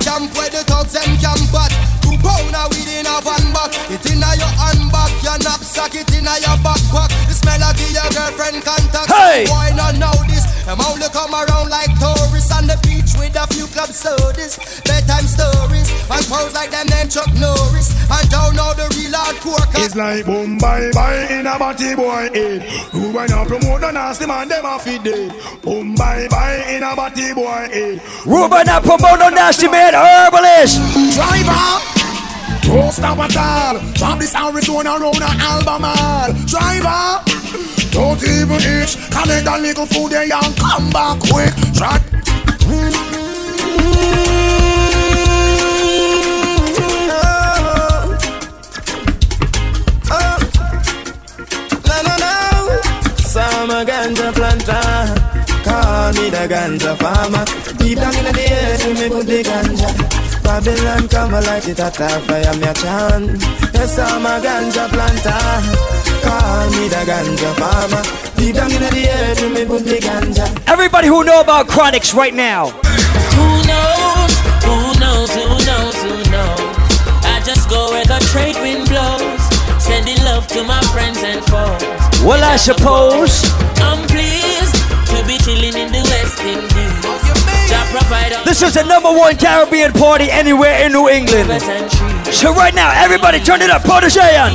Jump where the thugs them camp at. Two pounder within a van back. It inna your handbag, your knapsack, it inna your backpack. The smell of your girlfriend contact. Hey! Boy, not know this. Them only come around like tourists on the beach with a few club sodas, bedtime stories, and pose like them named Chuck Norris. And don't know the real hardcore. It's like boom bye bye in a body boy head. Who when you promote the nasty man, them a feed dead. Boom bye bye in a body boy head. Ruben and promote no nasty man herbalist. Driver. Don't stop at all. From this Arizona round a Albemarle. Driver. Don't even itch. Collect that little food there and come back quick. Try. Some a ganja planter. Call me the ganja farmer. Deep down in the earth, me put the ganja. Babylon, come it at fire, me a. Yes, I'm a ganja planter. Call me the ganja farmer. Deep down in the earth, you may put the ganja. Everybody who know about Chronixx right now. Who knows? Who knows? Who knows? Who knows? I just go where the trade wind blows. Sending love to my friends and foes. Well, I suppose I'm pleased to be chilling in the West Indies. Jah This is the number one Caribbean party anywhere in New England. So right now, everybody turn it up. Protoje on.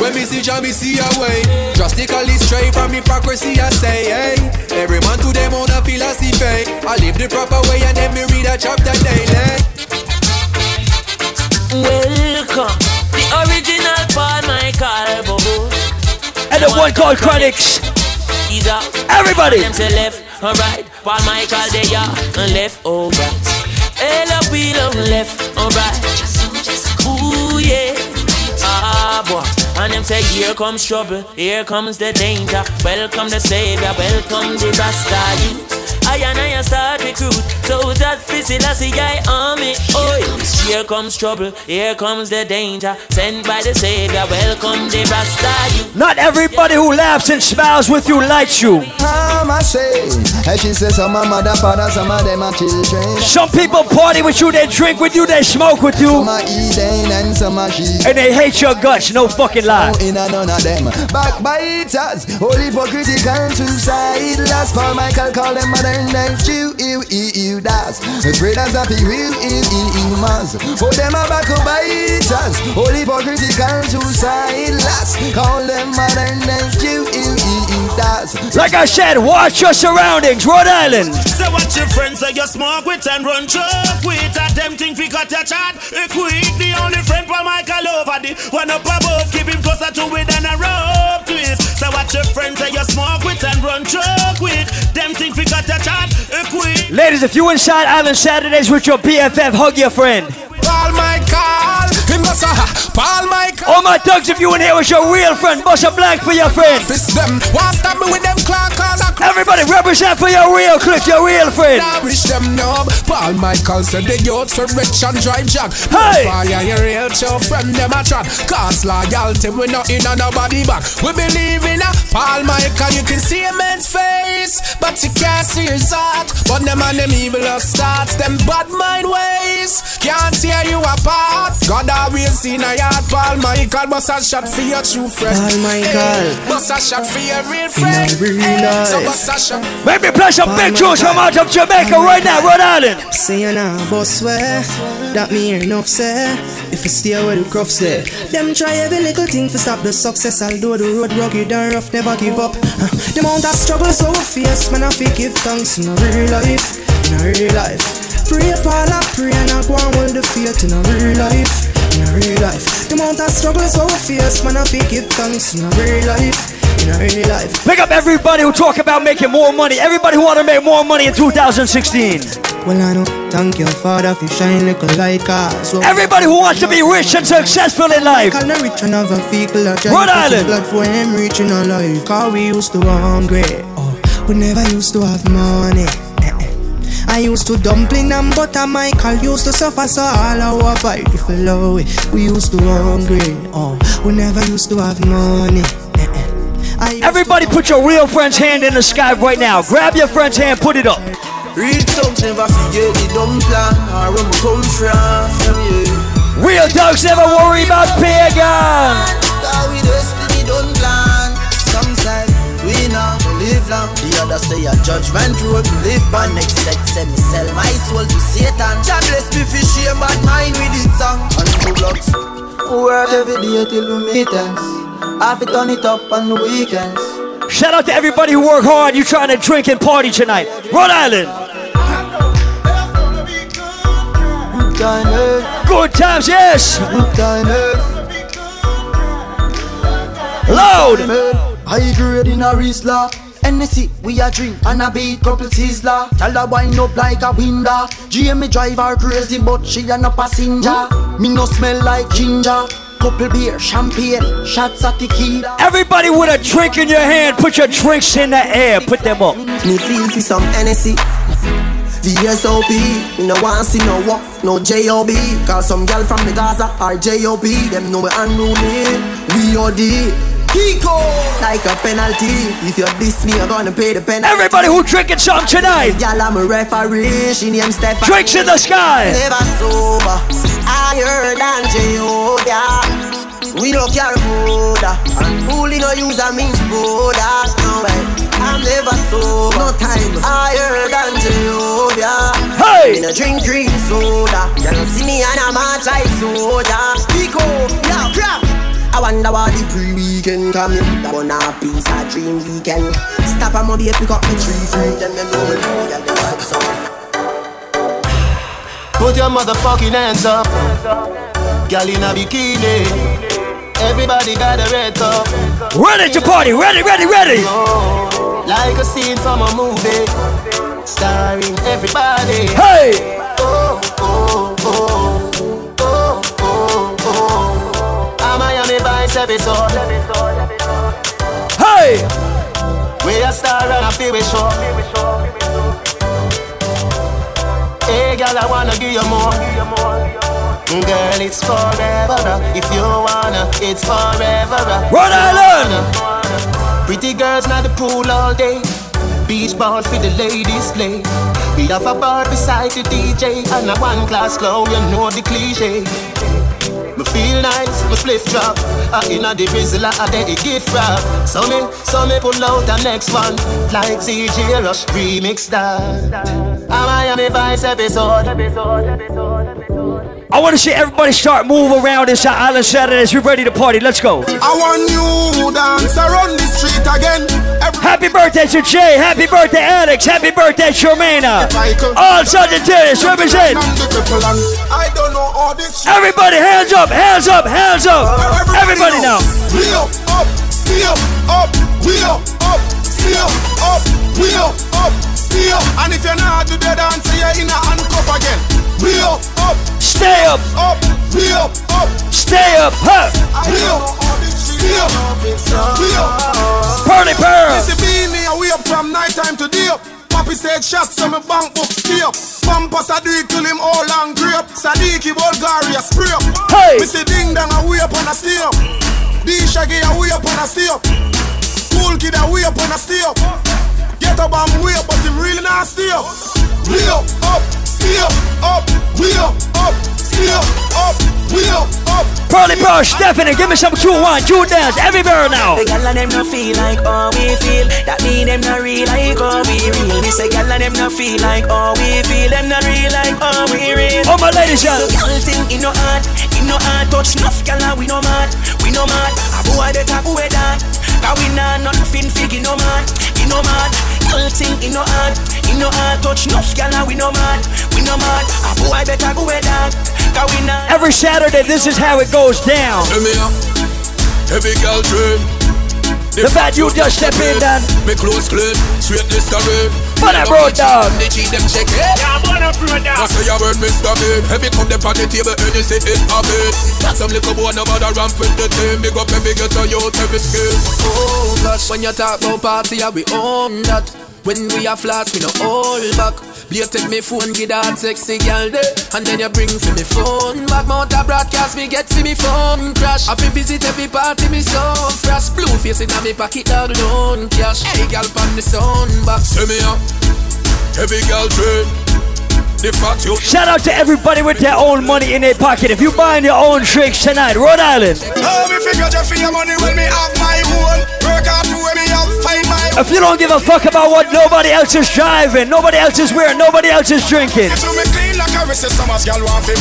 When me see Jah, me see a way. Drastically straight from hypocrisy, I say, hey. Every man to them own a philosophy. I live the proper way and then me read a chapter daily. Welcome, the original Paul Michael Bobo. And the one called Chronixx. He's up. Everybody. Them say left or right. Paul Michael they are left right. Ella we love left or right. Ooh yeah. Ah boy. And them say here comes trouble, here comes the danger. Welcome the savior, welcome the youth. I and I start recruit, so that fizzy see I army. Oh, here comes trouble, here comes the danger. Sent by the savior, welcome the Rasta. Not everybody who laughs and smiles with you likes you. Mama say, hey, she says some of mother, father, some of them are children. Some people party with you, they drink with you, they smoke with you. Some are eating and some are she. And they hate your guts, no fucking lie. Oh, in and none of them. Backbiters, all hypocritical suicide. Last Paul Michael call them modern day Jew, ew, ew, ew, das. Spreaders of the real, ew, ew, ew, mas. For them are backbiters, all hypocritical suicide. Last call them modern Jew, ew, ew, ew. Like I said, watch your surroundings, Rhode Island. Say what your friends say you smoke with and run choke with. A them thing fi cut your chat. Quick the only friend Paul Michael over the One up above. Keep him closer to it than a rope twist. Say what your friends say you smoke with and run choke with. Them thing fi cut your chat. Quick Ladies, if you inside Island Saturdays with your BFF, hug your friend. Paul Michael, him must a Paul Michael. All my thugs, if you in here with your real friend, bust a blank for your friend. Fist them, want stop me with them clock cause Everybody represent for your real click, your real friend. I wish them know Paul Michael said the youth for rich and drive jack. Hey! Fire your real true friend them a track Cause loyalty we not in on nobody back. We believe in a Paul Michael. You can see a man's face But you can't see his heart. But them and them evil starts Them bad mind ways. Can't tear you apart. God always in a yard Paul Michael bust a shot for your true friend. Paul Michael. hey, Bust a shot for your real friend. Real hey, So bust a shot. Make me play some big tunes from out of Jamaica right now, Rhode Island. Say you nah boss swear. That me enough say If you stay where the crofts there Them try every little thing to stop the success Although the road rugged and rough never give up. Uh, The amount of struggle so we face Man I fi give thanks in a real life In a real life. Pray Paul I pray and I go on with the faith in a real life In a real life The amount of struggle so face Man I fi give thanks in a real life In a real life Pick up everybody who talk about making more money. Everybody who want to make more money in 2016. Well, I know, thank your father for shine like a light car. So Everybody who wants to be rich and successful in life. Call rich and have a vehicle that Rhode Island. blood for him reaching our life. Cause we used to hungry. Oh, we never used to have money. I used to dumpling and butter. Michael used to suffer, so all our fight we fell away. We used to hungry. Oh, we never used to have money. Eh, eh. I used Everybody put your real friend's hand in the sky right now. Grab your friend's hand, put it up. Real thugs never forget the dumb plan or where we come from. Yeah. Real dogs never worry about pagan. Cause we destiny don't plan. Some say we now live long. Other say a judgment road to live on. Next set say me sell my soul to Satan. God bless me for shame bad mind with it song. And two blocks. Work every day till we meet ends. Have it turn it up on the weekends. Shout out to everybody who work hard. You trying to drink and party tonight. Rhode Island. Good times, yes. Loud. High grade in a Rizla. NSC, we a drink and a beat couple sizzler. Tell her wind up like a window. GM drive her crazy, but she a no passenger. Me no smell like ginger. Couple beer, champagne, shots at tequila. Everybody with a drink in your hand, put your drinks in the air. Put them up. Me feel for some NSC. VSOP, me no want see no walk, no JOB. Cause some girl from the Gaza are JOB. Them know me we unruly, we OD. Kiko, like a penalty. If you diss me, you're gonna pay the penalty. Everybody who drinking some tonight. Y'all, I'm a referee. She named Stephanie. Drinks in the sky. Never sober. I heard and J.O. Yeah. We don't care border. Bully no use a means border. No way. I'm never sober. No time higher than Jehovah. Hey! Me no drink green soda. You don't see me and I'm a like soda. Pico, yeah, crap. I wonder what the pre-weekend coming. That one a piece of dream weekend. Stop and maybe pick up the tree fruit. Then me know me get the vibes up. Put your motherfucking hands up. Girl in a bikini. Everybody got a red cup. Ready to party, ready, ready, ready. Like a scene from a movie. Starring everybody. Hey! Oh, oh. Hey! We a star and I feel we show. Hey, girl, I wanna give you more. Girl, it's forever. Uh, if you wanna, it's forever. Uh. Rhode Island! Pretty girls not the pool all day. Beach ball for the ladies play. We have a bar beside the DJ and a one class clown, you know the cliche. Me feel nice, me spliff drop. I inna the bizzle, I dey gift wrap. So me, so me pull out the next one, like CJ Rush remix that. I Miami Vice episode. I want to see everybody start move around this Island Saturdays. We're ready to party. Let's go. I want you dance around the street again. Happy birthday to Jay. Happy birthday, Alex. Happy birthday, Shermana. All Sagittarius represent. I don't know all this shit. Everybody, hands up, hands up, hands up. Everybody now. We up, up, up, up, we up, up, we up, up, we up, up, we up. And if you're not do the dance, you're in a handcuff again. We up, up, Stay up, up, we up, up, stay up, huh? we up, we up, we up. Party pearl. This beanie, and we up from night time to day up. Papi said shots, so me bank book stay up. Pampas I do it till him all and grape. Sadiki Bulgaria spray up. Hey. Me say ding dong and we up on a stay up. D Shaggy and we up on a stay up. Cool kid and we up on a stay up. Get up and we up, but him really not stay up. We up, up, stay up, up, we up, up, stay up, up, we up, up. Pearly pearl, Stephanie, give me some true one, true dance. Everywhere now. The gal and them no feel like how we feel. That mean them not real like how we real. Me say gal and them no feel like how we feel. Them not real like how we real. Oh my ladies, So yeah. gal think in no heart, in no heart touch enough gal and we no mad, we no mad. A boy the top we that. Cause we nah nothing fig in no mad, in no mad. Gal think in no heart, in no heart touch enough gal and we no mad, we no mad. A boy better go with that. Cause we nah. Every Saturday, this is how it goes down. Tell me up, every girl train. The fact you just step in and Me close clean, straight Listerine. But I brought down. The cheat them check it. Yeah, I'm gonna bring down. That's your word, Mr. Bean. Every come them on the table, and you say it a bit. Got some little boy, no bother ramp with the team. Big up every get a youth, every skill. Oh gosh, when you talk about party, yeah, we own that. When we are flats, we no hold back. Play take me phone, get that sexy girl there, and then you bring for me phone back. Mount broadcast, me get to me phone crash. I fi visit every party, me so fresh. Blue face in me pocket, dog loan cash. Hey, girl, pan the sun back. Tell me up, every girl train. You Shout out to everybody with their own money in their pocket. If you buying your own drinks tonight, Rhode Island. Me figure just for your money when me have my own. Work hard to where me have find my If you don't give a fuck about what nobody else is driving, nobody else is wearing, nobody else is drinking. To me clean like a wrist, some as girl want me.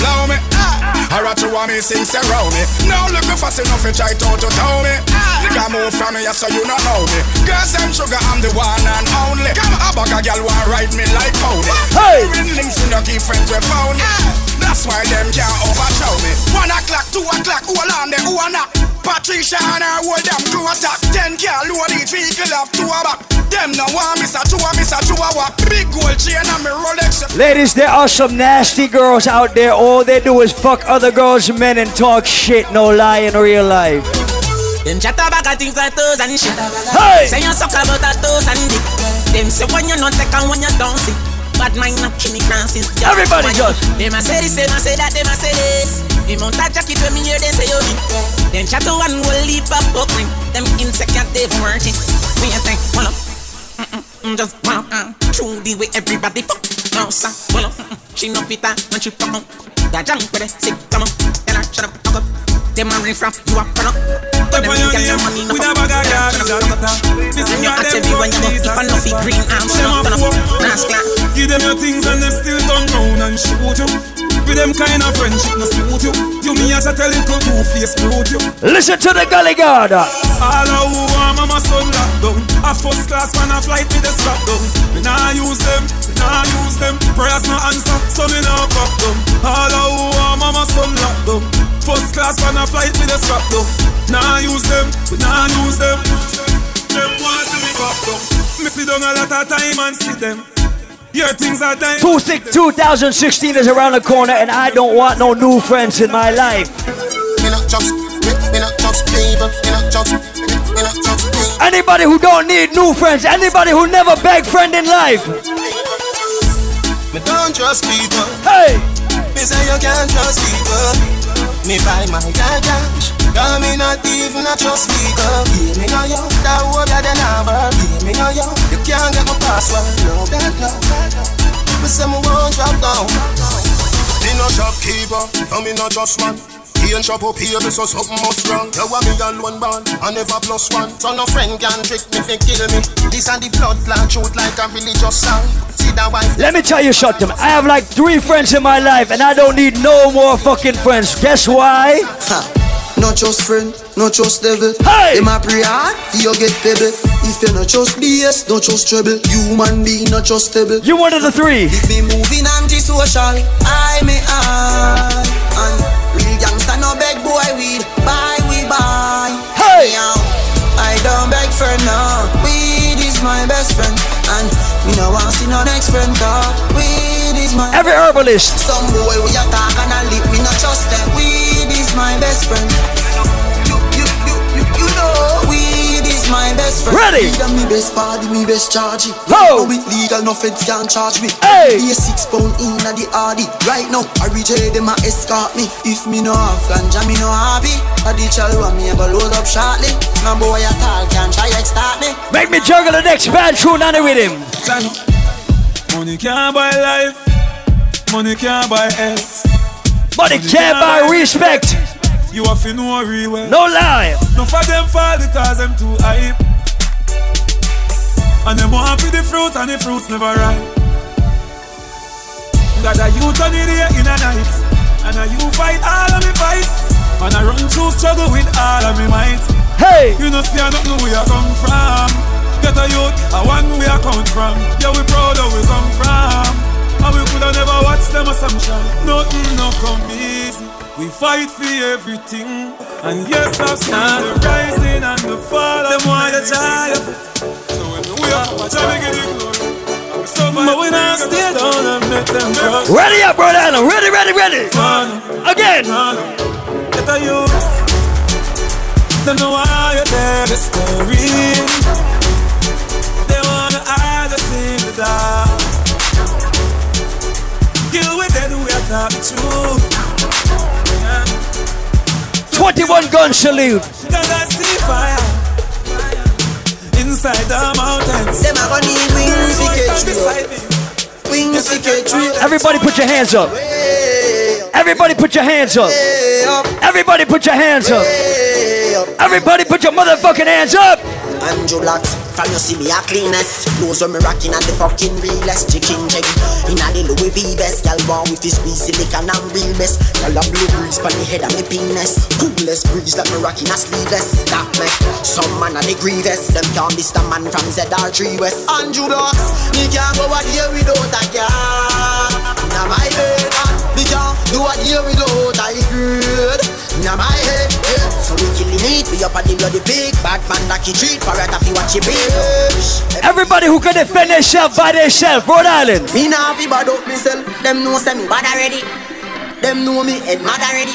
Ah, Alright, you want me sing surround me. Now look me fast enough to try to to tell me. Nigga move from me, so you not know me. Girls them sugar, I'm the one and only. Come a bag a girl want ride me like pony. Hey! Ring links me no keep friends with phony. That's why them can't overshow me. One o'clock, two o'clock, hold on them, who are? Patricia and her hold them crew attack. Ten car load each vehicle have two a back. Them no want miss a two a miss a two a walk. Big gold chain and me Rolex. Ladies, there are some nasty girls out there. All they do is fuck other girls' men and talk shit. No lie in real life. Them chat about things like toes and shit. Hey! Say you suck about a toes and dick. Them say when you not take and when you don't see. Bad mind up Kenny Francis. Everybody just. Them a say this, them a say that, them a say this. Them on that jacket when me hear them say yo me. Them chat to one will leave up buckling. Them insecure they working. We a think, well up. Mm-mm, mm, just well up. Uh, True the way everybody fuck. No sir, well up. Mm-mm. She no fit uh, and she fuck up. That jump with it, sick, come on. Tell her shut up, fuck up. Them a riff raff, you a product. Step on your game with a bag of gas, is a guitar. This And is you what catch when you go, police if I are know fi suffer. green arms, Them a turn up, fool. Nas. Give them your things and they still turn round and shoot you. With them kind of friendship, no suit you. You me as a tell you to two-face brute you. Listen to the Gully God. All of who want mama son lock down A first class man a flight with the strap down Me nah use them, me nah use them Prayers no answer, so me nah pop down All of who want mama son lock down First class man a flight with the strap down Nah use them, we nah use them Them want to me pop down Me sit down a lot of time and see them Your things are dying Two six- 2016 is around the corner, and I don't want no new friends in my life. Me not just, me, me not just people. Me not just, me, me not just people. Anybody who don't need new friends, anybody who never beg friend in life. Me don't trust people. Hey! Me say you can't trust people. Me buy my cash. Cause me not even a trust people. Yeah, me know you. That would be the number. Yeah, me know you. You can't get my password. No, no, that, no. Me say me won't drop down. Me no shopkeeper. No, me no just man. He ain't shop up here, so something must wrong. You want me alone born, I never plus one. So no friend can trick me, fi kill me. This and the blood clot truth like a religious song. See that wife Let me tell you something. I have like three friends in my life, and I don't need no more fucking friends. Guess why? Not just friend, not just devil. Hey! Them a pray hard, you get pebble. If you not just BS, not just trouble. Human being, not just stable. You one of the three. If me moving anti-social, I may I. And boy weed, buy we buy. Hey! I don't beg for no. Weed is my best friend, and me no want see no next friend. Dog. Weed is my Every herbalist. some boy we attack and I lip me not trust them. Weed is my best friend. Weed my best friend. Ready? Weed and me best party, me best charge it. Ho! No it legal, no feds can charge me. Hey! Be a six pound in a the hardy. Right now, I reach them a escort me. If me no have ganja, me no happy. A the chalwa me a go load up shortly. My boy at all can try extort me. Make me juggle the next bad tune on it with him. Money can't buy life Money can't buy health Money can't buy respect. You have to know real well. No lie. No for them fall because them too hype. And them want for the fruit and the fruits never ripe. Got a youth on the day in a night. And a you fight all of me fight. And I run through struggle with all of me might. Hey! You know see I don't know where you come from. Get a youth, I one we are come from. Yeah we proud of where we come from. And we coulda never watched them assumption. Nothing no come easy We fight for everything. And yes I've seen the rising and the fall Them want the joy of it So when we are watch I make it glory but we not stay down and make them crush Ready up, brother Allen. Ready, ready, ready. Again. Get a youth. Them know why you're there, the story. They wanna hide us in the dark Kill with them, we are talking true 21 gun salute. Cause I see fire Inside the mountains Them a go need wings to catch me. Wings to catch me. Everybody put your hands up. Everybody put your hands up. Everybody put your hands up. Everybody put your motherfucking hands up. Andrew Blacks, from you see me a cleanest? Knows when me rocking at the fucking realest Chicken check In a the Louis V best Girl born with this squeeze silicon and real best Girl a blue breeze pon the head of me penis. Coolest breeze that me rocking a sleeveless. That make some man a the grievous. Them can't man from ZR3 West. Andrew Blacks, me can't go a day without a girl Now my head, me can't do a day without a girl Now my head, yeah. So we killing it, we up on the bloody pig. Bad man that he treat, parrot if you watch it big Everybody who can defend themselves by themselves, Rhode Island. Me nah fi bad up myself, them know say me bad already. Them know me head mad already.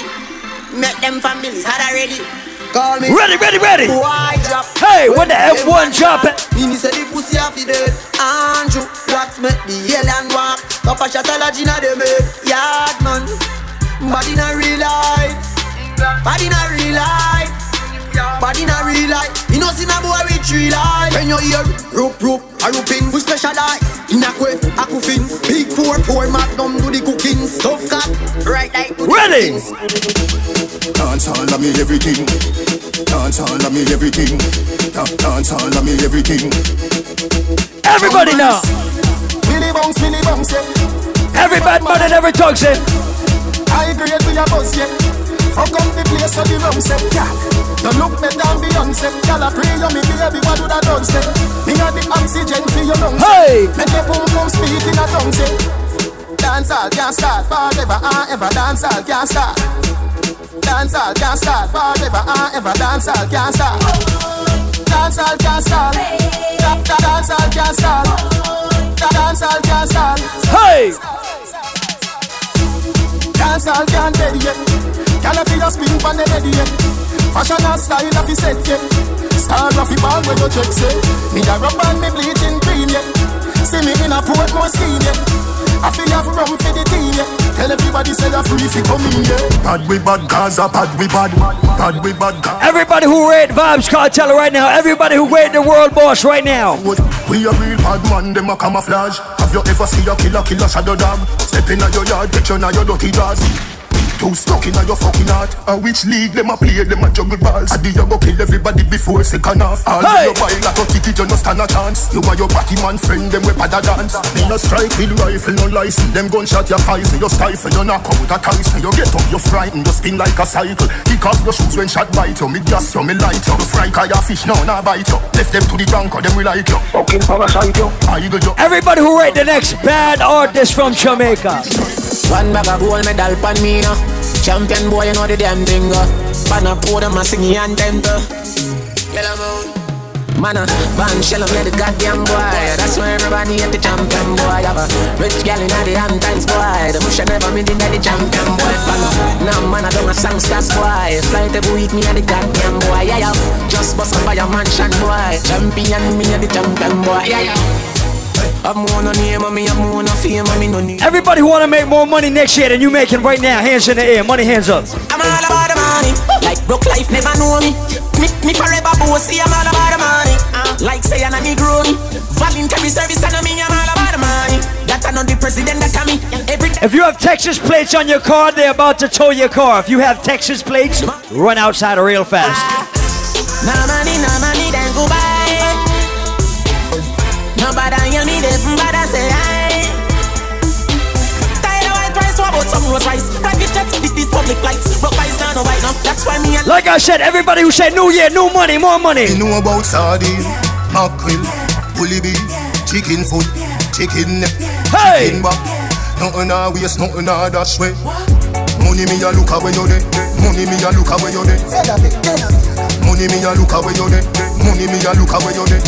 Make them families hard already Call me. Ready, ready, ready. Hey, when the F1 drop it. Me me say the pussy off the dead. Andrew Blacks make the alien walk? Up a shot a lodge inna them head eh, Yard man. Bad inna real life. Bad inna real life Bad inna real life You know see na boy with three life When you hear rope rope a rooping We specialize in a quest a coffin Big four four magnum do the cooking Tough cat right like Ready. Dance all of me everything. Dance all of me everything. Dance all of me everything. Everybody now. Billy bounce, Billy bounce, yeah. Every bad man and every talk say. I grade we a buzz, yeah. Fuck up the place so the rum set, yeah. You look better than Beyonce. Girl, I pray you me baby, what do that done say? Me got the oxygen for your lungs. Hey! Make your pum pum speak in a tongue, say. Dance all can't start forever and ah, ever. Dance all can't start. Dance all can't start forever and ah, ever. Dance all can't start. Dance all can't start. Da- da- Dance all can't start. Da- Dance all can't start. Hey! Dance all can't dead yet. Girl, I feel your spin pon the head yet. Fashion and style of set yet. Star of the ball where you check say. Me a rub on me bleaching green yet. See me in a Portmore skin yet. I feel have rum for the team yet. Tell everybody say you're free fi come in yeah. Bad we bad Gaza, bad we bad. Bad we bad Gaza. Everybody who rate Vybz Kartel right now. Everybody who rate the world boss right now. We a real bad man, them a camouflage. Have you ever seen a killer, killer shadow dog? Step in your yard, get you now your dirty jaws. Too stuck in your fucking heart. A which league them a play, them a juggle balls. I you go kill everybody before second half. All Hey! hey. your buy like a ticket, you no stand a chance. You and your party man friend, them we pada dance. Me no strike with rifle, no license. Them gunshot your poison, you stifle, you knock out a Tyson. You get up, you frightened, you spin like a cycle. Kick off your shoes when shot bite you. Me gas you, me light you. You fry kaya fish, now nah bite you. Left them to the drunk, or them we like you. Fucking parasite you. I eagle you. Everybody who rate the next bad artist from Jamaica. One bag of gold medal pan me now. Champion boy, you know the damn thing. Uh. Pan a podium, a singing anthem. Uh. Yellow moon. Man, uh, ban shell of the goddamn boy. That's why everybody at the champion boy. Have a rich gal in the times boy. The bush never been in the champion boy. Fan. Now man, I don't a songsters boy. Fly every week, me at the goddamn boy. Yeah, yeah. Just bust up by a mansion boy. Champion, me at the champion boy. Yeah, yeah. I'm more no name, and me I'm more no fame, and me no need. Everybody who wanna make more money next year than you making right now, hands in the air, money hands up. I'm all about the money. Like broke life never know me. Me, me forever bossy. I'm all about the money. Uh. Like say I'm a Negro. Voluntary service and me. I'm all about the money. That I know the president that I me. Every If you have Texas plates on your car, they're about to tow your car. If you have Texas plates, run outside real fast. no money, no money, lights. Broke lights, now no white now. That's why me and Like I said, everybody who said New Year, new money, more money. You know about sardine, mackerel, bully beef, chicken foot, chicken neck, Hey! chicken back. Nothing a waste, nothing a dash way. Money me a look away you there. Money me a look away you there. Money me a look away you there. Money me a look away you there.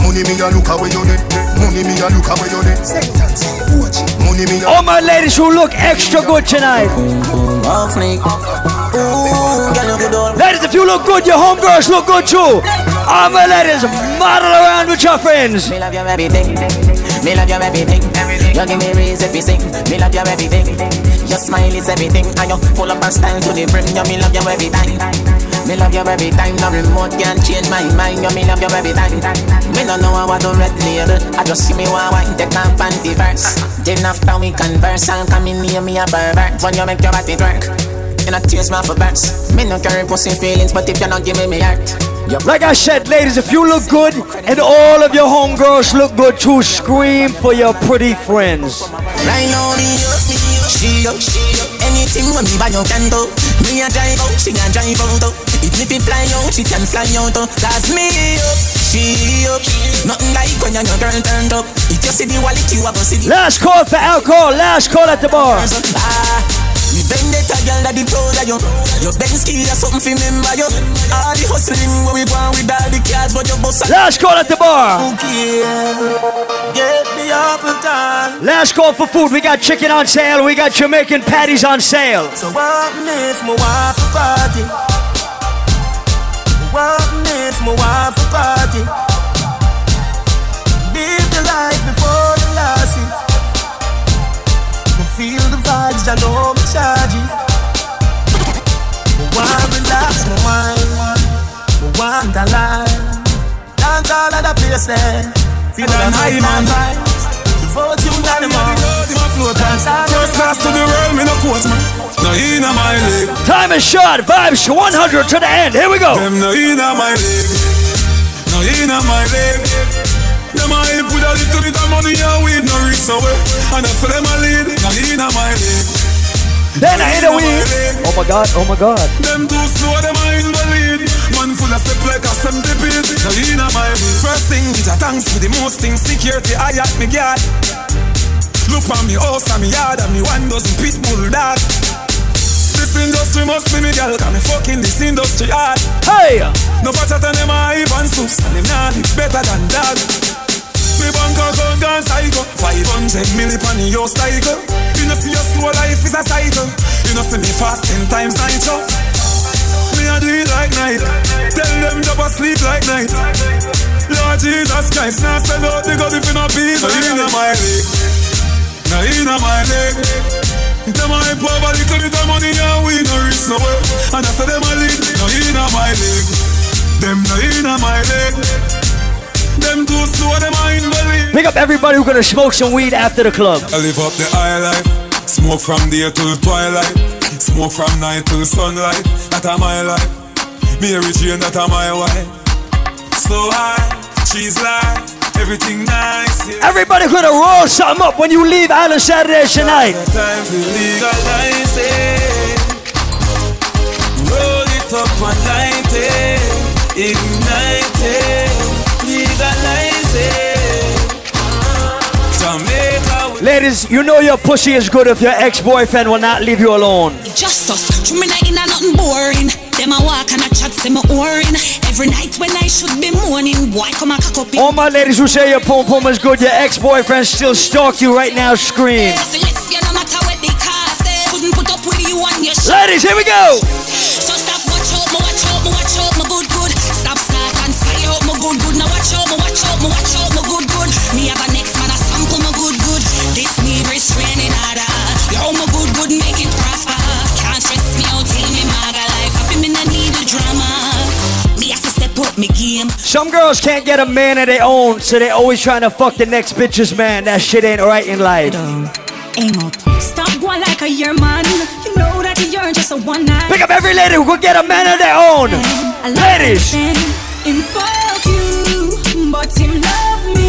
Money me a look away you there. Money me a look away you there. Money me a All my ladies who look extra good tonight. off me. Ooh, girl, you good old. Ladies, if you look good, your homegirls look good too. All my ladies, model around with your friends. Me love your everything. Me love your everything. You give me reason to sing. Me love your everything. Your smile is everything. And you full up a style to the brim. You me love your every time. Me love you every time. No remote can change my mind. You me love you every time. Me don't know how I do red label. I just see me one wine take my panty verse. Then after we converse, I'll come in near me a pervert. When you make your body twerk. And I tears my for. Me no carry pussy feelings, but if you not give me me heart. Like I said, ladies, if you look good and all of your homegirls look good too, scream for your pretty friends. Right now, me up, me up, she up, she up. Anything when me buy you can do. Me a drive out, she can drive out. oh. Even if it fly out, she can fly out. oh. Cause me up, she up. Nothing like when your girl turned up. If you see the wallet, you have to see the. Last call for alcohol, last call at the bar. Ah, we vendetta girl that the proud of you. Your Benz key or something for remember you. All the hustling where we with all the cards, but your boss. Last call at the bar. Get the apple time. Last call for food. We got chicken on sale. We got Jamaican patties on sale. So what if my wife a party? What if my wife a party? Live the life before the last it. Me feel vibes, I know me charge it. Me want relax my mind, me want a life. Dance all of the place there. Feel the high man vibes. The vote you got them. First class to the world, me no quote man. Now inna my leg. Time is short. Vibes 100 to the end. Here we go. Them no inna my leg. No inna my leg. Them a help with a little bit of money and weed no reach nowhere. And I say them a lead. No inna my leg. Then I hit a weed. Oh my god, oh my god. Them too slow, them a in lead. Man full of step like a 70 feet. No inna my leg. First thing, get a thanks for the most things. Security, I at me guard. Look for me house and me yard and me one dozen pit bull dog. This industry must be me girl, cause me fucking this industry hard. Hey! No better than them a Ivan Soups, and them nah live better than dog. Me bank account gone psycho, 500 milli on your cycle. You know see your slow life is a cycle. You know see me fast ten times nitro. Me a do it like night. Tell them job a sleep like night. Lord Jesus Christ, now sell out the God if you not be so in my leg. Now in my leg. Them a hype over little bit of money and we no reach nowhere. And I say them a lead. Now in my leg. Them now in my leg. Them too slow, them invalid. Pick up everybody who gonna smoke some weed after the club. I live up the high life. Smoke from day till twilight. Smoke from night till sunlight. That a my life. Mary Jane, that a my wife. So high, she's like everything nice. Yeah. Everybody gonna roll something up when you leave Island Saturday tonight. Time to legalize it. Roll it up and light it. Ladies, you know your pussy is good if your ex-boyfriend will not leave you alone. Just us. True me night in a nothing boring. Them a walk and a chat, say me orin. Every night when I should be mourning, boy come a cock up. All my ladies who say your pom pom is good, your ex-boyfriend still stalk you right now, scream. So yes, you no matter what they cost. Couldn't put up with you on your shit. Ladies, here we go. So stop, watch out, me watch out, me watch out, me good good. Stop, start and fire out, me good good. Now watch out, me watch out, me watch need restraining order. Uh. Yo, me good good, make it prosper. Can't stress me out, tell me maga life. Happy me no need the drama. Me have to step up me game. Some girls can't get a man of their own, so they always trying to fuck the next bitch's man. That shit ain't right in life. Aim up. Stop going like a year man. You know that you're just a one night. Pick up every lady who could get a man of their own. Ladies. you, but him love me.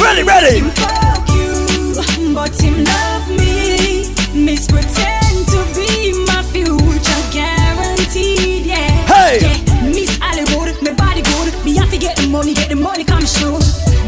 Ready, ready. Him fuck you, but him love me. Miss pretend to be my future guaranteed. Yeah. Hey. Yeah. Miss Hollywood, my body good. Me have to get the money, get the money come true.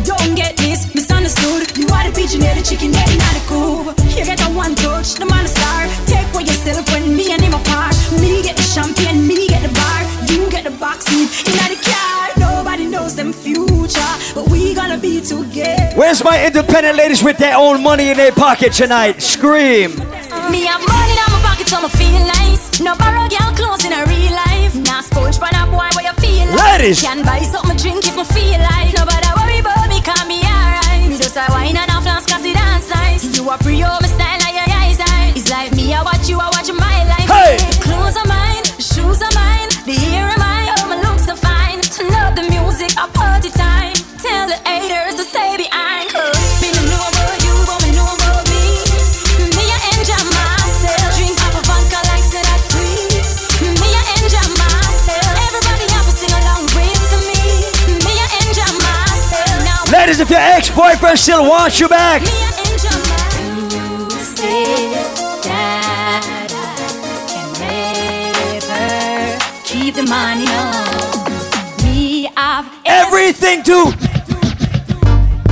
Don't get this misunderstood. You are the pigeon, yeah, the chicken, yeah, not the coop. You get a one touch, the man a star. Take for yourself when me and him apart. Me get the champagne, me get the bar. You get the box seat in the car. Nobody knows them future, but we gonna be together. Where's my independent ladies with their own money in their pocket tonight? Scream. Me have money in my pocket, so me feel nice. No borrow girl clothes in a real life. Nah sponge for a boy where you feel like. Ladies. Can buy something drink if me feel like. Nobody worry about me, can be alright. Me just a wine and a flask cause it dance nice. You a pre my never keep the money on. Me have everything to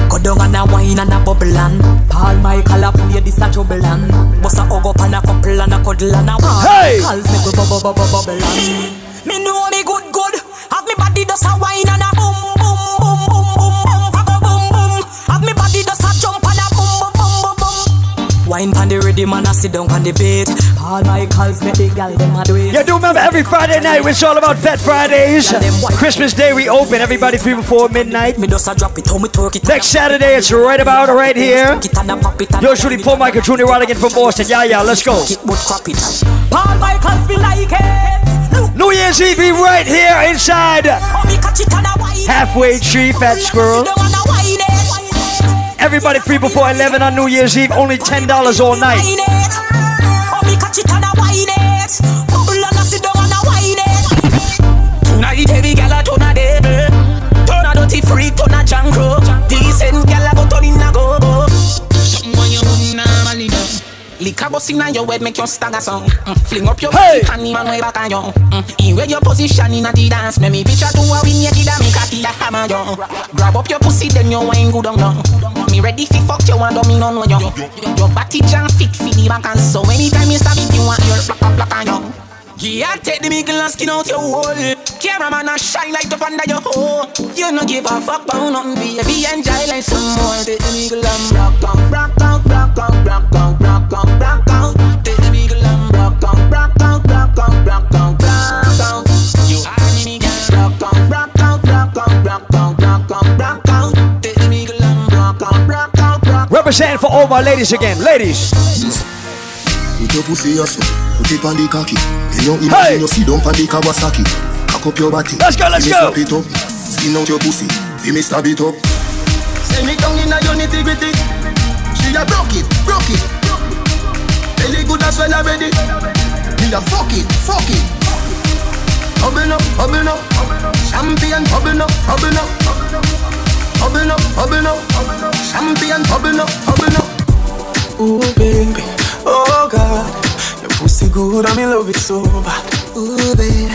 Go down and a wine and a bubble and Paul Michael a play this a trouble and Bust a hug up and a couple and a cuddle and a Hey! Calls me go bubble bubble bubble and Me know me good good Have me body just a wine and a Wine pan the ready man a sit down on the bed Paul Michaels make the gal dem a do it You do remember every Friday night it's all about Fat Fridays. Christmas Day we open, everybody free before midnight. Me just a drop it, how me twerk it Next Saturday it's right about right here. Yo, truly Paul Michael Junior Rodigan from Boston. Yeah, yeah, let's go. Paul Michaels be like it New Year's Eve right here inside me catch it and a wine Halfway Tree Fat Squirrel. Everybody free before 11 on New Year's Eve. Only $10 all night. Me catch and I wine it. Bubble and I sit down and I wine it. Tonight heavy gal a turn a devil. Turn a dirty freak, turn a jankro. Decent gal a go turn in a go go. Something when you normally do. Liquor inna your head make you stagger song. Mm. Fling up your Hey. body and man way back on you. Mm. In where your position inna the dance, make me picture to a win naked and make a kid a hammer you. Grab up your pussy then you wine good on you. Me ready fi fuck you and me no know you. Your body jam fit fi the back and so anytime you stab it you want your black black on you. Yeah, take the mickle and skin out your hole. Cameraman a shine light up under your hole. You no give a fuck about nothing, baby. Enjoy life some more. Take the mickle and rock out, rock out, rock out, rock out, rock out, rock out. Take the mickle and rock out, rock out, rock out, rock out, rock out. You are me. Rock out, rock out, Representing for all my ladies again. Ladies. Put your pussy yourself, put it on the cocky. You imagine on the Kawasaki. Cock up your body. Let's go, let's go. It up, skin out your pussy. It up. Send me down in a your nitty gritty. She a broke it, broke it. Good as well already. Me a fuck it, fuck it. Bubble up, bubble up. Champion, bubble up, bubble up. Bubble up, bubble up. Champion, bubble up, bubble up. Ooh, baby, oh God, your pussy good, I'm in love it so bad. Ooh, baby,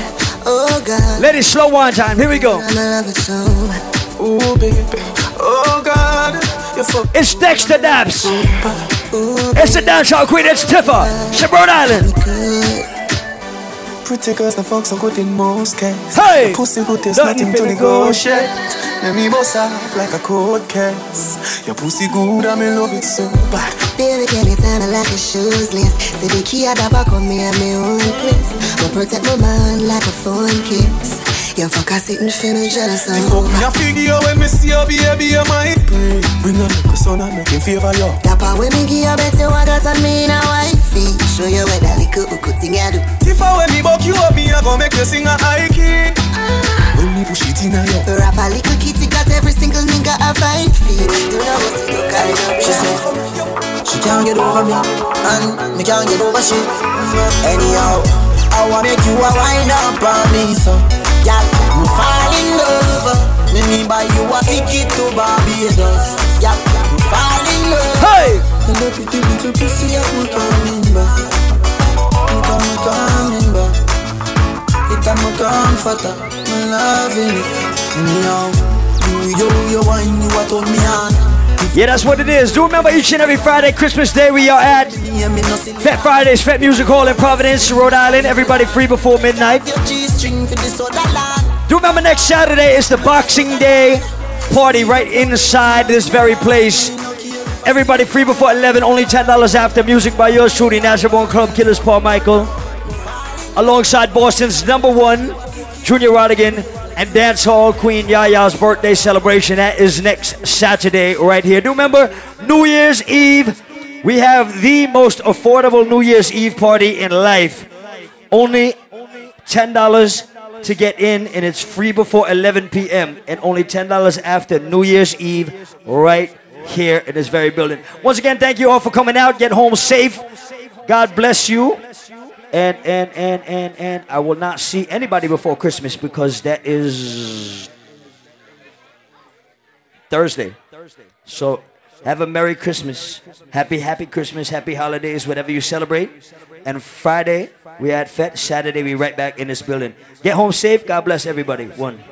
oh God, Ladies, slow one time. Here we go. In love it so bad. Ooh, baby, oh God, fuck. It's Dexter Dabs. It's the dancehall queen. It's Tifa. Rhode Island. Pretty girls, the fuck so good in most cases. Hey! Your pussy good, there's Nothing nothing to negotiate. Let me bust off like a cold case. Your pussy good, I'm in love it so bad. Baby, can you tell me like a shoes list? Say the key at the back of me and me own place. But protect my mind like a phone kiss. You fuck a sitting feeling jealous The of fuck me a figure when me see your baby, you might pray. Mm. Bring a little son and make him favor you. That part when me give you bet you what got on me in a wifey. Show you what that little hook thing I do. If I when me buck you up, me I gon' make you sing a high key. Ah. When me push it in a you. Rap a little kitty got every single nigga a fight feet. You know what's it look of She said she can't get over me and me can't get over she. Anyhow, I wanna make you a wind up on me, so yeah, me fall in love. Me me buy you a ticket to Barbados. Yeah, me fall in love. Hey, Yeah, that's what it is. Do remember each and every Friday, Christmas Day, we are at Fat Fridays, Fat Music Hall in Providence, Rhode Island. Everybody free before midnight. Do remember next Saturday is the Boxing Day party right inside this very place. Everybody free before 11, only $10 after. Music by yours truly, Natural Born Club Killers Paul Michael. Alongside Boston's number one, Junior Rodigan, and Dancehall Queen Yaya's birthday celebration. That is next Saturday right here. Do remember, New Year's Eve, we have the most affordable New Year's Eve party in life. Only $10 to get in, and it's free before 11 p.m. and only $10 after New Year's Eve right here in this very building. Once again, thank you all for coming out. Get home safe. God bless you. And and and and and I will not see anybody before Christmas because that is Thursday. So have a Merry Christmas. Happy, happy Christmas, happy holidays, whatever you celebrate. And Friday, we at Fet. Saturday, we right back in this building. Get home safe. God bless everybody. One.